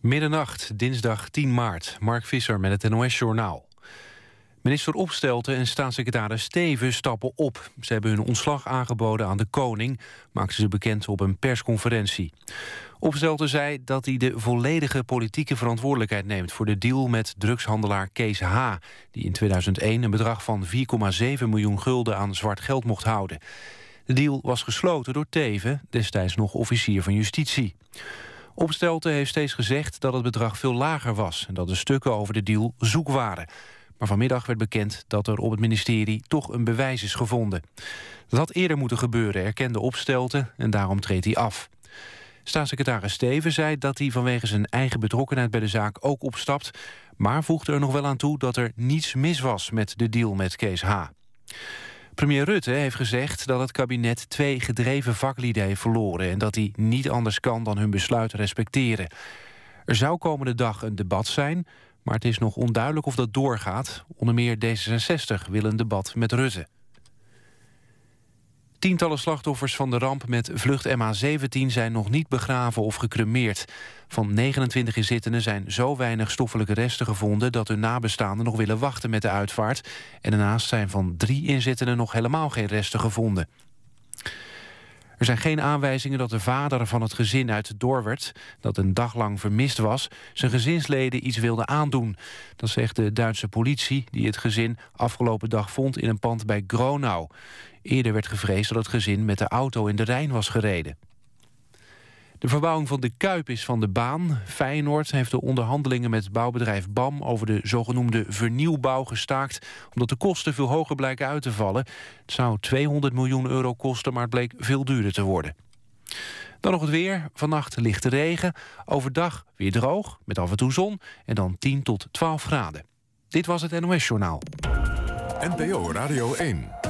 Middernacht, dinsdag 10 maart. Mark Visser met het NOS-journaal. Minister Opstelten en staatssecretaris Steven stappen op. Ze hebben hun ontslag aangeboden aan de koning... maakten ze bekend op een persconferentie. Opstelten zei dat hij de volledige politieke verantwoordelijkheid neemt... voor de deal met drugshandelaar Kees H... die in 2001 een bedrag van 4,7 miljoen gulden aan zwart geld mocht houden. De deal was gesloten door Teven, destijds nog officier van justitie. Opstelten heeft steeds gezegd dat het bedrag veel lager was... en dat de stukken over de deal zoek waren. Maar vanmiddag werd bekend dat er op het ministerie toch een bewijs is gevonden. Dat had eerder moeten gebeuren, erkende Opstelten en daarom treedt hij af. Staatssecretaris Steven zei dat hij vanwege zijn eigen betrokkenheid bij de zaak ook opstapt... maar voegde er nog wel aan toe dat er niets mis was met de deal met Kees H. Premier Rutte heeft gezegd dat het kabinet twee gedreven vaklieden heeft verloren... en dat hij niet anders kan dan hun besluit respecteren. Er zou komende dag een debat zijn, maar het is nog onduidelijk of dat doorgaat. Onder meer D66 wil een debat met Rutte. Tientallen slachtoffers van de ramp met vlucht MH17 zijn nog niet begraven of gecremeerd. Van 29 inzittenden zijn zo weinig stoffelijke resten gevonden... dat hun nabestaanden nog willen wachten met de uitvaart. En daarnaast zijn van drie inzittenden nog helemaal geen resten gevonden. Er zijn geen aanwijzingen dat de vader van het gezin uit Dorwert... dat een dag lang vermist was, zijn gezinsleden iets wilde aandoen. Dat zegt de Duitse politie die het gezin afgelopen dag vond... in een pand bij Gronau. Eerder werd gevreesd dat het gezin met de auto in de Rijn was gereden. De verbouwing van de Kuip is van de baan. Feyenoord heeft de onderhandelingen met bouwbedrijf BAM... over de zogenoemde vernieuwbouw gestaakt... omdat de kosten veel hoger blijken uit te vallen. Het zou 200 miljoen euro kosten, maar het bleek veel duurder te worden. Dan nog het weer. Vannacht lichte regen. Overdag weer droog, met af en toe zon. En dan 10 tot 12 graden. Dit was het NOS Journaal. NPO Radio 1.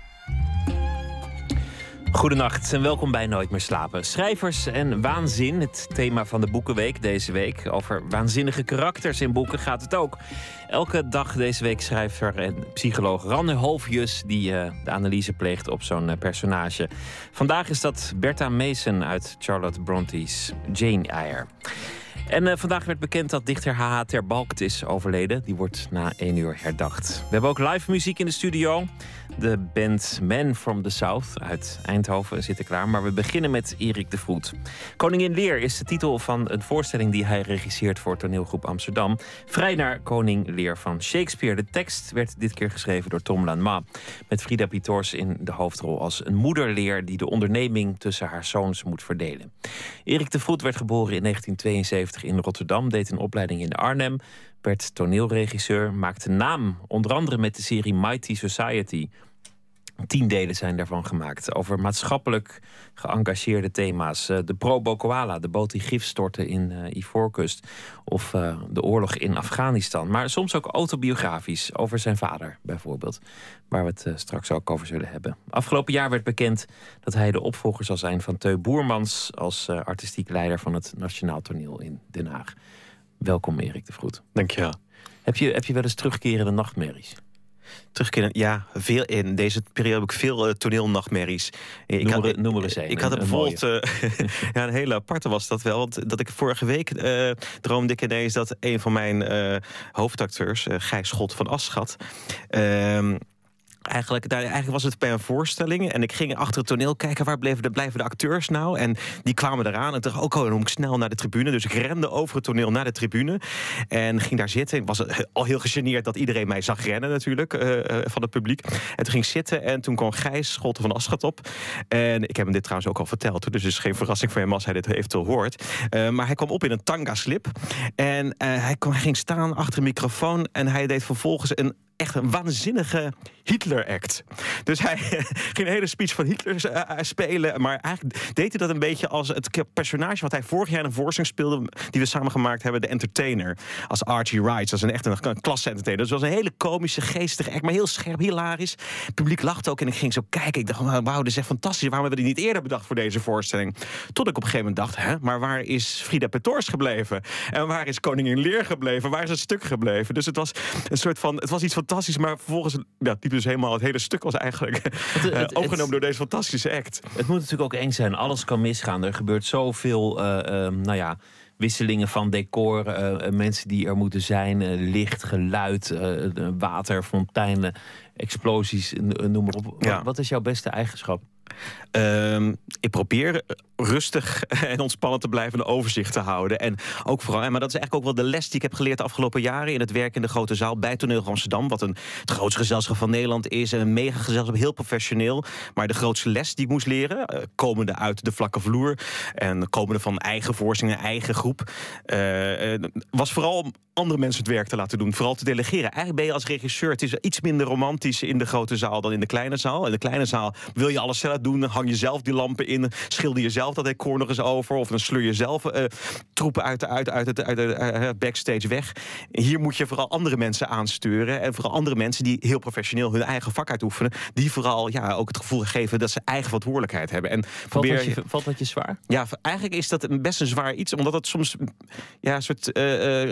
Goedenacht en welkom bij Nooit meer slapen. Schrijvers en waanzin, het thema van de Boekenweek deze week. Over waanzinnige karakters in boeken gaat het ook. Elke dag deze week schrijver en psycholoog Ranne Holfjus... die uh, de analyse pleegt op zo'n uh, personage. Vandaag is dat Bertha Mason uit Charlotte Bronte's Jane Eyre. En uh, vandaag werd bekend dat dichter H.H. Ter Balkt is overleden. Die wordt na één uur herdacht. We hebben ook live muziek in de studio. De band Men from the South uit Eindhoven zit er klaar. Maar we beginnen met Erik de Vroet. Koningin Leer is de titel van een voorstelling die hij regisseert voor toneelgroep Amsterdam. Vrij naar Koning Leer van Shakespeare. De tekst werd dit keer geschreven door Tom Lanma. Met Frida Pitors in de hoofdrol als een moederleer die de onderneming tussen haar zoons moet verdelen. Erik de Vroet werd geboren in 1972 in Rotterdam, deed een opleiding in Arnhem werd toneelregisseur, maakte naam onder andere met de serie Mighty Society. Tien delen zijn daarvan gemaakt over maatschappelijk geëngageerde thema's. Eh, de Pro Bokoala, de boot die gif stortte in uh, Ivoorkust. Of uh, de oorlog in Afghanistan. Maar soms ook autobiografisch over zijn vader bijvoorbeeld. Waar we het uh, straks ook over zullen hebben. Afgelopen jaar werd bekend dat hij de opvolger zal zijn van Teu Boermans... als artistiek leider van het Nationaal Toneel in Den Haag. Welkom Erik de Vroet. Dankjewel. Heb je, heb je wel eens terugkerende nachtmerries? Terugkeren, ja, veel in. Deze periode heb ik veel uh, toneelnachtmerries. Ik noem, er, noem er eens een. Ik had er bijvoorbeeld, uh, ja, een hele aparte was dat wel. Want dat ik vorige week uh, droomde ik ineens dat een van mijn hoofdacteurs, Gijs Schot van Aschat, ehm, Eigenlijk, daar, eigenlijk was het bij een voorstelling. En ik ging achter het toneel kijken waar bleven de, blijven de acteurs nou. En die kwamen eraan. En dacht, ook oh, dan ik snel naar de tribune. Dus ik rende over het toneel naar de tribune. En ging daar zitten. Ik was al heel gegeneerd dat iedereen mij zag rennen natuurlijk. Uh, van het publiek. En toen ging zitten. En toen kwam Gijs Scholten van Aschat op. En ik heb hem dit trouwens ook al verteld. Dus het is geen verrassing voor hem als hij dit eventueel hoort. Uh, maar hij kwam op in een tanga slip. En hij, hij ging staan achter een microfoon. En hij deed vervolgens een echt een waanzinnige Hitler-act. Dus hij ging een hele speech van Hitler uh, spelen. Maar eigenlijk deed hij dat een beetje als het personage wat hij vorig jaar in een voorstelling speelde. die we samen gemaakt hebben, de entertainer. Als Archie Wright. Dat is een echt een, klasse entertainer. Dus was een hele komische, geestige act. Maar heel scherp, hilarisch. Het publiek lachte ook en ik ging zo kijken. Ik dacht, wauw, dit is echt fantastisch. Waarom hebben we die niet eerder bedacht voor deze voorstelling? Tot ik op een gegeven moment dacht, hè, maar waar is Frida Petors gebleven? En waar is Koningin Leer gebleven? Waar is het stuk gebleven? Dus het was een soort van, het was iets fantastisch. Maar vervolgens, ja, dus helemaal het hele stuk was eigenlijk uh, overgenomen door deze fantastische act. Het moet natuurlijk ook eng zijn. Alles kan misgaan. Er gebeurt zoveel, uh, nou ja, wisselingen van decor. Uh, mensen die er moeten zijn. licht, geluid, water, fonteinen, explosies, noem maar op. Ja. Wat is jouw beste eigenschap? Ehm, ik probeer rustig en ontspannen te blijven, een overzicht te houden. En ook vooral, maar dat is eigenlijk ook wel de les die ik heb geleerd de afgelopen jaren in het werk in de grote zaal bij Toneel Amsterdam, wat een, het grootste gezelschap van Nederland is. Een mega gezelschap, heel professioneel. Maar de grootste les die ik moest leren, uh, komende uit de vlakke vloer en komende van eigen voorstellingen, eigen groep, uh, was vooral andere mensen het werk te laten doen, vooral te delegeren. Eigenlijk ben je als regisseur, het is iets minder romantisch in de grote zaal dan in de kleine zaal. In de kleine zaal wil je alles zelf doen, hang je zelf die lampen in, schilder je zelf dat decor nog eens over, of dan sleur je zelf uh, troepen uit, uit, uit, uit de backstage weg. Hier moet je vooral andere mensen aansturen en vooral andere mensen die heel professioneel hun eigen vak uitoefenen, die vooral ja, ook het gevoel geven dat ze eigen verantwoordelijkheid hebben. En valt, probeer, dat je, valt dat je zwaar? Ja, eigenlijk is dat best een zwaar iets, omdat het soms ja, een soort uh,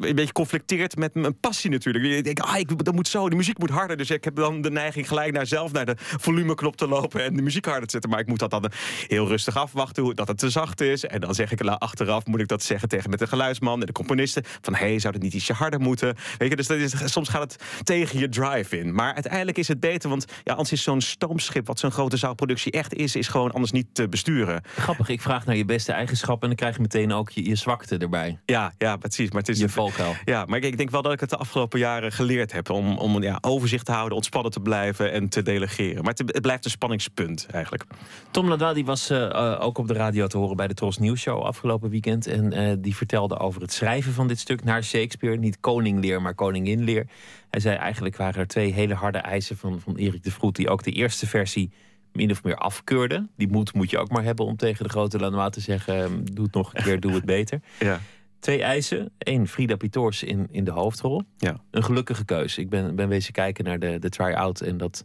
een beetje conflicteert met mijn passie natuurlijk. Ik denk, ah, ik, dat moet zo, de muziek moet harder. Dus ik heb dan de neiging gelijk naar zelf naar de volumeknop te lopen en de muziek harder te zetten. Maar ik moet dat dan heel rustig afwachten, dat het te zacht is. En dan zeg ik achteraf, moet ik dat zeggen tegen met de geluidsman en de componisten. Van, hé, hey, zou het niet ietsje harder moeten? Weet je, dus dat is, soms gaat het tegen je drive in. Maar uiteindelijk is het beter, want ja, anders is zo'n stoomschip, wat zo'n grote zaalproductie echt is, is gewoon anders niet te besturen. Grappig, ik vraag naar je beste eigenschappen en dan krijg je meteen ook je, je zwakte erbij. Ja, ja, precies. Maar het is je valkuil. Ja, maar ik, ik, denk wel dat ik het de afgelopen jaren geleerd heb om, om ja, overzicht te houden, ontspannen te blijven en te delegeren. Maar het, het blijft een spanningspunt eigenlijk. Tom Ladwa was uh, ook op de radio te horen bij de Tros Nieuws Show afgelopen weekend. En uh, die vertelde over het schrijven van dit stuk naar Shakespeare. Niet koningleer, maar koninginleer. Hij zei eigenlijk waren er twee hele harde eisen van, van Erik de Vroet... die ook de eerste versie min of meer afkeurde. Die moed moet je ook maar hebben om tegen de grote Lanois te zeggen... doe het nog een keer, doe het beter. Ja. Twee eisen. Eén, Frida Pitoors in, in de hoofdrol. Ja. Een gelukkige keuze. Ik ben, ben wezen kijken naar de, de try-out en dat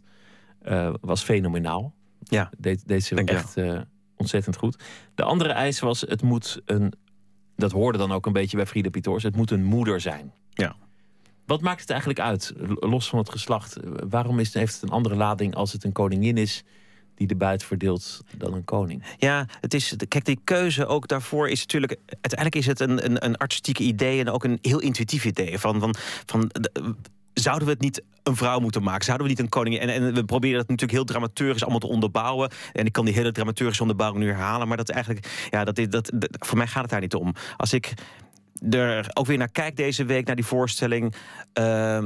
uh, was fenomenaal. Ja. Deed, deed ze echt uh, ontzettend goed. De andere eis was, het moet een... Dat hoorde dan ook een beetje bij Frida Pitoors. Het moet een moeder zijn. Ja. Wat maakt het eigenlijk uit, los van het geslacht? Waarom is, heeft het een andere lading als het een koningin is die de buit verdeelt dan een koning. Ja, het is, kijk, die keuze ook daarvoor is natuurlijk. Uiteindelijk is het een, een, een artistiek idee en ook een heel intuïtief idee. Van, van, van zouden we het niet een vrouw moeten maken? Zouden we niet een koningin... En, en we proberen dat natuurlijk heel dramaturgisch allemaal te onderbouwen. En ik kan die hele dramaturgische onderbouwing nu herhalen. Maar dat is eigenlijk... Ja, dat, dat, dat, voor mij gaat het daar niet om. Als ik er ook weer naar kijk deze week, naar die voorstelling... Uh,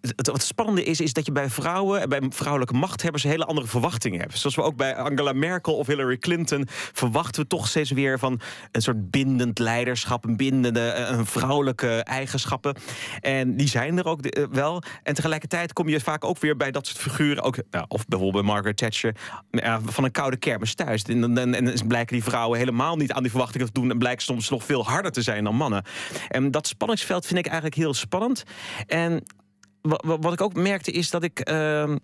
het, wat spannende is, is dat je bij vrouwen en bij vrouwelijke machthebbers hele andere verwachtingen hebt. Zoals we ook bij Angela Merkel of Hillary Clinton verwachten we toch steeds weer van een soort bindend leiderschap, een bindende, eh, een vrouwelijke eigenschappen. En die zijn er ook eh, wel. En tegelijkertijd kom je vaak ook weer bij dat soort figuren, ook, nou, of bijvoorbeeld Margaret Thatcher, van een koude kermis thuis. En, en, en blijken die vrouwen helemaal niet aan die verwachtingen te doen en blijken soms nog veel harder te zijn dan mannen. En dat spanningsveld vind ik eigenlijk heel spannend. En wat, ik ook merkte is dat ik. Uh,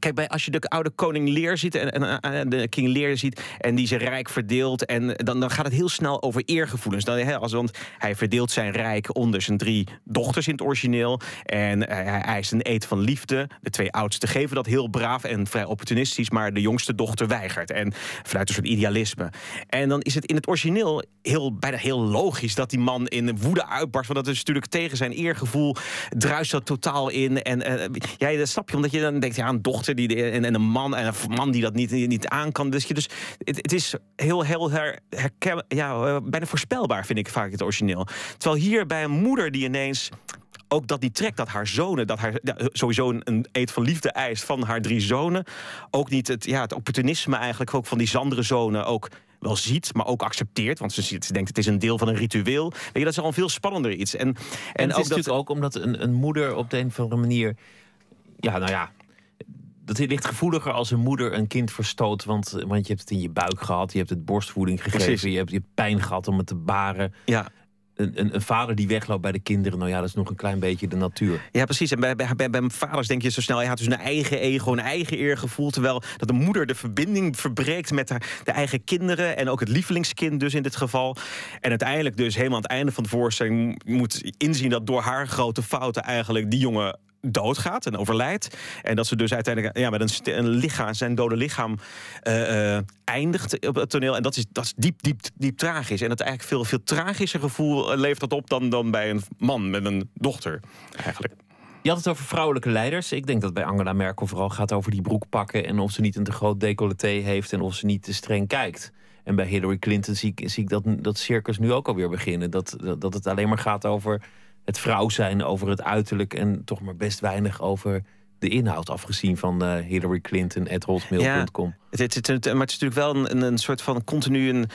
Kijk, bij, als je de oude koning Leer ziet en, en, de King Lear ziet en die zijn rijk verdeelt, en dan, dan gaat het heel snel over eergevoelens. Dan, als, want hij verdeelt zijn rijk onder zijn drie dochters in het origineel. En hij eist een eed van liefde. De twee oudste geven dat heel braaf en vrij opportunistisch, maar de jongste dochter weigert. En vanuit een soort idealisme. En dan is het in het origineel heel, bijna heel logisch dat die man in woede uitbarst. Want dat is natuurlijk tegen zijn eergevoel, druist dat totaal in. En uh, dat snap je, omdat je dan denkt, ja, een dochter die, en, en, een man en een man die dat niet, niet aan kan. Dus, dus het, het is heel, heel her, herken, ja, eh, bijna voorspelbaar, vind ik vaak het origineel. Terwijl hier bij een moeder die ineens ook dat die trekt dat haar zonen, dat haar ja, sowieso een eet van liefde eist van haar drie zonen. Ook niet het, ja, het opportunisme eigenlijk ook van die zandere zonen ook wel ziet, maar ook accepteert. Want ze, ziet, ze denkt het is een deel van een ritueel. Weet je, dat is al een veel spannender iets. En, En, en, het ook is dat, natuurlijk ook omdat een, een moeder op de een of andere manier. Ja, nou ja. Dat ligt gevoeliger als een moeder een kind verstoot. Want, want je hebt het in je buik gehad. Je hebt het borstvoeding gegeven. Precies. Je hebt, je pijn gehad om het te baren. ja, Een, een, een vader die wegloopt bij de kinderen. Nou ja, dat is nog een klein beetje de natuur. Ja, precies. En bij, bij, bij, bij mijn vaders denk je zo snel... hij had dus een eigen ego, een eigen eergevoel... terwijl dat de moeder de verbinding verbreekt met haar, de eigen kinderen... en ook het lievelingskind dus in dit geval. En uiteindelijk dus helemaal aan het einde van de voorstelling... moet inzien dat door haar grote fouten eigenlijk die jongen doodgaat en overlijdt. En dat ze dus uiteindelijk ja, met een, een lichaam, zijn dode lichaam eh, eh, eindigt op het toneel. En dat is, dat is diep, diep, diep tragisch. En dat eigenlijk veel, veel tragischer gevoel eh, levert dat op dan, dan bij een man met een dochter, eigenlijk. Je had het over vrouwelijke leiders. Ik denk dat bij Angela Merkel vooral gaat over die broek pakken. En of ze niet een te groot decolleté heeft. En of ze niet te streng kijkt. En bij Hillary Clinton zie ik, zie ik dat, dat circus nu ook alweer beginnen. Dat, dat het alleen maar gaat over het vrouw zijn, over het uiterlijk. En toch maar best weinig over de inhoud. Afgezien van eh, Hillary Clinton, hotmail.com. Het, het, maar het is natuurlijk wel een, een, soort van continu. Een,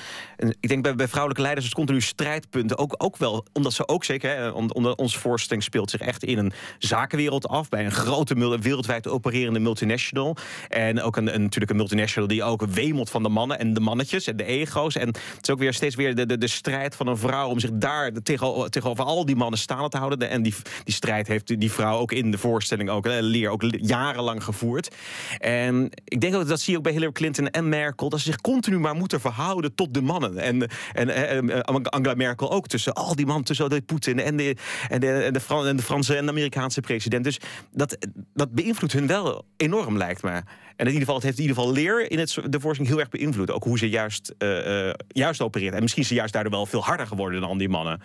ik denk bij, vrouwelijke leiders is het continu strijdpunten. Ook, ook wel, omdat ze ook zeker. Hè, onze voorstelling speelt zich echt in een zakenwereld af. Bij een grote wereldwijd opererende multinational. En ook een, een, natuurlijk een multinational die ook wemelt van de mannen en de mannetjes en de ego's. En het is ook weer steeds weer de, de, strijd van een vrouw om zich daar tegenover, tegenover al die mannen staande te houden. En die, die strijd heeft die- vrouw ook in de voorstelling ook, leer ook jarenlang gevoerd. En ik denk ook dat zie je ook bij Clinton en Merkel, dat ze zich continu maar moeten verhouden tot de mannen. En, en, en, eh, Angela Merkel ook tussen al die mannen, tussen de Poetin en de, en, de, en, de en de Franse en de Amerikaanse president. Dus dat, dat beïnvloedt hun wel enorm, lijkt me. En in ieder geval, het heeft in ieder geval leer in het, de voorstelling heel erg beïnvloed. Ook hoe ze juist, eh, eh, juist opereert. En misschien is ze juist daardoor wel veel harder geworden dan die mannen.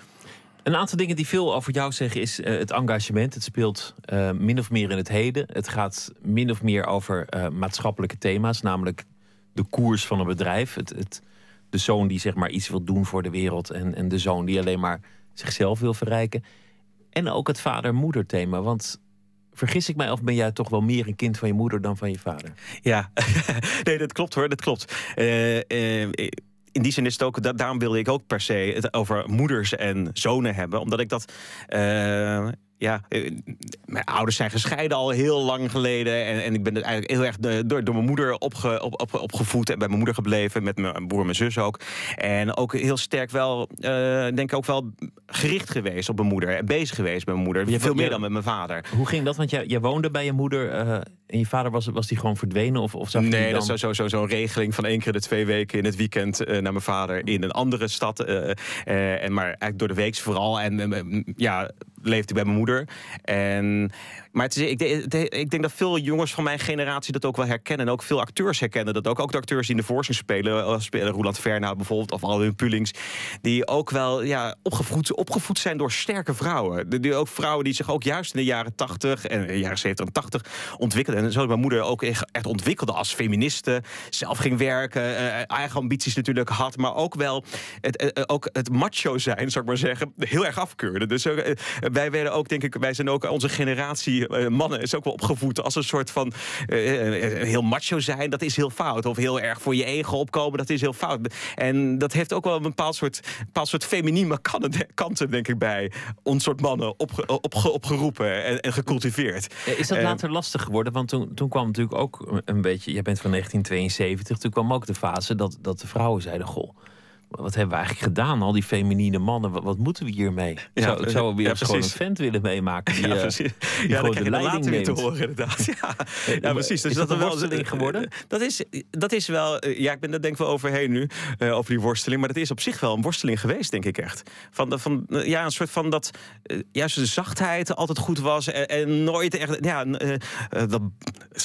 Een aantal dingen die veel over jou zeggen is eh, het engagement. Het speelt eh, min of meer in het heden. Het gaat min of meer over eh, maatschappelijke thema's, namelijk de koers van een bedrijf. Het, het, de zoon die zeg maar iets wil doen voor de wereld en, en de zoon die alleen maar zichzelf wil verrijken. En ook het vader-moeder thema. Want vergis ik mij of ben jij toch wel meer een kind van je moeder dan van je vader? Ja, nee, dat klopt hoor, dat klopt. Eh, in die zin is het ook, da- daarom wilde ik ook per se het over moeders en zonen hebben. Omdat ik dat. eh, ja, eh, mijn ouders zijn gescheiden al heel lang geleden. En, en ik ben er eigenlijk heel erg door, door mijn moeder opge, op, op, opgevoed en bij mijn moeder gebleven. Met mijn broer en mijn zus ook. En ook heel sterk wel, eh, denk ik ook wel gericht geweest op mijn moeder. En bezig geweest met mijn moeder. Je- Veel meer je- dan met mijn vader. Hoe ging dat? Want jij, jij woonde bij je moeder eh, en je vader was, was die gewoon verdwenen? Of, of zag Nee, dan... dat is zo- zo- zo- zo'n regeling van één keer de twee weken in het weekend naar mijn vader in een andere stad. en maar eigenlijk door de week vooral. En ja, leefde bij mijn moeder. En, maar ik, ik denk dat veel jongens van mijn generatie dat ook wel herkennen. En ook veel acteurs herkennen dat ook. Ook de acteurs die in de voorstelling spelen. eh, spelen Roland Vernout bijvoorbeeld, of Alwin Pulings. Die ook wel ja, opgevoed, opgevoed zijn door sterke vrouwen. Die, ook vrouwen die zich ook juist in de jaren 80 en de jaren 70 en 80 ontwikkelden. En zo mijn moeder ook echt ontwikkelde als feministe. Zelf ging werken, eh, eigen ambities natuurlijk had. Maar ook wel het, eh, ook het macho zijn, zou ik maar zeggen, heel erg afkeurde. Dus eh, wij werden ook, denk ik, wij zijn ook onze generatie eh, mannen is ook wel opgevoed als een soort van eh, eh, heel macho zijn. Dat is heel fout. Of heel erg voor je ego opkomen, dat is heel fout. En dat heeft ook wel een bepaald soort, bepaald soort feminine kanten, denk ik, bij ons soort mannen opge, opge, opgeroepen en, en gecultiveerd. Is dat later lastig geworden? Want toen, toen kwam natuurlijk ook een beetje... Jij bent van 1972. Toen kwam ook de fase dat, dat de vrouwen zeiden... Goh, wat hebben we eigenlijk gedaan? Al die feminine mannen, wat, wat moeten we hiermee? Ja, zou, ik zou weer ja, gewoon een vent willen meemaken. Die, Ja, eh, precies. die Ja, dat de leiding weer te horen, inderdaad. Ja, ja maar precies. Dus is dat een worsteling geworden? Dat is, dat is wel... eh, Ja, ik ben daar denk ik wel overheen nu, eh, over die worsteling. Maar dat is op zich wel een worsteling geweest, denk ik echt. Van, van, eh, ja, een soort van dat... eh, juist de zachtheid altijd goed was. En, en nooit echt... Ja, eh, eh, dat,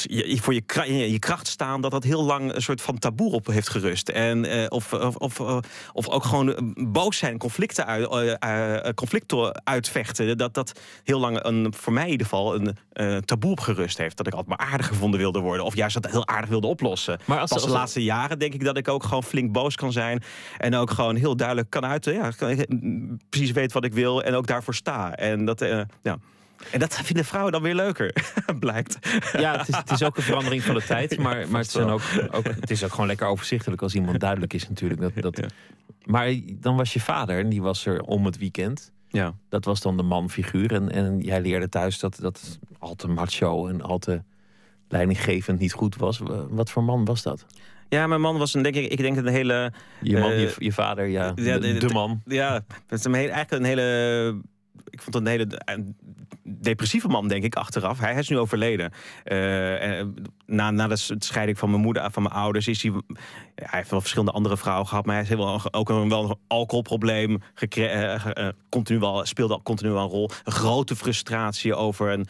je, voor je, je, kracht staan, dat dat heel lang een soort van taboe op heeft gerust. En, eh, of, of, of, eh, of ook gewoon eh, boos zijn, conflicten, uit, eh, eh, conflicten uitvechten. Dat dat heel lang een, voor mij in ieder geval een taboe op gerust heeft. Dat ik altijd maar aardig gevonden wilde worden. Of juist dat heel aardig wilde oplossen. Maar als- Pas de als- laatste jaren denk ik dat ik ook gewoon flink boos kan zijn. En ook gewoon heel duidelijk kan uiten. Ja, kan- precies weet wat ik wil en ook daarvoor sta. En dat, ja. En dat vinden vrouwen dan weer leuker, blijkt. Ja, het is, het is ook een verandering van de tijd. Maar, maar het, zijn ook, ook, het is ook gewoon lekker overzichtelijk als iemand duidelijk is natuurlijk. Dat, dat, Ja. Maar dan was je vader en die was er om het weekend. Ja. Dat was dan de manfiguur. En, en jij leerde thuis dat dat al te macho en al te leidinggevend niet goed was. Wat voor man was dat? ja, mijn man was een, denk ik, ik denk een hele... Je, man, Eh, je, je vader, ja, ja, de, de- de de- man. Ja, het is een hele, eigenlijk een hele... Ik vond het een hele eh, depressieve man, denk ik, achteraf. Hij, is nu overleden. Eh, eh, na, na de scheiding van mijn moeder, van mijn ouders, is hij... Hij heeft wel verschillende andere vrouwen gehad, maar hij heeft wel, ook een, wel een alcoholprobleem gekregen. continu wel, speelde al continu wel een rol. Een grote frustratie over een,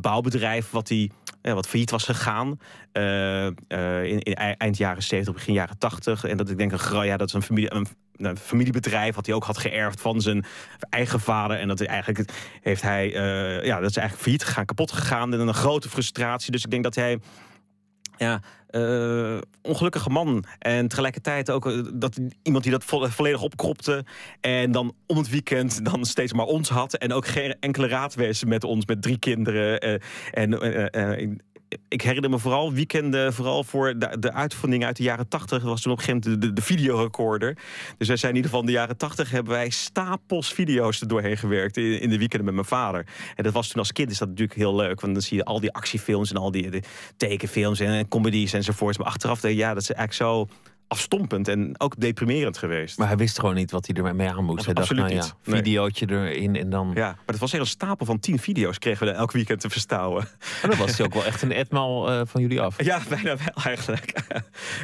bouwbedrijf wat hij wat failliet was gegaan. eh, eh, in, in ei- eind jaren 70, begin jaren 80. En dat ik denk, een, ja, dat is een, familie, een, familiebedrijf wat hij ook had geërfd van zijn eigen vader. En dat eigenlijk heeft hij, eh, ja, dat is eigenlijk failliet gegaan, kapot gegaan. En een grote frustratie. Dus ik denk dat hij. Ja, eh, ongelukkige man. En tegelijkertijd ook eh, dat iemand die dat vo- volledig opkropte. En dan om het weekend dan steeds maar ons had. En ook geen enkele raad wees met ons, met drie kinderen. eh, en ik- herinner me vooral weekenden, vooral voor de, de uitvinding uit de jaren 80. Dat was toen op een gegeven moment de, de, de videorecorder. Dus wij zijn in ieder geval in de jaren 80 hebben wij stapels video's er doorheen gewerkt in, de weekenden met mijn vader. En dat was toen als kind is dat natuurlijk heel leuk. Want dan zie je al die actiefilms en al die tekenfilms en, comedies enzovoorts. Maar achteraf denk je, ja, dat is eigenlijk zo afstompend en ook deprimerend geweest. Maar hij wist gewoon niet wat hij ermee mee aan moest. Hij dacht, nou ja. Nee. videootje erin en dan... ja, maar het was echt een stapel van tien video's kregen we elk weekend te verstouwen. Maar dan was hij ook wel echt een etmaal eh, van jullie af. Ja, bijna wel eigenlijk.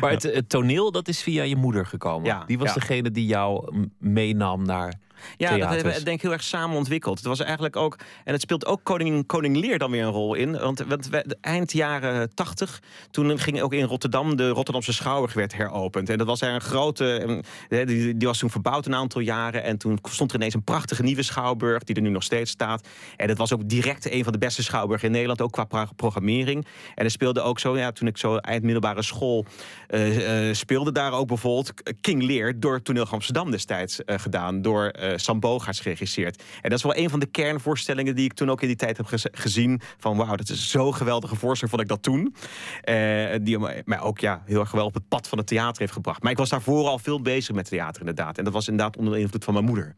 Maar het, het toneel, dat is via je moeder gekomen. Ja, Die was ja. degene die jou meenam naar Ja, dat hebben we denk ik heel erg samen ontwikkeld. Het was eigenlijk ook, en het speelt ook Koning, Koning Lear dan weer een rol in. Want, want we- eind jaren tachtig, toen ging ook in Rotterdam de Rotterdamse Schouwburg werd heropend. En dat was er een grote, die, die was toen verbouwd een aantal jaren. En toen stond er ineens een prachtige nieuwe Schouwburg, die er nu nog steeds staat. En dat was ook direct een van de beste Schouwburgen in Nederland, ook qua programmering. En er speelde ook zo, ja, toen ik zo eind middelbare school eh, speelde daar ook bijvoorbeeld King Lear door Toneel Amsterdam destijds eh, gedaan, door eh Sam Bogaerts geregisseerd. En dat is wel een van de kernvoorstellingen die ik toen ook in die tijd heb gez- gezien. Van wauw, dat is zo'n geweldige voorstelling, vond ik dat toen. Eh, die mij ook ja, heel erg wel op het pad van het theater heeft gebracht. Maar ik was daarvoor al veel bezig met theater inderdaad. En dat was inderdaad onder de invloed van mijn moeder.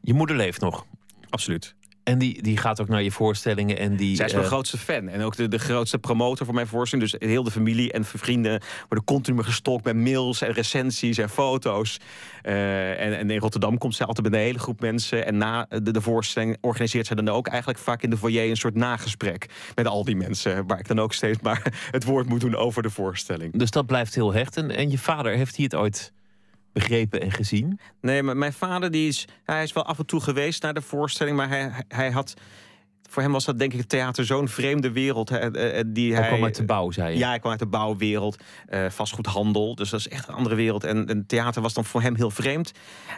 Je moeder leeft nog. Absoluut. En die, die gaat ook naar je voorstellingen en die... Zij is mijn eh, grootste fan en ook de, de grootste promotor voor mijn voorstelling. Dus heel de familie en vrienden worden continu gestokt met mails en recensies en foto's. Eh, en, en in Rotterdam komt zij altijd met een hele groep mensen. En na de, de voorstelling organiseert zij dan ook eigenlijk vaak in de foyer een soort nagesprek met al die mensen. Waar ik dan ook steeds maar het woord moet doen over de voorstelling. Dus dat blijft heel hecht. En, en je vader, heeft hij het ooit begrepen en gezien? Nee, maar mijn vader die is, hij is wel af en toe geweest naar de voorstelling, maar hij, hij had. Voor hem was dat denk ik het theater zo'n vreemde wereld. eh, eh, eh, die Hij hij kwam uit de bouw, zei je. Ja, hij kwam uit de bouwwereld, eh, vastgoedhandel. Dus dat is echt een andere wereld. En, en theater was dan voor hem heel vreemd.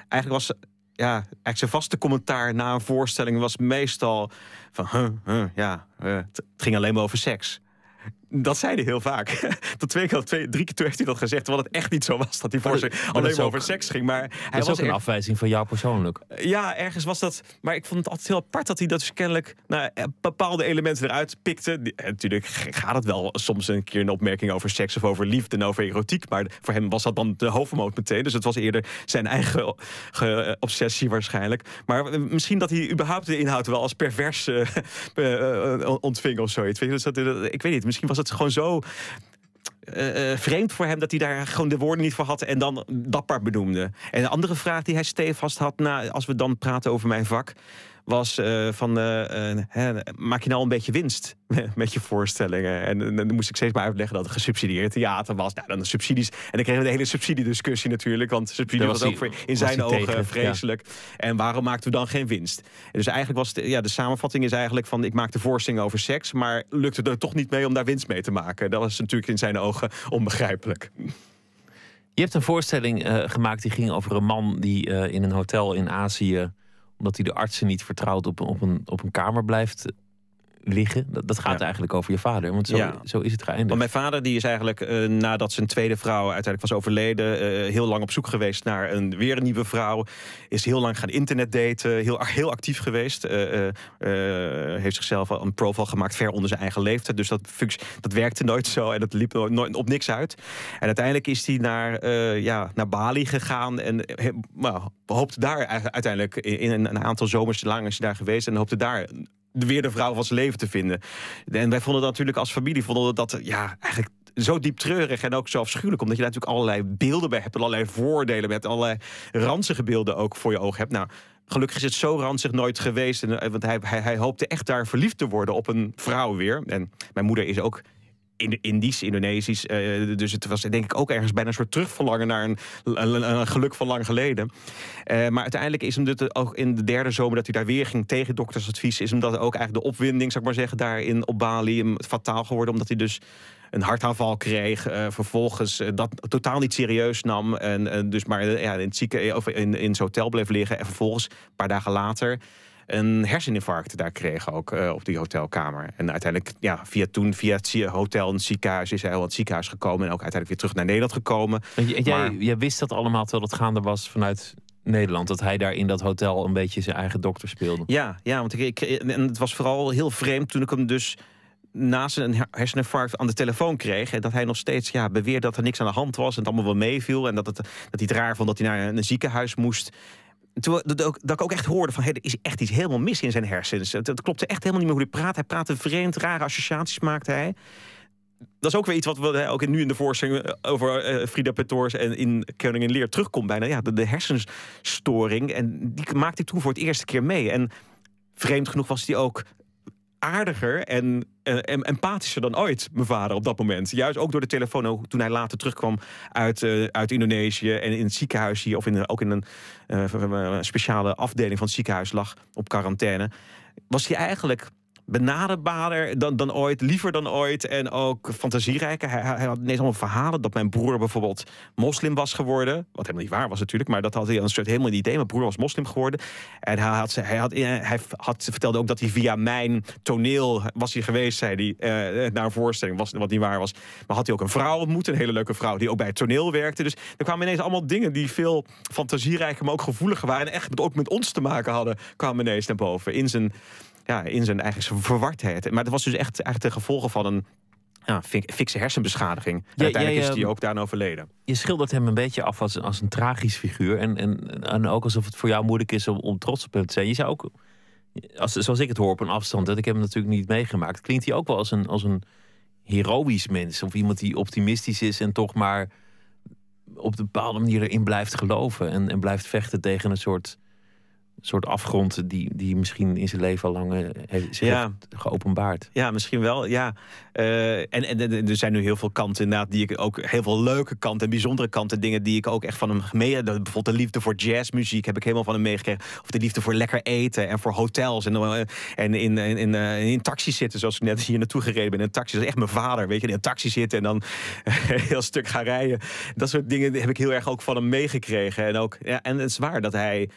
Eigenlijk was ja, eigenlijk zijn vaste commentaar na een voorstelling was meestal van, huh, huh, ja, het ging alleen maar over seks. Dat zei hij heel vaak. Tot twee keer, twee, drie keer toe heeft hij dat gezegd. Terwijl het echt niet zo was dat voorstelling dat- maar alleen dat maar over seks ging. Maar hij Dat is was ook een afwijzing van jou persoonlijk. ja, ergens was dat. Maar ik vond het altijd heel apart dat hij dat dus kennelijk nou, eh, bepaalde elementen eruit pikte. Die- en natuurlijk gaat het wel soms een keer een opmerking over seks of over liefde en over erotiek. Maar voor hem was dat dan de hoofdmoot meteen. Dus het was eerder zijn eigen ge- obsessie waarschijnlijk. Maar eh, misschien dat hij überhaupt de inhoud wel als pervers eh, eh, eh, ontving of zoiets. Weet je, dus dat, eh, ik weet niet, misschien was het gewoon zo eh, eh, vreemd voor hem dat hij daar gewoon de woorden niet voor had en dan dapper benoemde. En een andere vraag die hij stevast had, na, als we dan praten over mijn vak, was eh, van, eh, eh, hè, maak je nou een beetje winst met je voorstellingen? En, dan moest ik steeds maar uitleggen dat het gesubsidieerd theater was. Nou, dan de subsidies. En dan kregen we de hele subsidiediscussie natuurlijk, want subsidie was, was ook in zijn ogen tegen, vreselijk. En waarom maakten we dan geen winst? En dus eigenlijk was de, ja, de samenvatting is eigenlijk van, ik maak de voorstelling over seks, maar lukte er toch niet mee om daar winst mee te maken. Dat was natuurlijk in zijn ogen onbegrijpelijk. Je hebt een voorstelling gemaakt die ging over een man die in een hotel in Azië, omdat hij de artsen niet vertrouwt, op, een- op, een, op een kamer blijft liggen. Dat, dat gaat Ja. eigenlijk over je vader. Want zo, Ja. zo is het geëindigd. Want mijn vader die is eigenlijk eh, nadat zijn tweede vrouw uiteindelijk was overleden... eh, heel lang op zoek geweest naar een, weer een nieuwe vrouw. Is heel lang gaan internet daten. Heel, heel actief geweest. eh, heeft zichzelf een profile gemaakt ver onder zijn eigen leeftijd. Dus dat, dat werkte nooit zo en dat liep nooit, op niks uit. En uiteindelijk is hij naar, ja, naar Bali gegaan. En hoopte daar uiteindelijk in, in een, aantal zomers lang is hij daar geweest. En hoopte daar weer de vrouw van zijn leven te vinden. En wij vonden dat natuurlijk als familie vonden dat ja, eigenlijk zo diep treurig en ook zo afschuwelijk. Omdat je daar natuurlijk allerlei beelden bij hebt. en Allerlei voordelen met allerlei ranzige beelden ook voor je ogen hebt. Nou, gelukkig is het zo ranzig nooit geweest. En, eh, want hij, hij, hij hoopte echt daar verliefd te worden op een vrouw weer. En mijn moeder is ook Indisch, Indonesisch. eh, dus het was denk ik ook ergens bijna een soort terugverlangen naar een, geluk van lang geleden. Eh, maar uiteindelijk is hem dit ook in de derde zomer dat hij daar weer ging tegen doktersadvies, is hem dat ook eigenlijk de opwinding, zou ik maar zeggen, daarin op Bali hem fataal geworden, omdat hij dus een hartaanval kreeg. eh, vervolgens dat totaal niet serieus nam. En, dus maar ja, in, het zieke, of in, in zijn hotel bleef liggen. En vervolgens, een paar dagen later, een herseninfarct daar kreeg ook eh, op die hotelkamer. En uiteindelijk, ja, via toen, via het hotel en het ziekenhuis, is hij al het ziekenhuis gekomen. En ook uiteindelijk weer terug naar Nederland gekomen. En jij, maar- jij wist dat allemaal terwijl het gaande was vanuit Nederland. Dat hij daar in dat hotel een beetje zijn eigen dokter speelde. Ja, ja want ik, ik, en het was vooral heel vreemd toen ik hem dus na zijn her- herseninfarct aan de telefoon kreeg. En dat hij nog steeds ja, beweerde dat er niks aan de hand was. En het allemaal wel meeviel. En dat, het, dat hij het raar vond dat hij naar een ziekenhuis moest. Toen, dat, ik ook echt hoorde van, hé, er is echt iets helemaal mis in zijn hersens. Het, het klopte echt helemaal niet meer hoe hij praat. Hij praatte vreemd, rare associaties maakte hij. Dat is ook weer iets wat we ook nu in de voorstelling eh, over eh, Frida Petors en in Koningin Leer terugkomt bijna. Ja, de, hersenstoring. En die maakte ik toen voor het eerste keer mee. En vreemd genoeg was hij ook aardiger en, eh, en empathischer dan ooit, mijn vader, op dat moment. Juist ook door de telefoon, toen hij later terugkwam uit, eh, uit Indonesië en in het ziekenhuis hier, of in, ook in een eh, speciale afdeling van het ziekenhuis lag op quarantaine, was hij eigenlijk benaderbaarder dan, dan ooit, liever dan ooit en ook fantasierijker. Hij, had ineens allemaal verhalen dat mijn broer bijvoorbeeld moslim was geworden. Wat helemaal niet waar was natuurlijk, maar dat had hij een soort helemaal niet idee. Mijn broer was moslim geworden. En hij, had, hij, had, hij had, vertelde ook dat hij via mijn toneel was hij geweest, zei hij, eh, naar een voorstelling, was, wat niet waar was. Maar had hij ook een vrouw ontmoet, een hele leuke vrouw, die ook bij het toneel werkte. Dus er kwamen ineens allemaal dingen die veel fantasierijker, maar ook gevoeliger waren. En echt ook met ons te maken hadden, kwamen ineens naar boven. In zijn ja, in zijn eigen verwardheid. Maar dat was dus echt, echt de gevolgen van een ja, fi- fikse hersenbeschadiging. En Ja, uiteindelijk jij, is hij ook daarna overleden. Je schildert hem een beetje af als, als een tragisch figuur. En, en, en ook alsof het voor jou moeilijk is om, om trots op hem te zijn. Je zou ook, als, zoals ik het hoor op een afstand, dat ik hem natuurlijk niet meegemaakt, klinkt hij ook wel als een, als een heroïsch mens. Of iemand die optimistisch is en toch maar op een bepaalde manier erin blijft geloven. En, en blijft vechten tegen een soort, soort afgrond die, die misschien in zijn leven al lang eh, heeft, zich Ja. heeft geopenbaard. Ja, misschien wel. Ja. Eh, en, en, en er zijn nu heel veel kanten inderdaad die ik ook heel veel leuke kanten en bijzondere kanten, dingen die ik ook echt van hem mee. dat- Bijvoorbeeld de liefde voor jazzmuziek heb ik helemaal van hem meegekregen. Of de liefde voor lekker eten en voor hotels en, eh, en in, in, in, eh, in taxi zitten, zoals ik net hier naartoe gereden ben. In een taxi, dat is echt mijn vader, weet je, in een taxi zitten en dan heel stuk gaan rijden. Dat soort dingen heb ik heel erg ook van hem meegekregen. En ook, ja, en het is waar dat hij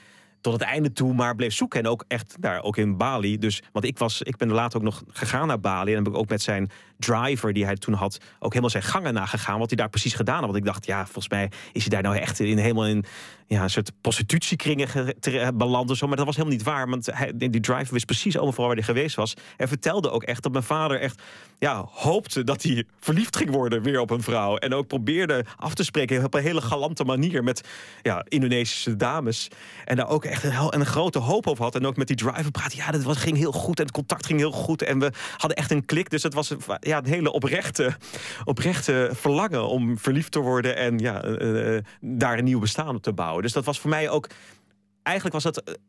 tot het einde toe maar bleef zoeken. En ook echt daar, ook in Bali. Dus, want ik, was, ik ben later ook nog gegaan naar Bali. En heb ik ook met zijn driver die hij toen had... ook helemaal zijn gangen nagegaan. Wat hij daar precies gedaan had. Want ik dacht, ja, volgens mij is hij daar nou echt in, helemaal in... Ja, een soort prostitutiekringen beland of zo. Maar dat was helemaal niet waar. Want hij, die driver wist precies overal waar hij geweest was. En vertelde ook echt dat mijn vader echt ja, hoopte dat hij verliefd ging worden weer op een vrouw. En ook probeerde af te spreken op een hele galante manier met ja, Indonesische dames. En daar ook echt een, een grote hoop over had. En ook met die driver praten. Ja, dat was, ging heel goed. En het contact ging heel goed. En we hadden echt een klik. Dus het was ja, een hele oprechte, oprechte verlangen om verliefd te worden. En ja, eh, eh, daar een nieuw bestaan op te bouwen. Dus dat was voor mij ook. Eigenlijk was dat.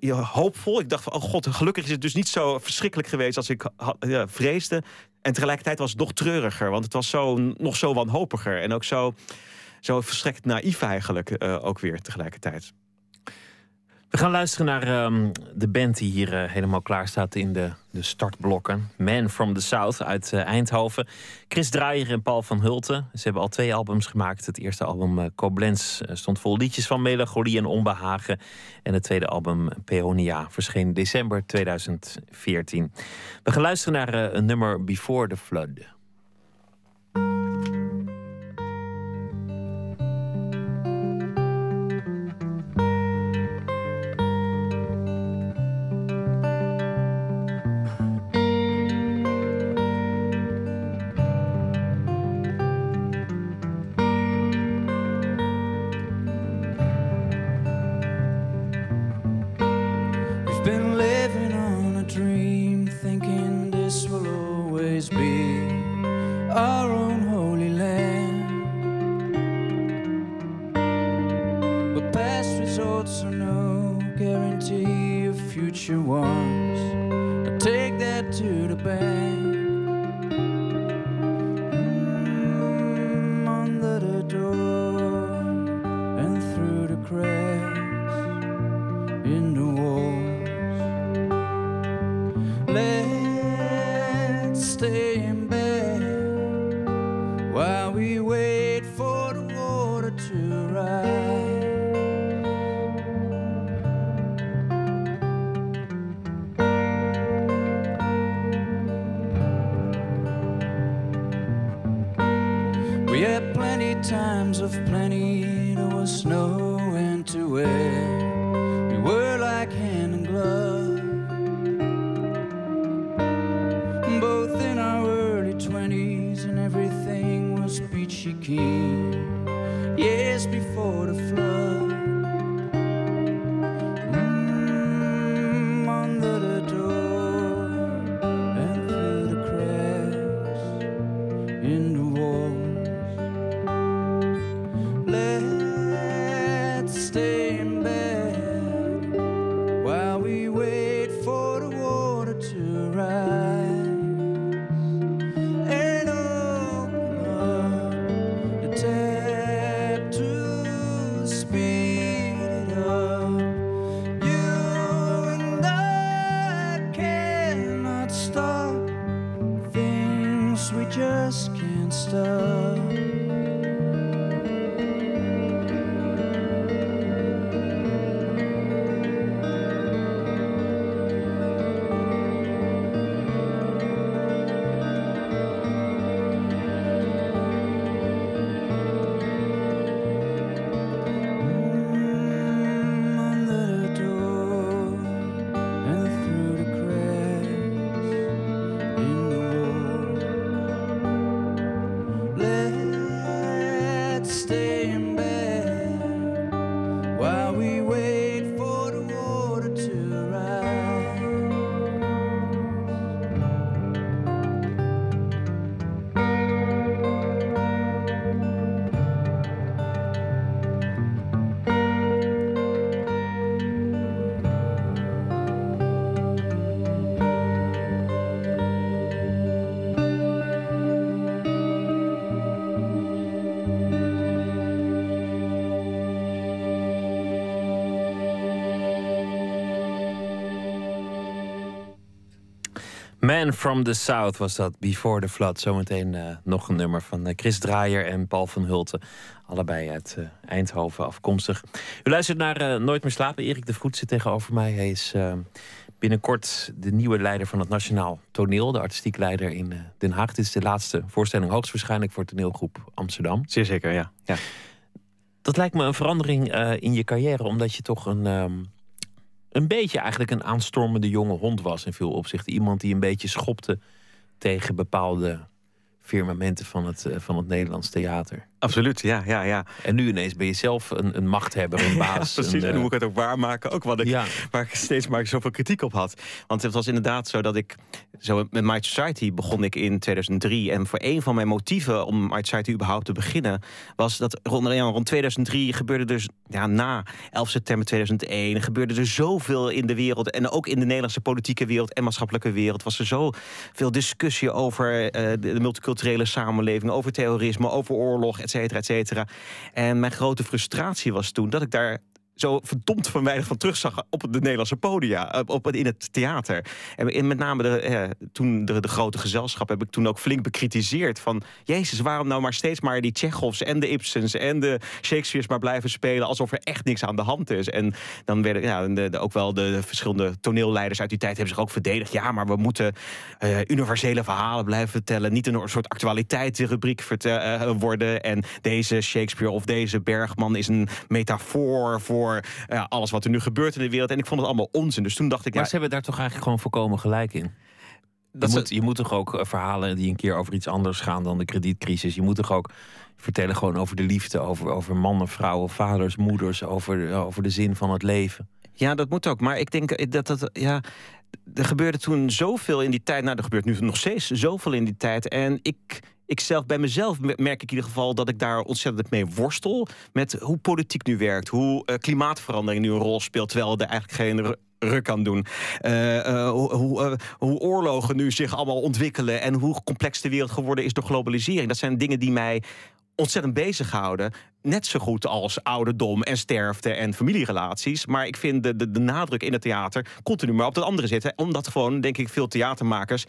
ja, hoopvol. Ik dacht van, oh god, gelukkig is het dus niet zo verschrikkelijk geweest als ik ha- ja, vreesde. En tegelijkertijd was het nog treuriger, want het was zo, nog zo wanhopiger. En ook zo, zo verstrekt naïef eigenlijk, ook weer tegelijkertijd. We gaan luisteren naar ehm, de band die hier uh, helemaal klaar staat in de, de startblokken. Man from the South uit uh, Eindhoven. Chris Draaier en Paul van Hulten. Ze hebben al twee albums gemaakt. Het eerste album uh, stond vol liedjes van melancholie en onbehagen. En het tweede album Peonia verscheen december 2014. We gaan luisteren naar een nummer Before the Flood. system. Man from the South was dat, Before the Flood. Zometeen uh, nog een nummer van uh, Chris Draaier en Paul van Hulten. Allebei uit uh, Eindhoven afkomstig. U luistert naar Nooit meer slapen. Erik de Vroet zit tegenover mij. Hij is binnenkort de nieuwe leider van het Nationaal Toneel. De artistiek leider in Den Haag. Dit is de laatste voorstelling hoogstwaarschijnlijk voor toneelgroep Amsterdam. Zeer zeker, ja. ja. Dat lijkt me een verandering in je carrière. Omdat je toch een... Um, een beetje eigenlijk een aanstormende jonge hond was in veel opzichten. Iemand die een beetje schopte tegen bepaalde firmamenten van het, eh, van het Nederlands theater. Absoluut, ja, ja, ja. En nu ineens ben je zelf een, een machthebber, een baas. Ja, precies, en, en hoe moet ik het ook waarmaken? Ook wat ik, ja. waar ik steeds maar zoveel kritiek op had. Want het was inderdaad zo dat ik... Zo met My Society begon ik in 2003. En voor een van mijn motieven om My Society überhaupt te beginnen... was dat rond, rond 2003 gebeurde dus... Ja, na 11 september 2001 gebeurde er zoveel in de wereld... en ook in de Nederlandse politieke wereld en maatschappelijke wereld... was er zoveel discussie over uh, de, de multiculturele samenleving... over terrorisme, over oorlog, et cetera, et cetera. En mijn grote frustratie was toen dat ik daar zo verdomd van weinig van terugzag op de Nederlandse podia, eh, op, in het theater. En met name de, eh, toen de, de, grote gezelschap heb ik toen ook flink bekritiseerd van, jezus, waarom nou maar steeds maar die Tsjechovs en de Ibsens en de Shakespeare's maar blijven spelen alsof er echt niks aan de hand is. En dan werden ja, de, ook wel de, verschillende toneelleiders uit die tijd hebben zich ook verdedigd. Ja, maar we moeten uh, universele verhalen blijven vertellen, niet een soort actualiteitsrubriek uh, worden. En deze Shakespeare of deze Bergman is een metafoor voor ja, alles wat er nu gebeurt in de wereld. En ik vond het allemaal onzin. Dus toen dacht ik. Maar ja, ze hebben daar toch eigenlijk gewoon voorkomen gelijk in. Je moet, je moet toch ook eh, verhalen die een keer over iets anders gaan dan de kredietcrisis. Je moet toch ook vertellen gewoon over de liefde, over, over mannen, vrouwen, vaders, moeders, over, over de zin van het leven. Ja, dat moet ook. Maar ik denk dat dat. Ja, er gebeurde toen zoveel in die tijd. Nou, er gebeurt nu nog steeds zoveel in die tijd. En ik ik zelf bij mezelf merk ik in ieder geval dat ik daar ontzettend mee worstel. Met hoe politiek nu werkt, hoe uh, klimaatverandering nu een rol speelt, terwijl er eigenlijk geen ruk aan doen. Uh, uh, hoe, hoe, oorlogen nu zich allemaal ontwikkelen en hoe complex de wereld geworden is door globalisering. Dat zijn dingen die mij ontzettend bezighouden. Net zo goed als ouderdom en sterfte en familierelaties. Maar ik vind de, de, de nadruk in het theater continu maar op dat andere zitten. Omdat gewoon, denk ik, veel theatermakers.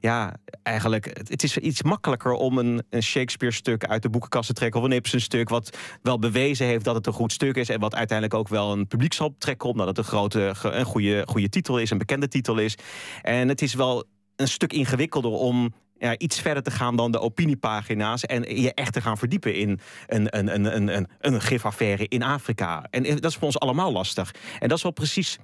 Ja, eigenlijk, het is iets makkelijker om een, een Shakespeare-stuk uit de boekenkast te trekken. Of een Ibsen-stuk. Wat wel bewezen heeft dat het een goed stuk is. En wat uiteindelijk ook wel een publiek zal trekken. Omdat het een grote, een goede, goede titel is, een bekende titel is. En het is wel een stuk ingewikkelder om ja, iets verder te gaan dan de opiniepagina's en je echt te gaan verdiepen in een, een, een, een, een, een gifaffaire in Afrika. En dat is voor ons allemaal lastig. En dat is wel precies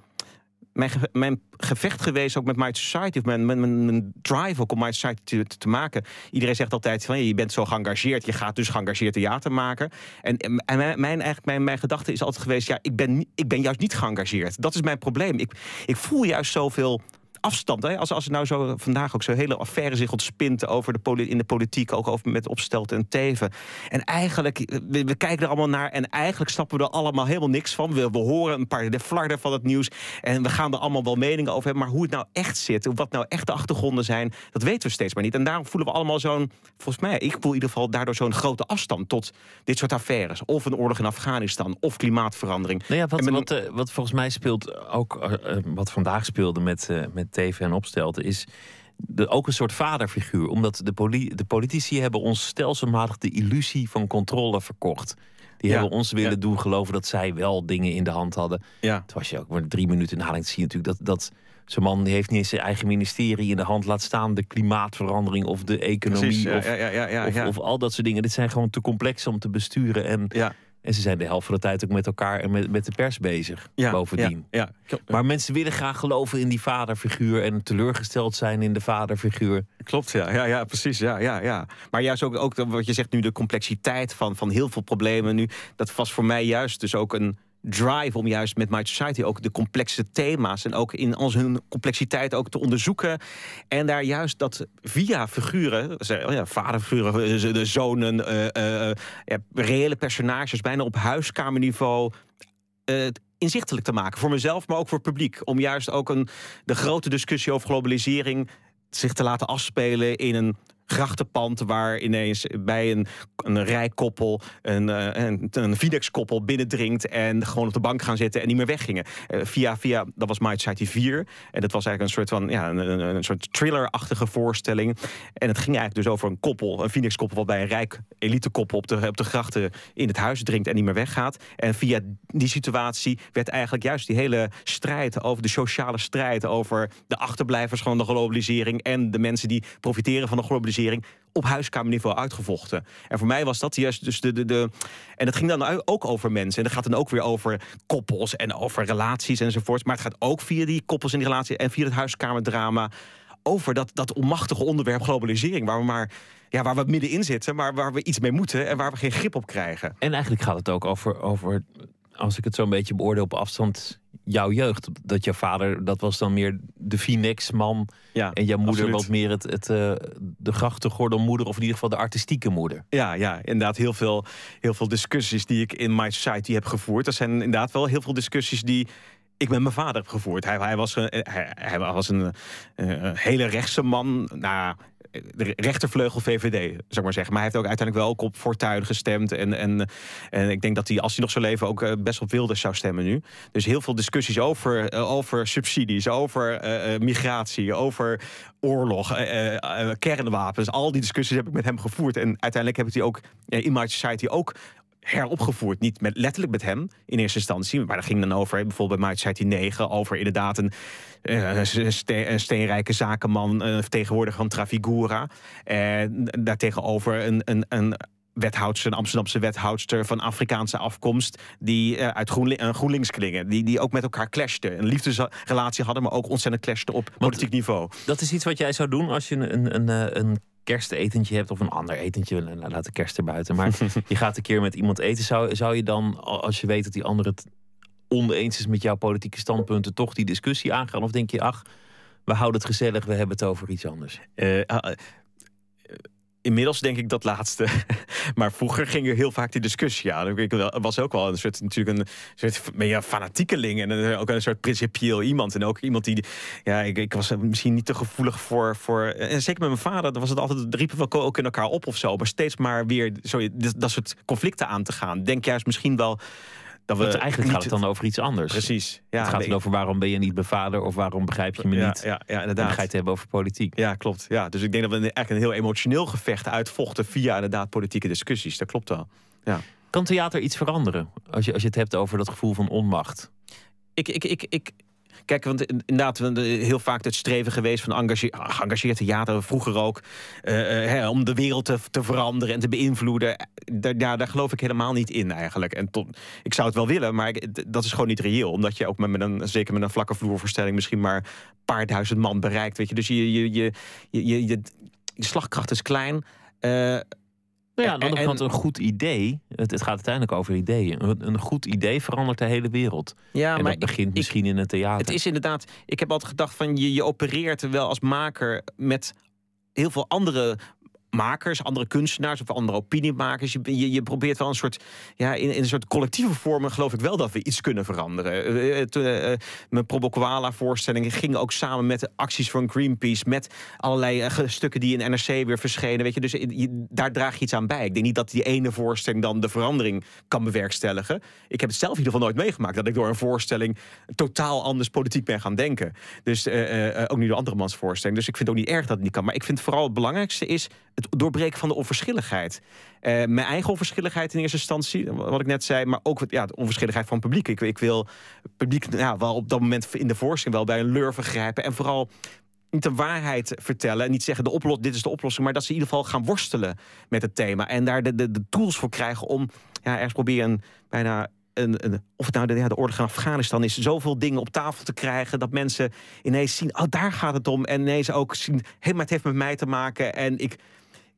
mijn, mijn gevecht geweest ook met My Society, of mijn, mijn, mijn drive ook om My Society te, te, maken. Iedereen zegt altijd van je bent zo geëngageerd, je gaat dus geëngageerd theater maken. En, en mijn, mijn, eigenlijk mijn, mijn gedachte is altijd geweest, ja, ik ben, ik ben juist niet geëngageerd. Dat is mijn probleem. Ik, ik voel juist zoveel afstand. Hè? Als, als er nou zo vandaag ook zo'n hele affaire zich ontspint over de in de politiek, ook over met Opstelten en Teven. En eigenlijk, we, kijken er allemaal naar en eigenlijk snappen we er allemaal helemaal niks van. We, we horen een paar de flarden van het nieuws en we gaan er allemaal wel meningen over hebben. Maar hoe het nou echt zit, wat nou echt de achtergronden zijn, dat weten we steeds maar niet. En daarom voelen we allemaal zo'n, volgens mij, ik voel in ieder geval daardoor zo'n grote afstand tot dit soort affaires. Of een oorlog in Afghanistan, of klimaatverandering. Nou ja, wat, wat, uh, wat, volgens mij speelt ook, uh, wat vandaag speelde met, uh, met Teven en Opstelten, is de, ook een soort vaderfiguur. Omdat de, de politici hebben ons stelselmatig de illusie van controle verkocht. Die hebben ons willen doen geloven dat zij wel dingen in de hand hadden. Ja. Toen was je ook maar drie minuten in haling te zien natuurlijk dat, dat zo'n man die heeft niet eens zijn eigen ministerie in de hand. Laat staan de klimaatverandering of de economie of, of, of, al dat soort dingen. Dit zijn gewoon te complex om te besturen. En en ze zijn de helft van de tijd ook met elkaar en met, met de pers bezig. Ja, bovendien. Ja, ja. Maar mensen willen graag geloven in die vaderfiguur en teleurgesteld zijn in de vaderfiguur. Klopt, ja, ja, ja precies. Ja, ja, ja. Maar juist ook, ook wat je zegt nu, de complexiteit van, van heel veel problemen nu. Dat was voor mij juist dus ook een drive om juist met My Society ook de complexe thema's en ook in als hun complexiteit ook te onderzoeken. En daar juist dat via figuren, ja, vaderfiguren, de zonen, uh, ja, reële personages, bijna op huiskamerniveau. Inzichtelijk te maken voor mezelf, maar ook voor het publiek. Om juist ook een, de grote discussie over globalisering zich te laten afspelen in een grachtenpand waar ineens bij een, een rijkoppel een, uh, een, een Fidex-koppel binnendringt en gewoon op de bank gaan zitten en niet meer weggingen. Uh, via, via, dat was My Society 4 en dat was eigenlijk een soort van, ja, een, een, soort thriller-achtige voorstelling. En het ging eigenlijk dus over een koppel, een Phoenix-koppel wat bij een rijk elite-koppel op de, op de grachten in het huis drinkt en niet meer weggaat. En via die situatie werd eigenlijk juist die hele strijd over de sociale strijd, over de achterblijvers van de globalisering en de mensen die profiteren van de globalisering op huiskamerniveau uitgevochten. En voor mij was dat juist dus de, de, de. En het ging dan ook over mensen. En dat gaat dan ook weer over koppels en over relaties enzovoort. Maar het gaat ook via die koppels en die relatie en via het huiskamerdrama. Over dat, dat onmachtige onderwerp globalisering. Waar we maar ja, waar we middenin zitten, maar waar we iets mee moeten en waar we geen grip op krijgen. En eigenlijk gaat het ook over, over als ik het zo een beetje beoordeel op afstand, jouw jeugd. Dat jouw vader, dat was dan meer de Phoenix-man. Ja, en jouw moeder wat meer het, het, uh, de grachtengordelmoeder... of in ieder geval de artistieke moeder. Ja, ja inderdaad. Heel veel, heel veel discussies die ik in My Society heb gevoerd. Dat zijn inderdaad wel heel veel discussies die ik met mijn vader heb gevoerd. Hij, hij was, een, hij, hij was een, een, hele rechtse man. Nou, de rechtervleugel VVD, ik maar zeggen. Maar hij heeft ook uiteindelijk wel ook op Fortuyn gestemd. En, en, en ik denk dat hij, als hij nog zou leven, ook eh, best op Wilders zou stemmen nu. Dus heel veel discussies over, eh, over subsidies, over eh, migratie, over oorlog, kernwapens. Al die discussies heb ik met hem gevoerd. En uiteindelijk heb ik die ook in My Society ook heropgevoerd. Niet met, letterlijk met hem in eerste instantie. Maar dat ging dan over, bijvoorbeeld bij Society 9... over inderdaad een, een steenrijke zakenman... een vertegenwoordiger van Trafigura. En daartegenover een, een, een wethoudster, een Amsterdamse wethoudster van Afrikaanse afkomst, die uh, uit Groenli uh, GroenLinks klingen, die, die ook met elkaar clashten. Een liefdesrelatie hadden, maar ook ontzettend clashten op politiek niveau. Dat is iets wat jij zou doen als je een, een, een, een kerstetentje hebt of een ander etentje, laat de kerst erbuiten. Maar je gaat een keer met iemand eten, zou, zou je dan, als je weet dat die ander het oneens is met jouw politieke standpunten, toch die discussie aangaan? Of denk je, ach, we houden het gezellig, we hebben het over iets anders? Uh, Inmiddels denk ik dat laatste. maar vroeger ging er heel vaak die discussie aan. Ik was ook wel een soort, natuurlijk een soort fanatiekeling. En ook een soort principieel iemand. En ook iemand die. Ja, ik, ik was misschien niet te gevoelig voor. voor en zeker met mijn vader, dan was het altijd. riepen we ook in elkaar op of zo. Maar steeds maar weer zo, dat soort conflicten aan te gaan. Denk juist misschien wel dat we eigenlijk gaat het dan over iets anders. Precies. Ja, het gaat nee. over waarom ben je niet bevader of waarom begrijp je me niet. Ja, ja, inderdaad. En ga je het hebben over politiek. Ja, klopt. Ja, dus ik denk dat we eigenlijk een heel emotioneel gevecht uitvochten via inderdaad politieke discussies. Dat klopt wel. Ja. Kan theater iets veranderen als je, als je het hebt over dat gevoel van onmacht? Ik, ik, ik, ik, Kijk, want inderdaad, heel vaak het streven geweest van geëngageerd theater, vroeger ook, uh, om de wereld te, te, veranderen en te beïnvloeden. Daar, daar, geloof ik helemaal niet in eigenlijk. En tot, ik zou het wel willen, maar dat is gewoon niet reëel. Omdat je ook met, met een, zeker met een vlakke vloervoorstelling, misschien maar een paar duizend man bereikt. Weet je. Dus je, je, je, je, je, je, slagkracht is klein. Nou ja, aan de andere kant een goed idee. Het, het, gaat uiteindelijk over ideeën. Een, een, goed idee verandert de hele wereld. Ja, en maar dat begint misschien in een theater. Het is inderdaad. Ik heb altijd gedacht van je, je opereert wel als maker met heel veel andere makers, andere kunstenaars of andere opiniemakers. Je, je, probeert wel een soort, ja, in, in, een soort collectieve vormen geloof ik wel dat we iets kunnen veranderen. Uh, mijn Probo Koala voorstellingen gingen ook samen met de acties van Greenpeace, met allerlei stukken die in NRC weer verschenen. Weet je, dus daar draag je iets aan bij. Ik denk niet dat die ene voorstelling dan de verandering kan bewerkstelligen. Ik heb het zelf in ieder geval nooit meegemaakt dat ik door een voorstelling totaal anders politiek ben gaan denken. Dus ook niet door andermans voorstelling. Dus ik vind het ook niet erg dat het niet kan. Maar ik vind vooral het belangrijkste is het doorbreken van de onverschilligheid. Uh, mijn eigen onverschilligheid in eerste instantie, wat ik net zei, maar ook ja, de onverschilligheid van het publiek. Ik, ik wil publiek ja, wel op dat moment in de voorstelling wel bij een lurven grijpen en vooral niet de waarheid vertellen en niet zeggen de oplos dit is de oplossing, maar dat ze in ieder geval gaan worstelen met het thema en daar de, de, de tools voor krijgen om ja, ergens proberen bijna een, een, of het nou de, ja, de orde van Afghanistan is, zoveel dingen op tafel te krijgen dat mensen ineens zien, oh daar gaat het om en ineens ook zien, hé, maar het heeft met mij te maken en ik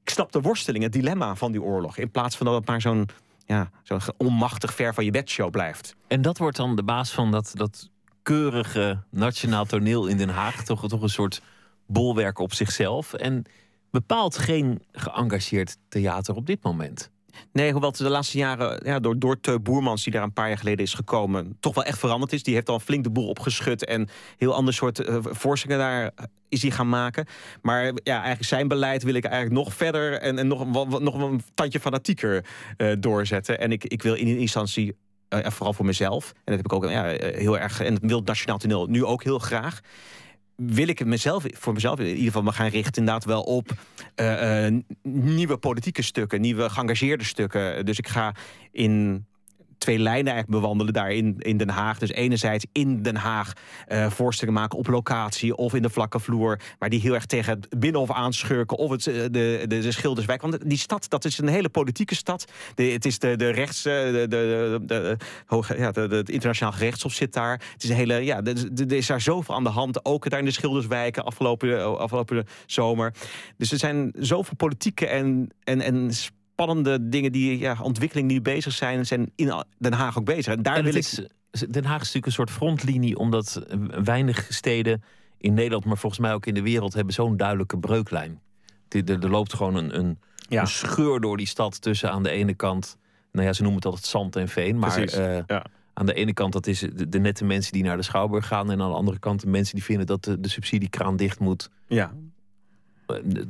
ik snap de worsteling, het dilemma van die oorlog. In plaats van dat het maar zo'n ja, zo'n onmachtig ver van je bedshow blijft. En dat wordt dan de baas van dat, dat keurige nationaal toneel in Den Haag. Toch, toch een soort bolwerk op zichzelf. En bepaalt geen geëngageerd theater op dit moment. Nee, hoewel het de laatste jaren ja, door, door Teu Boermans, die daar een paar jaar geleden is gekomen, toch wel echt veranderd is. Die heeft al flink de boel opgeschud en heel ander soort uh, voorstellingen daar is gaan maken. Maar ja, eigenlijk zijn beleid wil ik eigenlijk nog verder en, en nog, wat, nog een tandje fanatieker uh, doorzetten. En ik, ik wil in instantie uh, vooral voor mezelf. En dat heb ik ook ja, heel erg. En dat wil Nationaal Toneel nu ook heel graag wil ik mezelf, voor mezelf in ieder geval me gaan richten inderdaad wel op nieuwe politieke stukken, nieuwe geëngageerde stukken. Dus ik ga in twee lijnen eigenlijk bewandelen daar in, in Den Haag. Dus enerzijds in Den Haag uh, maken op locatie of in de vlakke vloer. Maar die heel erg tegen het Binnenhof aanschurken of het, eh, de, de, de Schilderswijk. Want die stad, dat is een hele politieke stad. De, het is de, de rechts, eh, de, de, ja, het internationaal gerechtshof zit daar. Het is een hele, ja, er is daar zoveel aan de hand. Ook daar in de Schilderswijken afgelopen, afgelopen zomer. Dus er zijn zoveel politieke en, en, en spannende dingen, die ja, ontwikkelingen die bezig zijn, zijn in Den Haag ook bezig. En daar wil ik. Den Haag is natuurlijk een soort frontlinie, omdat weinig steden in Nederland, maar volgens mij ook in de wereld, hebben zo'n duidelijke breuklijn. Er, loopt gewoon een, een, een, scheur door die stad tussen aan de ene kant, nou ja, ze noemen het altijd zand en veen, maar uh, ja. aan de ene kant dat is de, de, nette mensen die naar de Schouwburg gaan, en aan de andere kant de mensen die vinden dat de, de subsidiekraan dicht moet. Ja.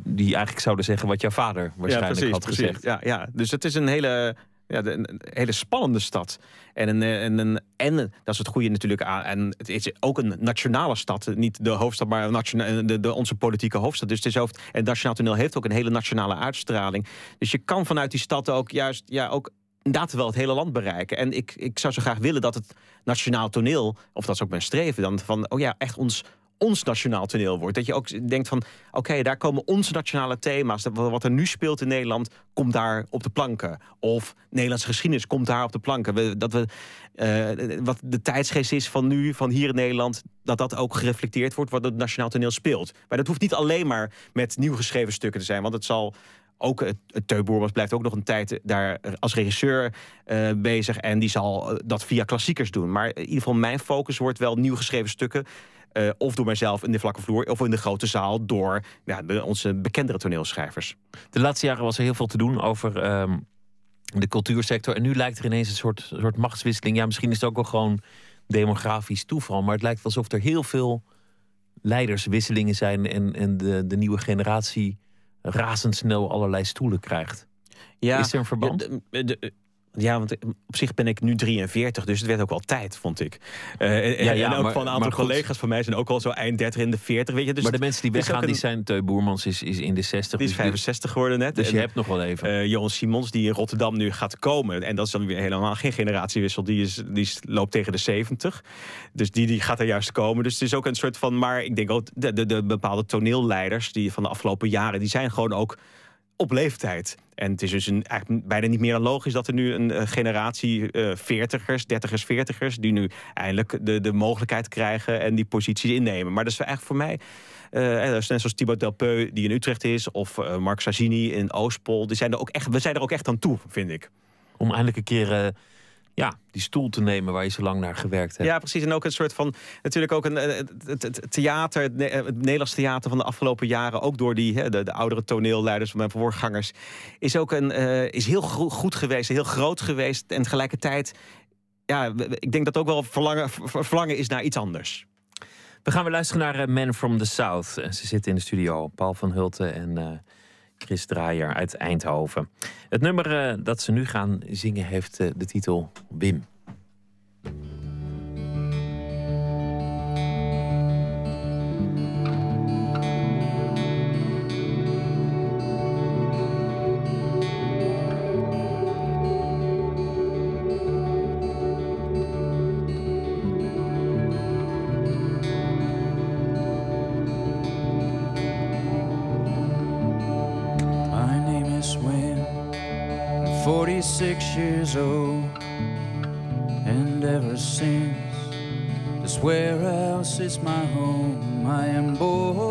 Die eigenlijk zouden zeggen wat jouw vader waarschijnlijk had gezegd. Ja, ja, dus het is een hele, ja, een hele spannende stad. En, een, en, een, en dat is het goede natuurlijk aan. En het is ook een nationale stad. Niet de hoofdstad, maar nationale, de, de, onze politieke hoofdstad. Dus het, is hoofd, en het Nationaal Toneel heeft ook een hele nationale uitstraling. Dus je kan vanuit die stad ook juist ja, ook inderdaad wel het hele land bereiken. En ik, ik zou zo graag willen dat het nationaal toneel, of dat is ook mijn streven, dan van, oh ja, echt ons ons nationaal toneel wordt. Dat je ook denkt van, oké, daar komen onze nationale thema's. Wat er nu speelt in Nederland, komt daar op de planken. Of Nederlandse geschiedenis komt daar op de planken. Dat we, uh, wat de tijdsgeest is van nu, van hier in Nederland... dat dat ook gereflecteerd wordt wat het nationaal toneel speelt. Maar dat hoeft niet alleen maar met nieuw geschreven stukken te zijn. Want het zal ook het, het blijft ook nog een tijd daar als regisseur uh, bezig. En die zal dat via klassiekers doen. Maar in ieder geval mijn focus wordt wel nieuw geschreven stukken. Uh, of door mijzelf in de vlakke vloer, of in de grote zaal door ja, de, onze bekendere toneelschrijvers. De laatste jaren was er heel veel te doen over um, de cultuursector. En nu lijkt er ineens een soort, soort machtswisseling. Ja, misschien is het ook wel gewoon demografisch toeval. Maar het lijkt alsof er heel veel leiderswisselingen zijn. En, en de, de nieuwe generatie razendsnel allerlei stoelen krijgt. Ja, is er een verband? de, ja, want op zich ben ik nu 43, dus het werd ook wel tijd, vond ik. Uh, ja, ja, en ook maar, van een aantal collega's van mij zijn ook al zo eind 30 in de 40. Weet je, dus maar de mensen die weggaan, die zijn... Teu Boermans is, is in de 60. Die is 65 dus geworden net. Dus je hebt nog wel even. Uh, Johan Simons, die in Rotterdam nu gaat komen. En dat is dan weer helemaal geen generatiewissel. Die, is, die loopt tegen de 70. Dus die, die gaat er juist komen. Dus het is ook een soort van... Maar ik denk ook, de, de, de bepaalde toneelleiders die van de afgelopen jaren... die zijn gewoon ook op leeftijd. En het is dus eigenlijk bijna niet meer dan logisch dat er nu een uh, generatie uh, veertigers, dertigers, veertigers, die nu eindelijk de, de mogelijkheid krijgen en die posities innemen. Maar dat is eigenlijk voor mij. Uh, net zoals Thibaut Delpeu, die in Utrecht is, of uh, Mark Sazzini in Oostpol. Die zijn er ook echt, we zijn er ook echt aan toe, vind ik. Om eindelijk een keer ja, die stoel te nemen waar je zo lang naar gewerkt hebt. Ja, precies. En ook een soort van, natuurlijk ook een, het, het theater, het, Nederlands theater van de afgelopen jaren, ook door die, hè, de, de oudere toneelleiders van mijn voorgangers, is ook een, uh, is heel goed geweest, heel groot geweest. En tegelijkertijd, ja, ik denk dat ook wel verlangen, verlangen is naar iets anders. We gaan weer luisteren naar uh, Man from the South. Ze zitten in de studio, Paul van Hulten en... Uh, Chris Draaier uit Eindhoven. Het nummer uh, dat ze nu gaan zingen heeft uh, de titel Wim. Six years old, and ever since this warehouse is my home, I am bored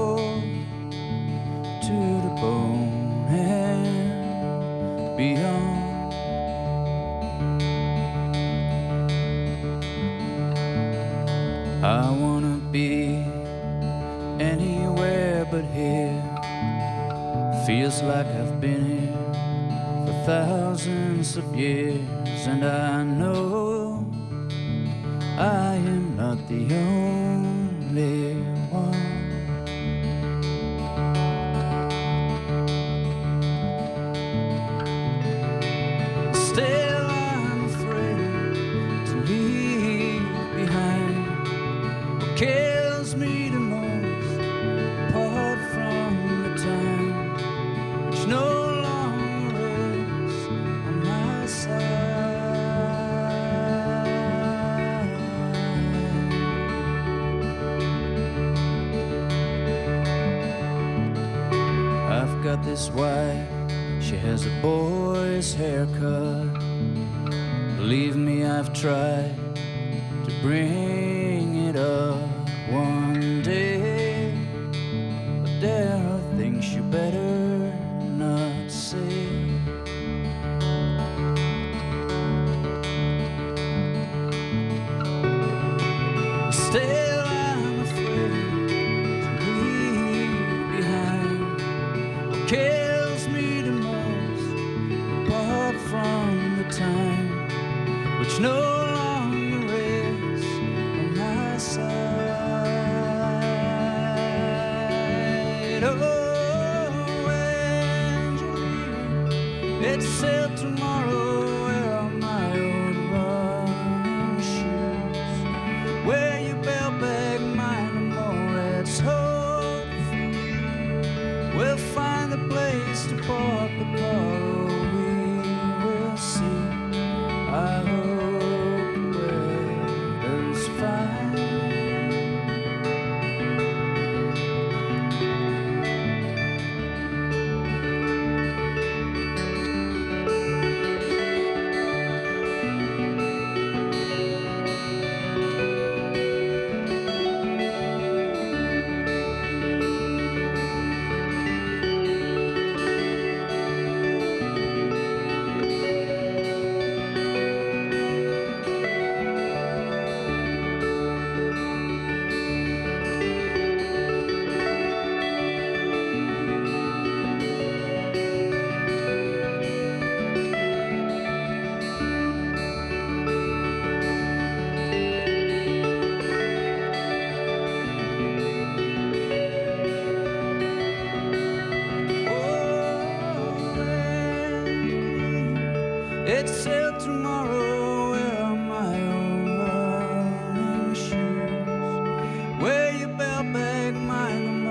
find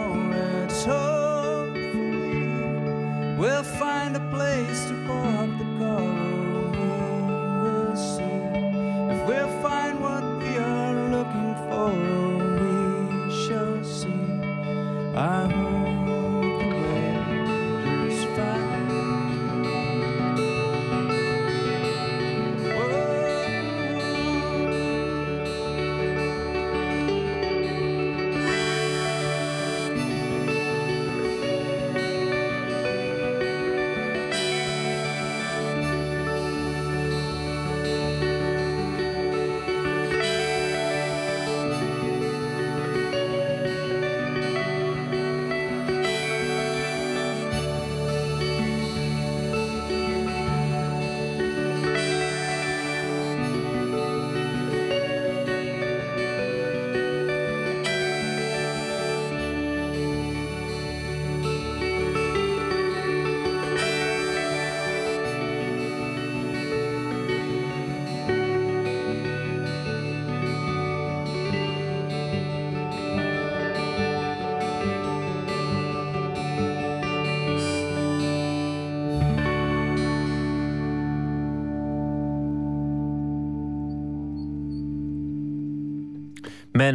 a. We'll find a place to go.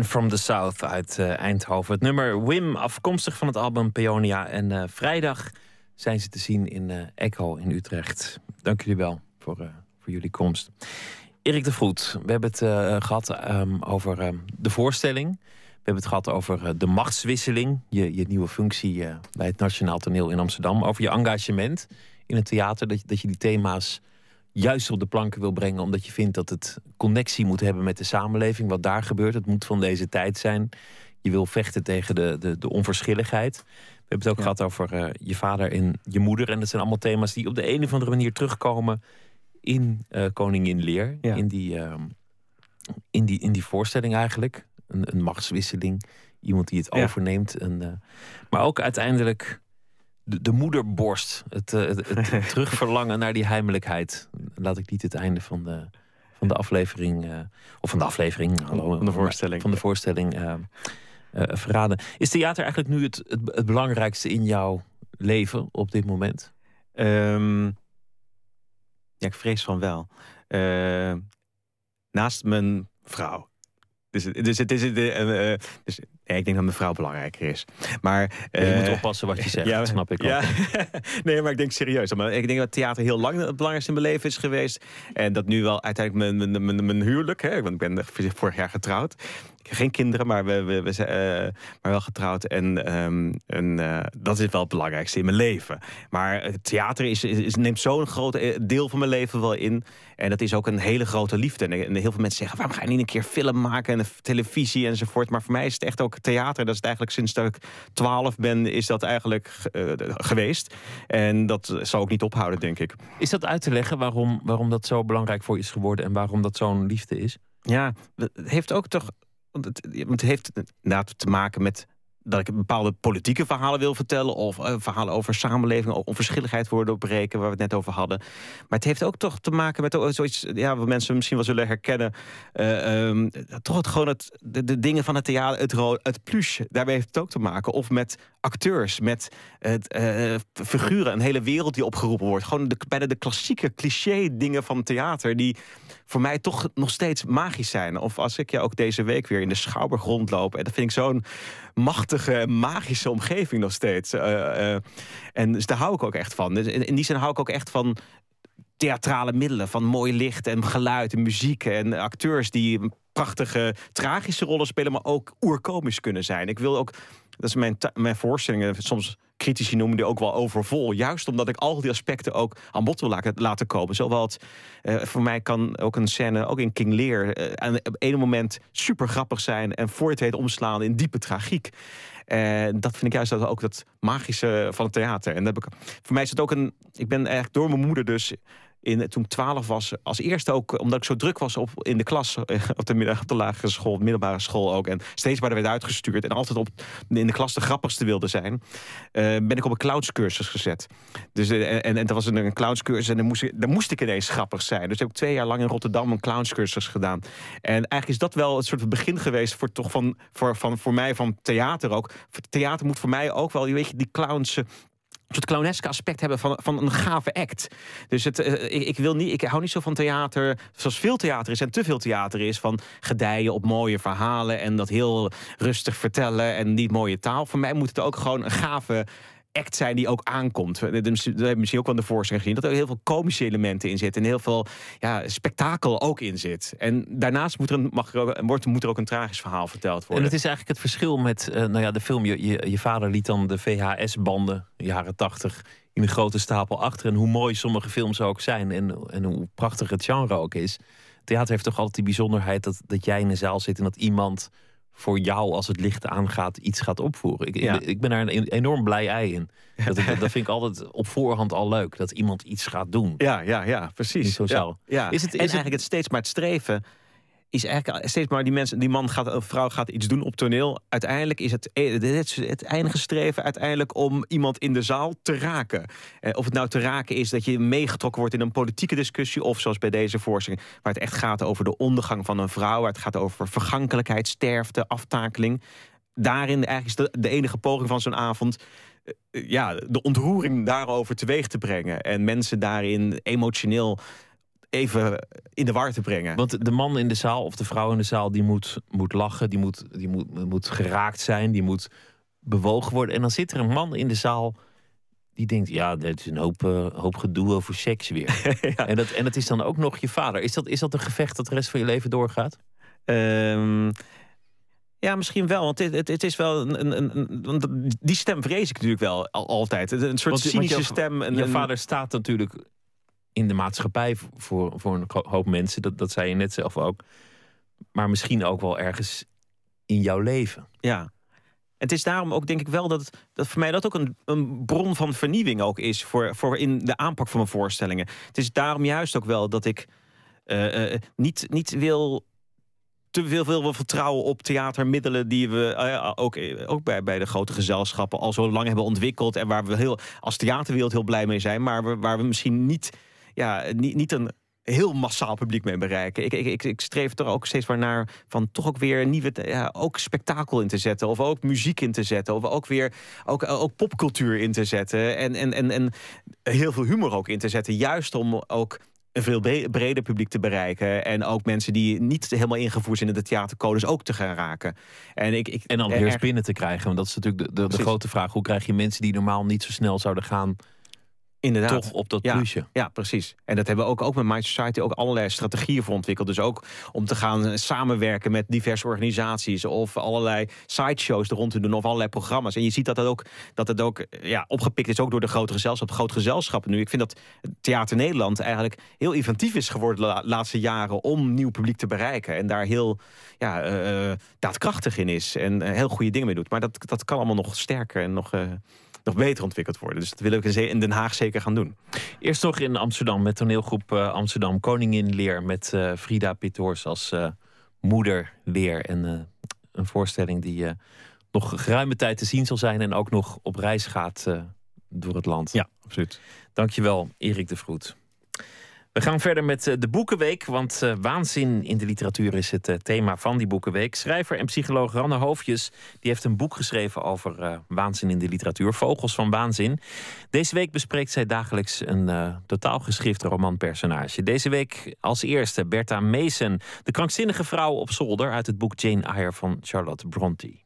From the South uit eh, Eindhoven. Het nummer Wim, afkomstig van het album Peonia. En eh, vrijdag zijn ze te zien in eh, Echo in Utrecht. Dank jullie wel voor, voor jullie komst. Erik de Vroet, we hebben het eh, gehad ehm, over ehm, de voorstelling. We hebben het gehad over de machtswisseling. Je, je nieuwe functie bij het Nationaal Toneel in Amsterdam. Over je engagement in het theater. Dat, dat je die thema's juist op de planken wil brengen. Omdat je vindt dat het connectie moet hebben met de samenleving. Wat daar gebeurt. Het moet van deze tijd zijn. Je wil vechten tegen de, de, de onverschilligheid. We hebben het ook gehad over eh, je vader en je moeder. En dat zijn allemaal thema's die op de een of andere manier terugkomen in eh, Koningin Leer. Ja. In, die, ehm, in, die, in die voorstelling eigenlijk. Een, een machtswisseling. Iemand die het Ja. overneemt. En, eh, maar ook uiteindelijk de, de moederborst. Het, eh, het, het terugverlangen naar die heimelijkheid. Laat ik niet het einde van de, van de aflevering... eh, of van de aflevering, hallo. Van de voorstelling. Van de voorstelling eh, verraden. Is theater eigenlijk nu het, het, het belangrijkste in jouw leven op dit moment? Ehm, ja, ik vrees van wel. Eh, naast mijn vrouw. Dus, het- dus het is. dus, nee, ik denk dat mijn vrouw belangrijker is. Maar. je moet eh, oppassen wat je zegt, dat snap ik ja, ook. nee, maar ik denk serieus. Maar ik denk dat theater heel lang het belangrijkste in mijn leven is geweest. En dat nu wel uiteindelijk mijn, mijn, mijn, mijn huwelijk. Hè, want ik ben vorig jaar getrouwd. Ik heb geen kinderen, maar, we, we, we zijn, eh, maar wel getrouwd. En, ehm, en eh, dat is wel het belangrijkste in mijn leven. Maar het theater is, is, is- neemt zo'n groot eh, deel van mijn leven wel in. En dat is ook een hele grote liefde. En, en heel veel mensen zeggen, waarom ga je niet een keer film maken en televisie enzovoort. Maar voor mij is het echt ook theater. Dat is het eigenlijk sinds dat ik 12 ben, is dat eigenlijk geweest. En dat zal ook niet ophouden, denk ik. Is dat uit te leggen waarom, waarom dat zo belangrijk voor je is geworden... en waarom dat zo'n liefde is? Ja, het heeft ook toch. Want het, heeft inderdaad te maken met dat ik bepaalde politieke verhalen wil vertellen. Of eh, verhalen over samenleving, o- onverschilligheid worden doorbreken, waar we het net over hadden. Maar het heeft ook toch te maken met zoiets, ja, wat mensen misschien wel zullen herkennen. Eh, ehm, toch het, gewoon het, de, dingen van het theater, het, het pluche, daarmee heeft het ook te maken. Of met acteurs, met het, eh, figuren, een hele wereld die opgeroepen wordt. Gewoon de, bijna de klassieke cliché dingen van theater die voor mij toch nog steeds magisch zijn. Of als ik ja ook deze week weer in de Schouwburg rondloop. En dat vind ik zo'n machtige, magische omgeving nog steeds. Eh, eh, en dus daar hou ik ook echt van. Dus in die zin hou ik ook echt van theatrale middelen. Van mooi licht en geluid en muziek. En acteurs die prachtige, tragische rollen spelen... maar ook oerkomisch kunnen zijn. Ik wil ook... Dat is mijn, mijn voorstellingen. Soms critici noemen die ook wel overvol. Juist omdat ik al die aspecten ook aan bod wil laten, komen. Zowel het, eh, voor mij kan ook een scène, ook in King Lear... eh, aan op een moment super grappig zijn... en voor het weet omslaan in diepe tragiek. En dat vind ik juist ook dat magische van het theater. En dat heb ik, voor mij is het ook een... Ik ben eigenlijk door mijn moeder dus... In, toen ik 12 was, als eerste ook omdat ik zo druk was op, in de klas, eh, op de, op de lagere school, middelbare school ook. En steeds maar werd uitgestuurd en altijd op, in de klas de grappigste wilde zijn. eh, ben ik op een clownscursus gezet. Dus, eh, en, en was een, een clownscursus en dan moest, ik, dan moest ik ineens grappig zijn. Dus heb ik twee jaar lang in Rotterdam een clownscursus gedaan. En eigenlijk is dat wel het soort begin geweest voor, toch van, voor, van, voor mij van theater ook. Theater moet voor mij ook wel, je weet die clowns een soort clowneske aspect hebben van, van een gave act. Dus het, eh, ik, ik, wil niet, ik hou niet zo van theater zoals veel theater is en te veel theater is. Van gedijen op mooie verhalen en dat heel rustig vertellen en niet mooie taal. Voor mij moet het ook gewoon een gave act zijn die ook aankomt. We hebben misschien ook wel de voorstelling gezien... dat er heel veel komische elementen in zitten... en heel veel ja, spektakel ook in zit. En daarnaast moet er, een, mag er ook, wordt, moet er ook een tragisch verhaal verteld En worden. het is eigenlijk het verschil met eh, nou ja, de film. Je, je, je vader liet dan de VHS-banden, jaren tachtig, in een grote stapel achter. En hoe mooi sommige films ook zijn en, en hoe prachtig het genre ook is. Theater heeft toch altijd die bijzonderheid dat, dat jij in een zaal zit en dat iemand voor jou, als het licht aangaat, iets gaat opvoeren. Ik, Ja. ik, ben daar een enorm blij ei in. Dat, dat vind ik altijd op voorhand al leuk, dat iemand iets gaat doen. Ja, ja, ja, precies. zo'n ja. Is het- en is het- eigenlijk het steeds maar het streven is eigenlijk steeds maar die mensen, die man gaat, een vrouw gaat iets doen op toneel. Uiteindelijk is het, het, het, eindige streven uiteindelijk om iemand in de zaal te raken. Eh, of het nou te raken is dat je meegetrokken wordt in een politieke discussie, of zoals bij deze voorstelling, waar het echt gaat over de ondergang van een vrouw, waar het gaat over vergankelijkheid, sterfte, aftakeling. Daarin eigenlijk is de, de enige poging van zo'n avond eh, ja, de ontroering daarover teweeg te brengen. En mensen daarin emotioneel even in de war te brengen. Want de man in de zaal of de vrouw in de zaal, die moet, moet lachen, die moet, die moet, moet geraakt zijn, die moet bewogen worden. En dan zit er een man in de zaal die denkt, ja, dit is een hoop, eh, hoop gedoe over seks weer. en, dat, en het is dan ook nog je vader. Is dat, is dat een gevecht dat de rest van je leven doorgaat? Ehm, ja, misschien wel. Want het, het, het is wel een, een, een- Die stem vrees ik natuurlijk wel al, altijd. Een soort Want- want cynische jouw- stem. Een, je vader staat natuurlijk in de maatschappij voor, voor een hoop mensen. Dat, dat zei je net zelf ook. Maar misschien ook wel ergens in jouw leven. Ja. Het is daarom ook denk ik wel dat, dat voor mij dat ook een, een bron van vernieuwing ook is voor, voor in de aanpak van mijn voorstellingen. Het is daarom juist ook wel dat ik eh, eh, niet, niet wil te veel, veel vertrouwen op theatermiddelen die we eh, ook, ook bij, bij de grote gezelschappen al zo lang hebben ontwikkeld en waar we heel, als theaterwereld heel blij mee zijn, maar we, waar we misschien niet, ja, niet, niet een heel massaal publiek mee bereiken. Ik, ik, ik, ik streef er ook steeds maar naar van toch ook weer nieuwe, ja, ook spektakel in te zetten. Of ook muziek in te zetten. Of ook weer ook, ook popcultuur in te zetten. En, en, en, en heel veel humor ook in te zetten. Juist om ook een veel bre- breder publiek te bereiken. En ook mensen die niet helemaal ingevoerd zijn in de theatercodes ook te gaan raken. En, ik, ik, En dan erg- weer binnen te krijgen. Want dat is natuurlijk de, de, de grote vraag. Hoe krijg je mensen die normaal niet zo snel zouden gaan... Inderdaad. toch op dat Ja. plusje? Ja, precies. En dat hebben we ook, ook met My Society ook allerlei strategieën voor ontwikkeld. Dus ook om te gaan samenwerken met diverse organisaties of allerlei sideshows er rond te doen of allerlei programma's. En je ziet dat het ook, dat het ook ja, opgepikt is ook door de grote gezelschap, grote gezelschappen nu. Ik vind dat Theater Nederland eigenlijk heel inventief is geworden de la- laatste jaren om nieuw publiek te bereiken. En daar heel ja, eh, eh, daadkrachtig in is en eh, heel goede dingen mee doet. Maar dat, dat kan allemaal nog sterker en nog, eh, nog beter ontwikkeld worden. Dus dat wil ik in Den Haag zeker gaan doen. Eerst nog in Amsterdam met toneelgroep eh, Amsterdam Koningin Leer. Met eh, Frida Pittoors als eh, moeder Leer. En een voorstelling die nog geruime tijd te zien zal zijn en ook nog op reis gaat door het land. Ja, absoluut. Dankjewel, Erik de Vroet. We gaan verder met eh, de Boekenweek, want uh, waanzin in de literatuur is het uh, thema van die Boekenweek. Schrijver en psycholoog Ranne Hoofdjes die heeft een boek geschreven over waanzin in de literatuur, Vogels van Waanzin. Deze week bespreekt zij dagelijks een totaal geschrifte romanpersonage. Deze week als eerste Bertha Mason, de krankzinnige vrouw op zolder uit het boek Jane Eyre van Charlotte Brontë.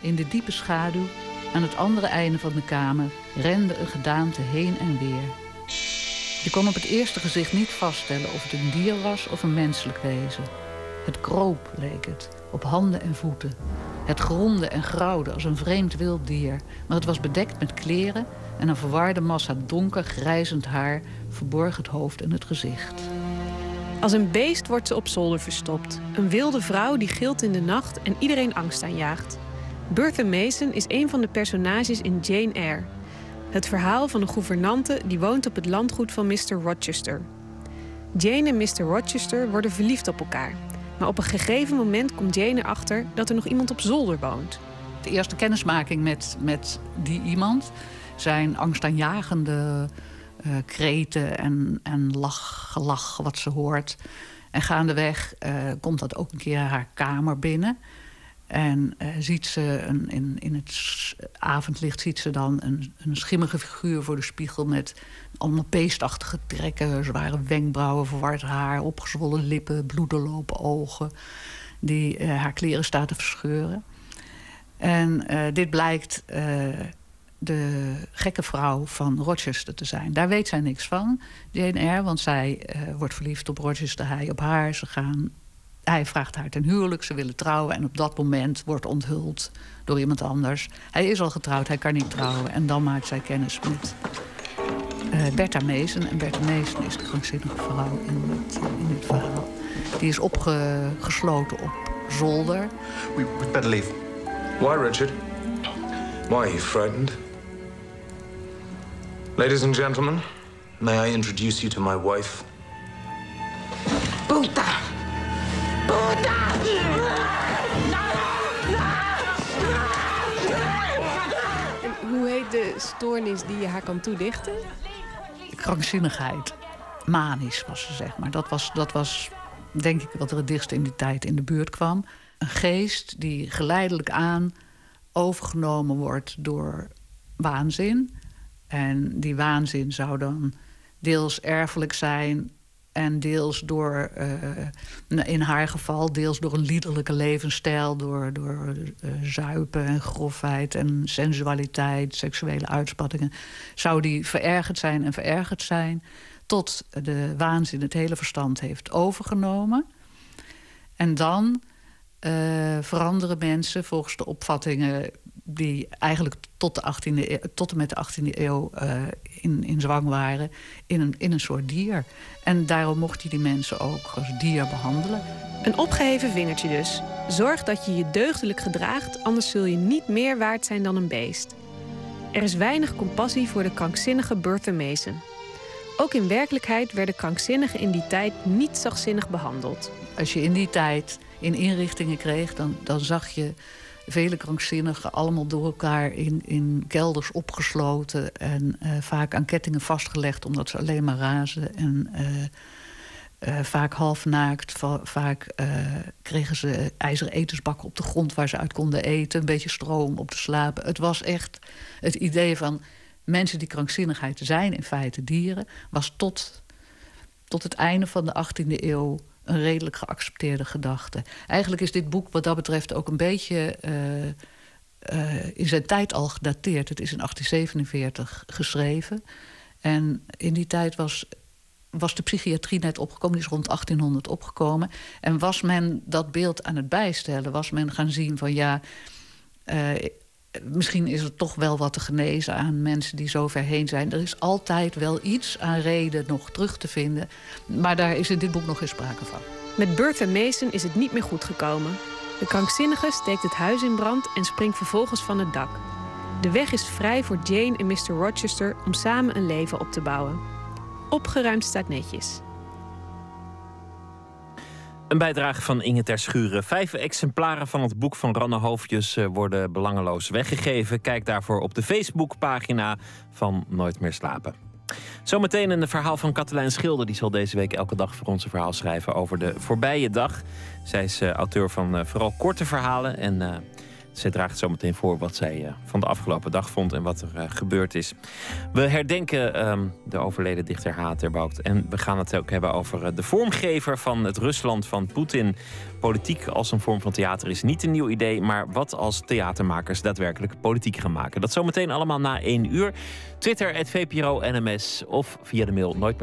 In de diepe schaduw, aan het andere einde van de kamer, rende een gedaante heen en weer. Je kon op het eerste gezicht niet vaststellen of het een dier was of een menselijk wezen. Het kroop leek het, op handen en voeten. Het gronde en grauwde als een vreemd wild dier, maar het was bedekt met kleren en een verwarde massa donker grijzend haar verborg het hoofd en het gezicht. Als een beest wordt ze op zolder verstopt. Een wilde vrouw die gilt in de nacht en iedereen angst aanjaagt. Bertha Mason is een van de personages in Jane Eyre, het verhaal van een gouvernante die woont op het landgoed van Mr. Rochester. Jane en Mr. Rochester worden verliefd op elkaar. Maar op een gegeven moment komt Jane erachter dat er nog iemand op zolder woont. De eerste kennismaking met, met die iemand zijn angstaanjagende uh, kreten en, en lach, gelach wat ze hoort. En gaandeweg uh, komt dat ook een keer haar kamer binnen. En uh, ziet ze in, in het avondlicht ziet ze dan een, een schimmige figuur voor de spiegel met allemaal peestachtige trekken, zware wenkbrauwen, verward haar, opgezwollen lippen, bloederlopen ogen, die uh, haar kleren staat te verscheuren. En uh, dit blijkt de gekke vrouw van Rochester te zijn. Daar weet zij niks van, Jane Eyre, want zij wordt verliefd op Rochester, hij op haar. Ze gaan hij vraagt haar ten huwelijk, ze willen trouwen... en op dat moment wordt onthuld door iemand anders. Hij is al getrouwd, hij kan niet trouwen. En dan maakt zij kennis met uh, Bertha Mason. En Bertha Mason is de krankzinnige vrouw in het, in het verhaal. Die is opgesloten op zolder. We, we'd better leave. Why, Richard? Why are you frightened? Ladies and gentlemen, may I introduce you to my wife? Puta! Hoe heet de stoornis die je haar kan toedichten? Krankzinnigheid. Manisch was ze, zeg maar. Dat was, dat was denk ik wat er het dichtst in die tijd in de buurt kwam. Een geest die geleidelijk aan overgenomen wordt door waanzin. En die waanzin zou dan deels erfelijk zijn en deels door, uh, in haar geval, deels door een liederlijke levensstijl, door, door uh, zuipen en grofheid en sensualiteit, seksuele uitspattingen, zou die verergerd zijn en verergerd zijn, tot de waanzin het hele verstand heeft overgenomen. En dan uh, veranderen mensen volgens de opvattingen die eigenlijk tot, de 18e, eeuw, tot en met de 18e eeuw uh, in, in zwang waren, in een, in een soort dier. En daarom mocht hij die mensen ook als dier behandelen. Een opgeheven vingertje dus. Zorg dat je je deugdelijk gedraagt, anders zul je niet meer waard zijn dan een beest. Er is weinig compassie voor de krankzinnige Bertha Mason. Ook in werkelijkheid werden krankzinnigen in die tijd niet zachtzinnig behandeld. Als je in die tijd in inrichtingen kreeg, dan, dan zag je vele krankzinnigen allemaal door elkaar in, in kelders opgesloten en uh, vaak aan kettingen vastgelegd omdat ze alleen maar razen. En uh, uh, vaak halfnaakt, va vaak kregen ze ijzeren etensbakken op de grond waar ze uit konden eten, een beetje stroom op te slapen. Het was echt het idee van mensen die krankzinnigheid zijn, in feite dieren, was tot, tot het einde van de 18e eeuw een redelijk geaccepteerde gedachte. Eigenlijk is dit boek wat dat betreft ook een beetje uh, uh, in zijn tijd al gedateerd. Het is in 1847 geschreven. En in die tijd was, was de psychiatrie net opgekomen. Die is rond 1800 opgekomen. En was men dat beeld aan het bijstellen? Was men gaan zien van ja... Uh, misschien is er toch wel wat te genezen aan mensen die zo ver heen zijn. Er is altijd wel iets aan reden nog terug te vinden. Maar daar is in dit boek nog geen sprake van. Met Bertha Mason is het niet meer goed gekomen. De krankzinnige steekt het huis in brand en springt vervolgens van het dak. De weg is vrij voor Jane en Mr. Rochester om samen een leven op te bouwen. Opgeruimd staat netjes. Een bijdrage van Inge Ter Schuren. Vijf exemplaren van het boek van Ranne Hoofdjes eh, worden belangeloos weggegeven. Kijk daarvoor op de Facebookpagina van Nooit meer slapen. Zometeen een verhaal van Katelijn Schilder. Die zal deze week elke dag voor ons een verhaal schrijven over de voorbije dag. Zij is uh, auteur van uh, vooral korte verhalen. En zij draagt zometeen voor wat zij van de afgelopen dag vond en wat er gebeurd is. We herdenken um, de overleden dichter H. En we gaan het ook hebben over de vormgever van het Rusland van Poetin. Politiek als een vorm van theater is niet een nieuw idee. Maar wat als theatermakers daadwerkelijk politiek gaan maken? Dat zometeen allemaal na één uur. Twitter, VPRO NMS. Of via de mail nooit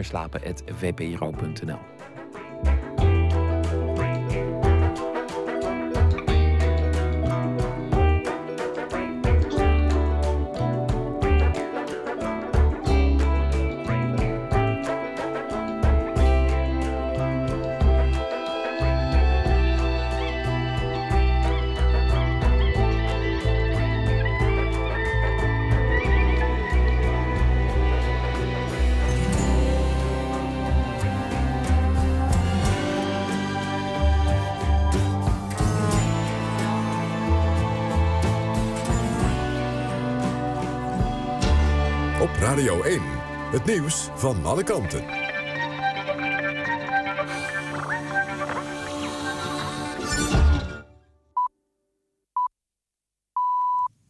Het nieuws van alle kanten.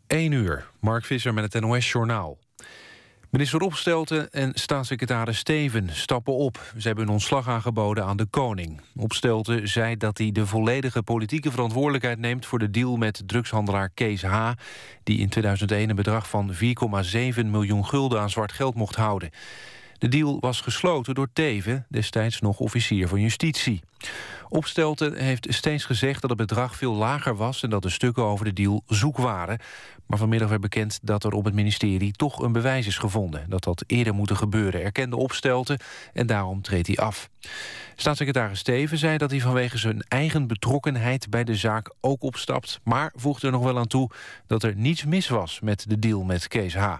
Eén uur. Mark Visser met het NOS Journaal. Minister Opstelten en staatssecretaris Steven stappen op. Ze hebben hun ontslag aangeboden aan de koning. Opstelten zei dat hij de volledige politieke verantwoordelijkheid neemt... voor de deal met drugshandelaar Kees H... die in 2001 een bedrag van 4,7 miljoen gulden aan zwart geld mocht houden. De deal was gesloten door Teven, destijds nog officier van justitie. Opstelten heeft steeds gezegd dat het bedrag veel lager was... en dat de stukken over de deal zoek waren. Maar vanmiddag werd bekend dat er op het ministerie toch een bewijs is gevonden. Dat dat eerder moeten gebeuren, erkende Opstelten en daarom treedt hij af. Staatssecretaris Steven zei dat hij vanwege zijn eigen betrokkenheid bij de zaak ook opstapt... maar voegde er nog wel aan toe dat er niets mis was met de deal met Kees H.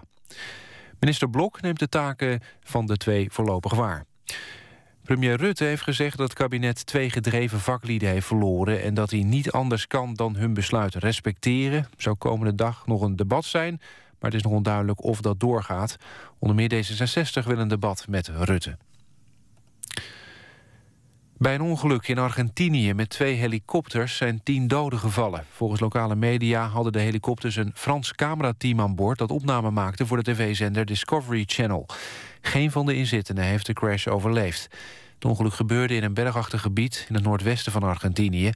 Minister Blok neemt de taken van de twee voorlopig waar. Premier Rutte heeft gezegd dat het kabinet twee gedreven vaklieden heeft verloren... en dat hij niet anders kan dan hun besluit respecteren. Zou komende dag nog een debat zijn, maar het is nog onduidelijk of dat doorgaat. Onder meer D66 wil een debat met Rutte. Bij een ongeluk in Argentinië met twee helikopters zijn tien doden gevallen. Volgens lokale media hadden de helikopters een Frans camerateam aan boord... dat opname maakte voor de tv-zender Discovery Channel. Geen van de inzittenden heeft de crash overleefd. Het ongeluk gebeurde in een bergachtig gebied in het noordwesten van Argentinië.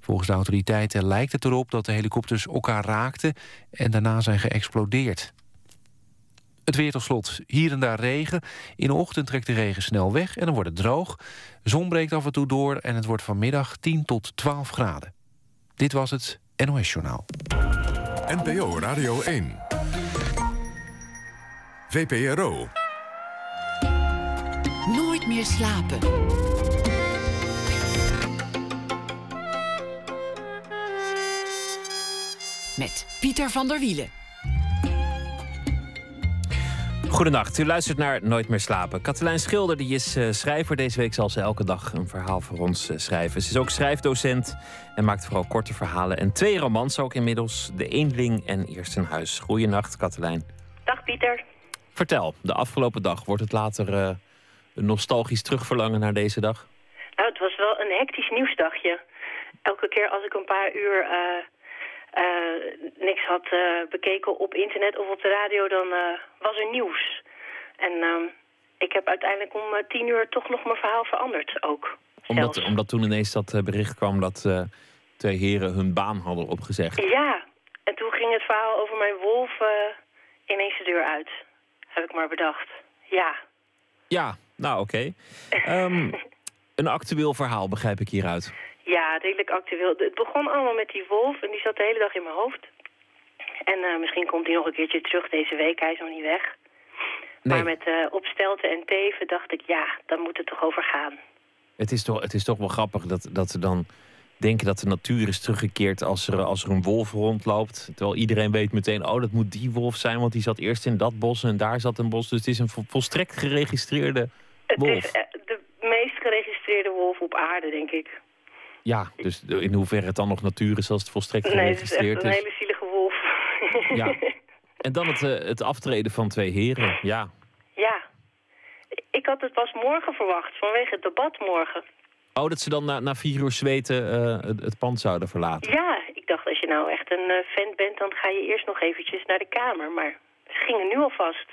Volgens de autoriteiten lijkt het erop dat de helikopters elkaar raakten... en daarna zijn geëxplodeerd. Het weer tot slot. Hier en daar regen. In de ochtend trekt de regen snel weg en dan wordt het droog. Zon breekt af en toe door en het wordt vanmiddag 10 tot 12 graden. Dit was het NOS Journaal. NPO Radio 1. VPRO. Nooit meer slapen. Met Pieter van der Wielen. Goedenacht, u luistert naar Nooit meer slapen. Katelijn Schilder die is uh, schrijver. Deze week zal ze elke dag een verhaal voor ons uh, schrijven. Ze is ook schrijfdocent en maakt vooral korte verhalen. En twee romans ook inmiddels. De Eenling en Eerst een Huis. Goedenacht, Katelijn. Dag, Pieter. Vertel, de afgelopen dag. Wordt het later uh, een nostalgisch terugverlangen naar deze dag? Nou, het was wel een hectisch nieuwsdagje. Elke keer als ik een paar uur niks had uh, bekeken op internet of op de radio, dan uh, was er nieuws. En ehm, ik heb uiteindelijk om tien uur toch nog mijn verhaal veranderd ook. Omdat, omdat toen ineens dat bericht kwam dat twee heren hun baan hadden opgezegd. Ja, en toen ging het verhaal over mijn wolf ineens de deur uit. Heb ik maar bedacht. Ja. Ja, nou oké. Okay. um, een actueel verhaal begrijp ik hieruit. Ja, redelijk actueel. Het begon allemaal met die wolf en die zat de hele dag in mijn hoofd. En uh, misschien komt hij nog een keertje terug deze week, hij is nog niet weg. Nee. Maar met uh, opstelten en teven dacht ik, ja, dan moet het toch over gaan. Het is toch, het is toch wel grappig dat, dat ze dan denken dat de natuur is teruggekeerd als er, als er een wolf rondloopt. Terwijl iedereen weet meteen, oh, dat moet die wolf zijn, want die zat eerst in dat bos en daar zat een bos. Dus het is een volstrekt geregistreerde wolf. Het is eh, de meest geregistreerde wolf op aarde, denk ik. Ja, dus in hoeverre het dan nog natuur is als het volstrekt Nee, het is echt geregistreerd een hele zielige wolf. Ja. En dan het, eh, het aftreden van twee heren. Ja, ja. Ik had het pas morgen verwacht, vanwege het debat morgen. Oh, dat ze dan na, na vier uur zweten eh, het, het pand zouden verlaten. Ja, ik dacht als je nou echt een eh, fan bent, dan ga je eerst nog eventjes naar de kamer. Maar ze gingen nu alvast.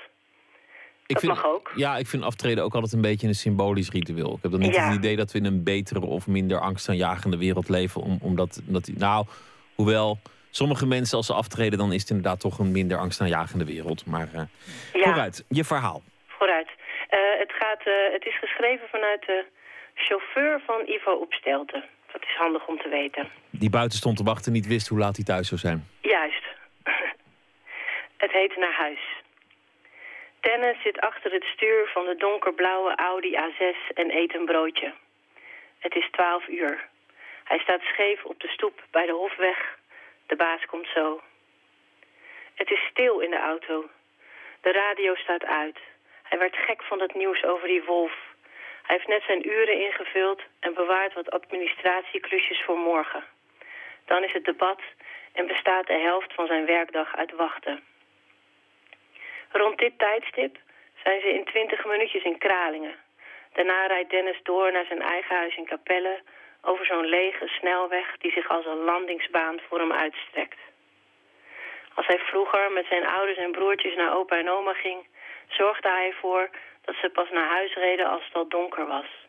Ik dat vind, mag ook. Ja, ik vind aftreden ook altijd een beetje een symbolisch ritueel. Ik heb dan niet Ja. het idee dat we in een betere of minder angstaanjagende wereld leven. Om, omdat, die- nou, hoewel sommige mensen als ze aftreden, dan is het inderdaad toch een minder angstaanjagende wereld. Maar eh, Ja. vooruit, je verhaal. Vooruit. Eh, het, gaat, eh, het is geschreven vanuit de chauffeur van Ivo Opstelten. Dat is handig om te weten. Die buiten stond te wachten en niet wist hoe laat hij thuis zou zijn. Juist. het heet Naar Huis. Dennis zit achter het stuur van de donkerblauwe Audi A6 en eet een broodje. Het is twaalf uur. Hij staat scheef op de stoep bij de Hofweg. De baas komt zo. Het is stil in de auto. De radio staat uit. Hij werd gek van het nieuws over die wolf. Hij heeft net zijn uren ingevuld en bewaart wat administratieklusjes voor morgen. Dan is het debat en bestaat de helft van zijn werkdag uit wachten. Rond dit tijdstip zijn ze in twintig minuutjes in Kralingen. Daarna rijdt Dennis door naar zijn eigen huis in Capelle... over zo'n lege snelweg die zich als een landingsbaan voor hem uitstrekt. Als hij vroeger met zijn ouders en broertjes naar opa en oma ging... zorgde hij ervoor dat ze pas naar huis reden als het al donker was.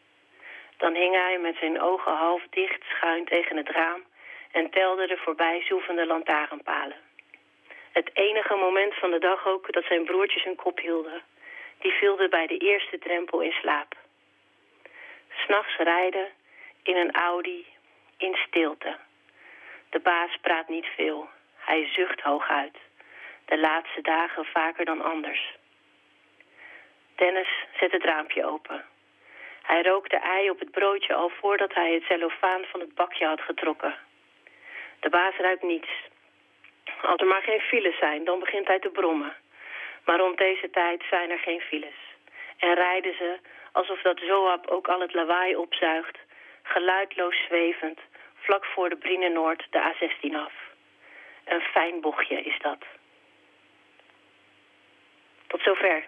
Dan hing hij met zijn ogen half dicht schuin tegen het raam... en telde de voorbij zoevende lantaarnpalen. Het enige moment van de dag ook dat zijn broertjes hun kop hielden. Die vielden bij de eerste drempel in slaap. S'nachts rijden, in een Audi, in stilte. De baas praat niet veel. Hij zucht hooguit. De laatste dagen vaker dan anders. Dennis zet het raampje open. Hij rookt de ei op het broodje al voordat hij het cellofaan van het bakje had getrokken. De baas ruikt niets. Als er maar geen files zijn, dan begint hij te brommen. Maar rond deze tijd zijn er geen files. En rijden ze alsof dat Zoab ook al het lawaai opzuigt, geluidloos zwevend, vlak voor de Brine Noord de A16 af. Een fijn bochtje is dat. Tot zover.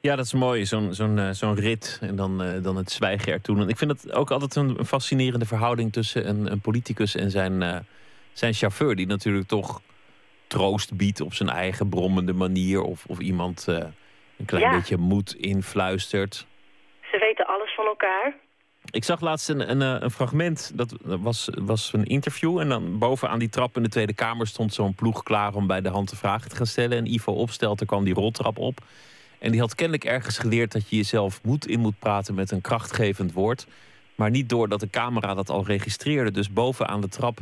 Ja, dat is mooi, zo'n eh, rit en dan, eh, dan het zwijgen ertoe. En ik vind het ook altijd een, een fascinerende verhouding tussen een, een politicus en zijn, eh, zijn chauffeur, die natuurlijk toch troost biedt op zijn eigen brommende manier. Of, of iemand eh, een klein Ja. beetje moed influistert. Ze weten alles van elkaar. Ik zag laatst een, een, eh, een fragment, dat was, was een interview. En dan bovenaan die trap in de Tweede Kamer stond zo'n ploeg klaar om bij de hand de vragen te gaan stellen. En Ivo Opstelten kwam die roltrap op. En die had kennelijk ergens geleerd dat je jezelf moed in moet praten met een krachtgevend woord. Maar niet doordat de camera dat al registreerde. Dus bovenaan de trap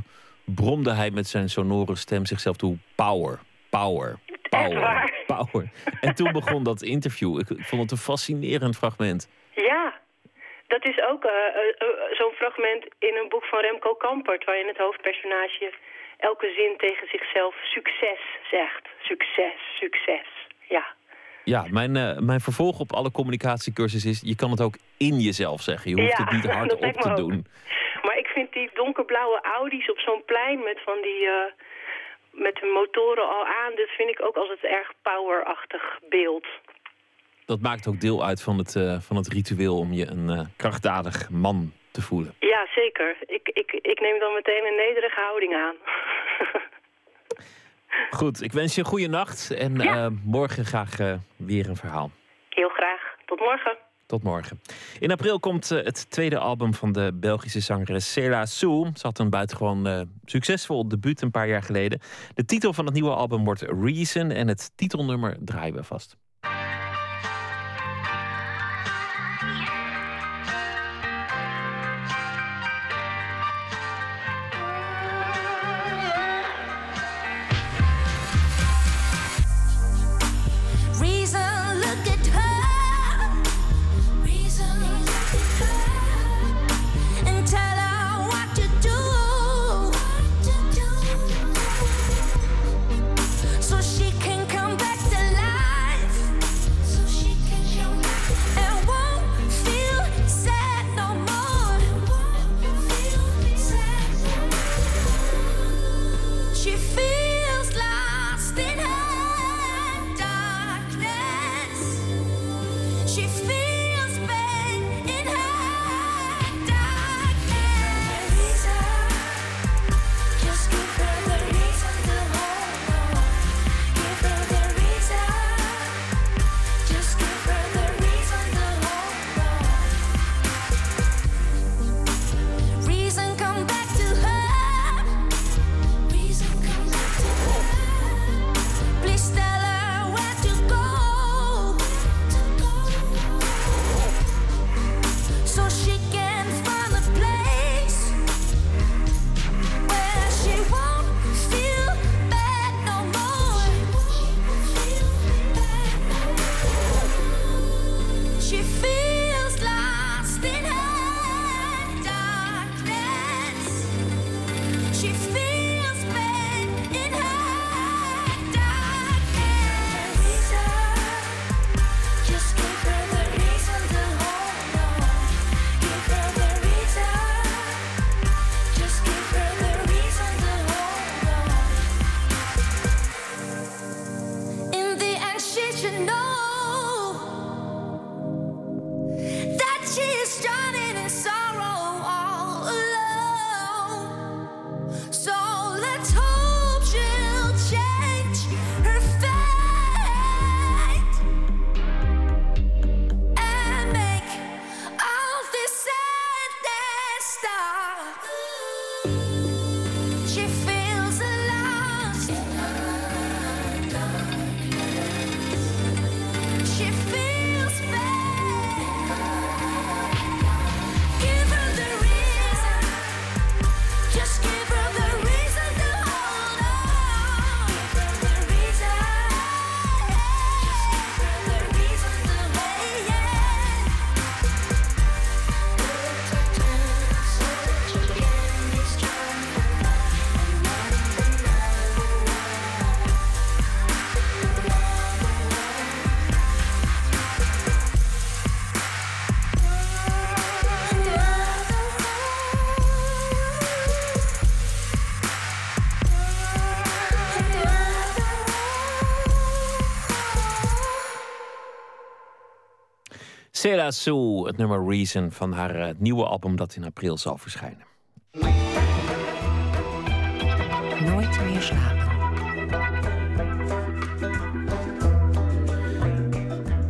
bromde hij met zijn sonore stem zichzelf toe: power, power, power, power. En toen begon dat interview. Ik, ik vond het een fascinerend fragment. Ja, dat is ook eh, eh, eh, zo'n fragment in een boek van Remco Kampert... waarin het hoofdpersonage elke zin tegen zichzelf succes zegt. Succes, succes. Ja, Ja, mijn, eh, mijn vervolg op alle communicatiecursus is... je kan het ook in jezelf zeggen. Je hoeft Ja, het niet lijkt me te ook. doen. maar ik vind die donkerblauwe Audi's op zo'n plein met van die... eh, met de motoren al aan, dat vind ik ook als het erg powerachtig beeld. Dat maakt ook deel uit van het, eh, van het ritueel... om je een krachtdadig man te voelen. Ja, zeker. Ik, ik, ik neem dan meteen een nederige houding aan. Goed, ik wens je een goede nacht. En Ja. eh, morgen graag eh, weer een verhaal. Heel graag. Tot morgen. Tot morgen. In april komt eh, het tweede album van de Belgische zangeres Cela Sou. Ze had een buitengewoon succesvol debuut een paar jaar geleden. De titel van het nieuwe album wordt Reason en het titelnummer draaien we vast. Cela Sue, het nummer Reason van haar eh, nieuwe album dat in april zal verschijnen.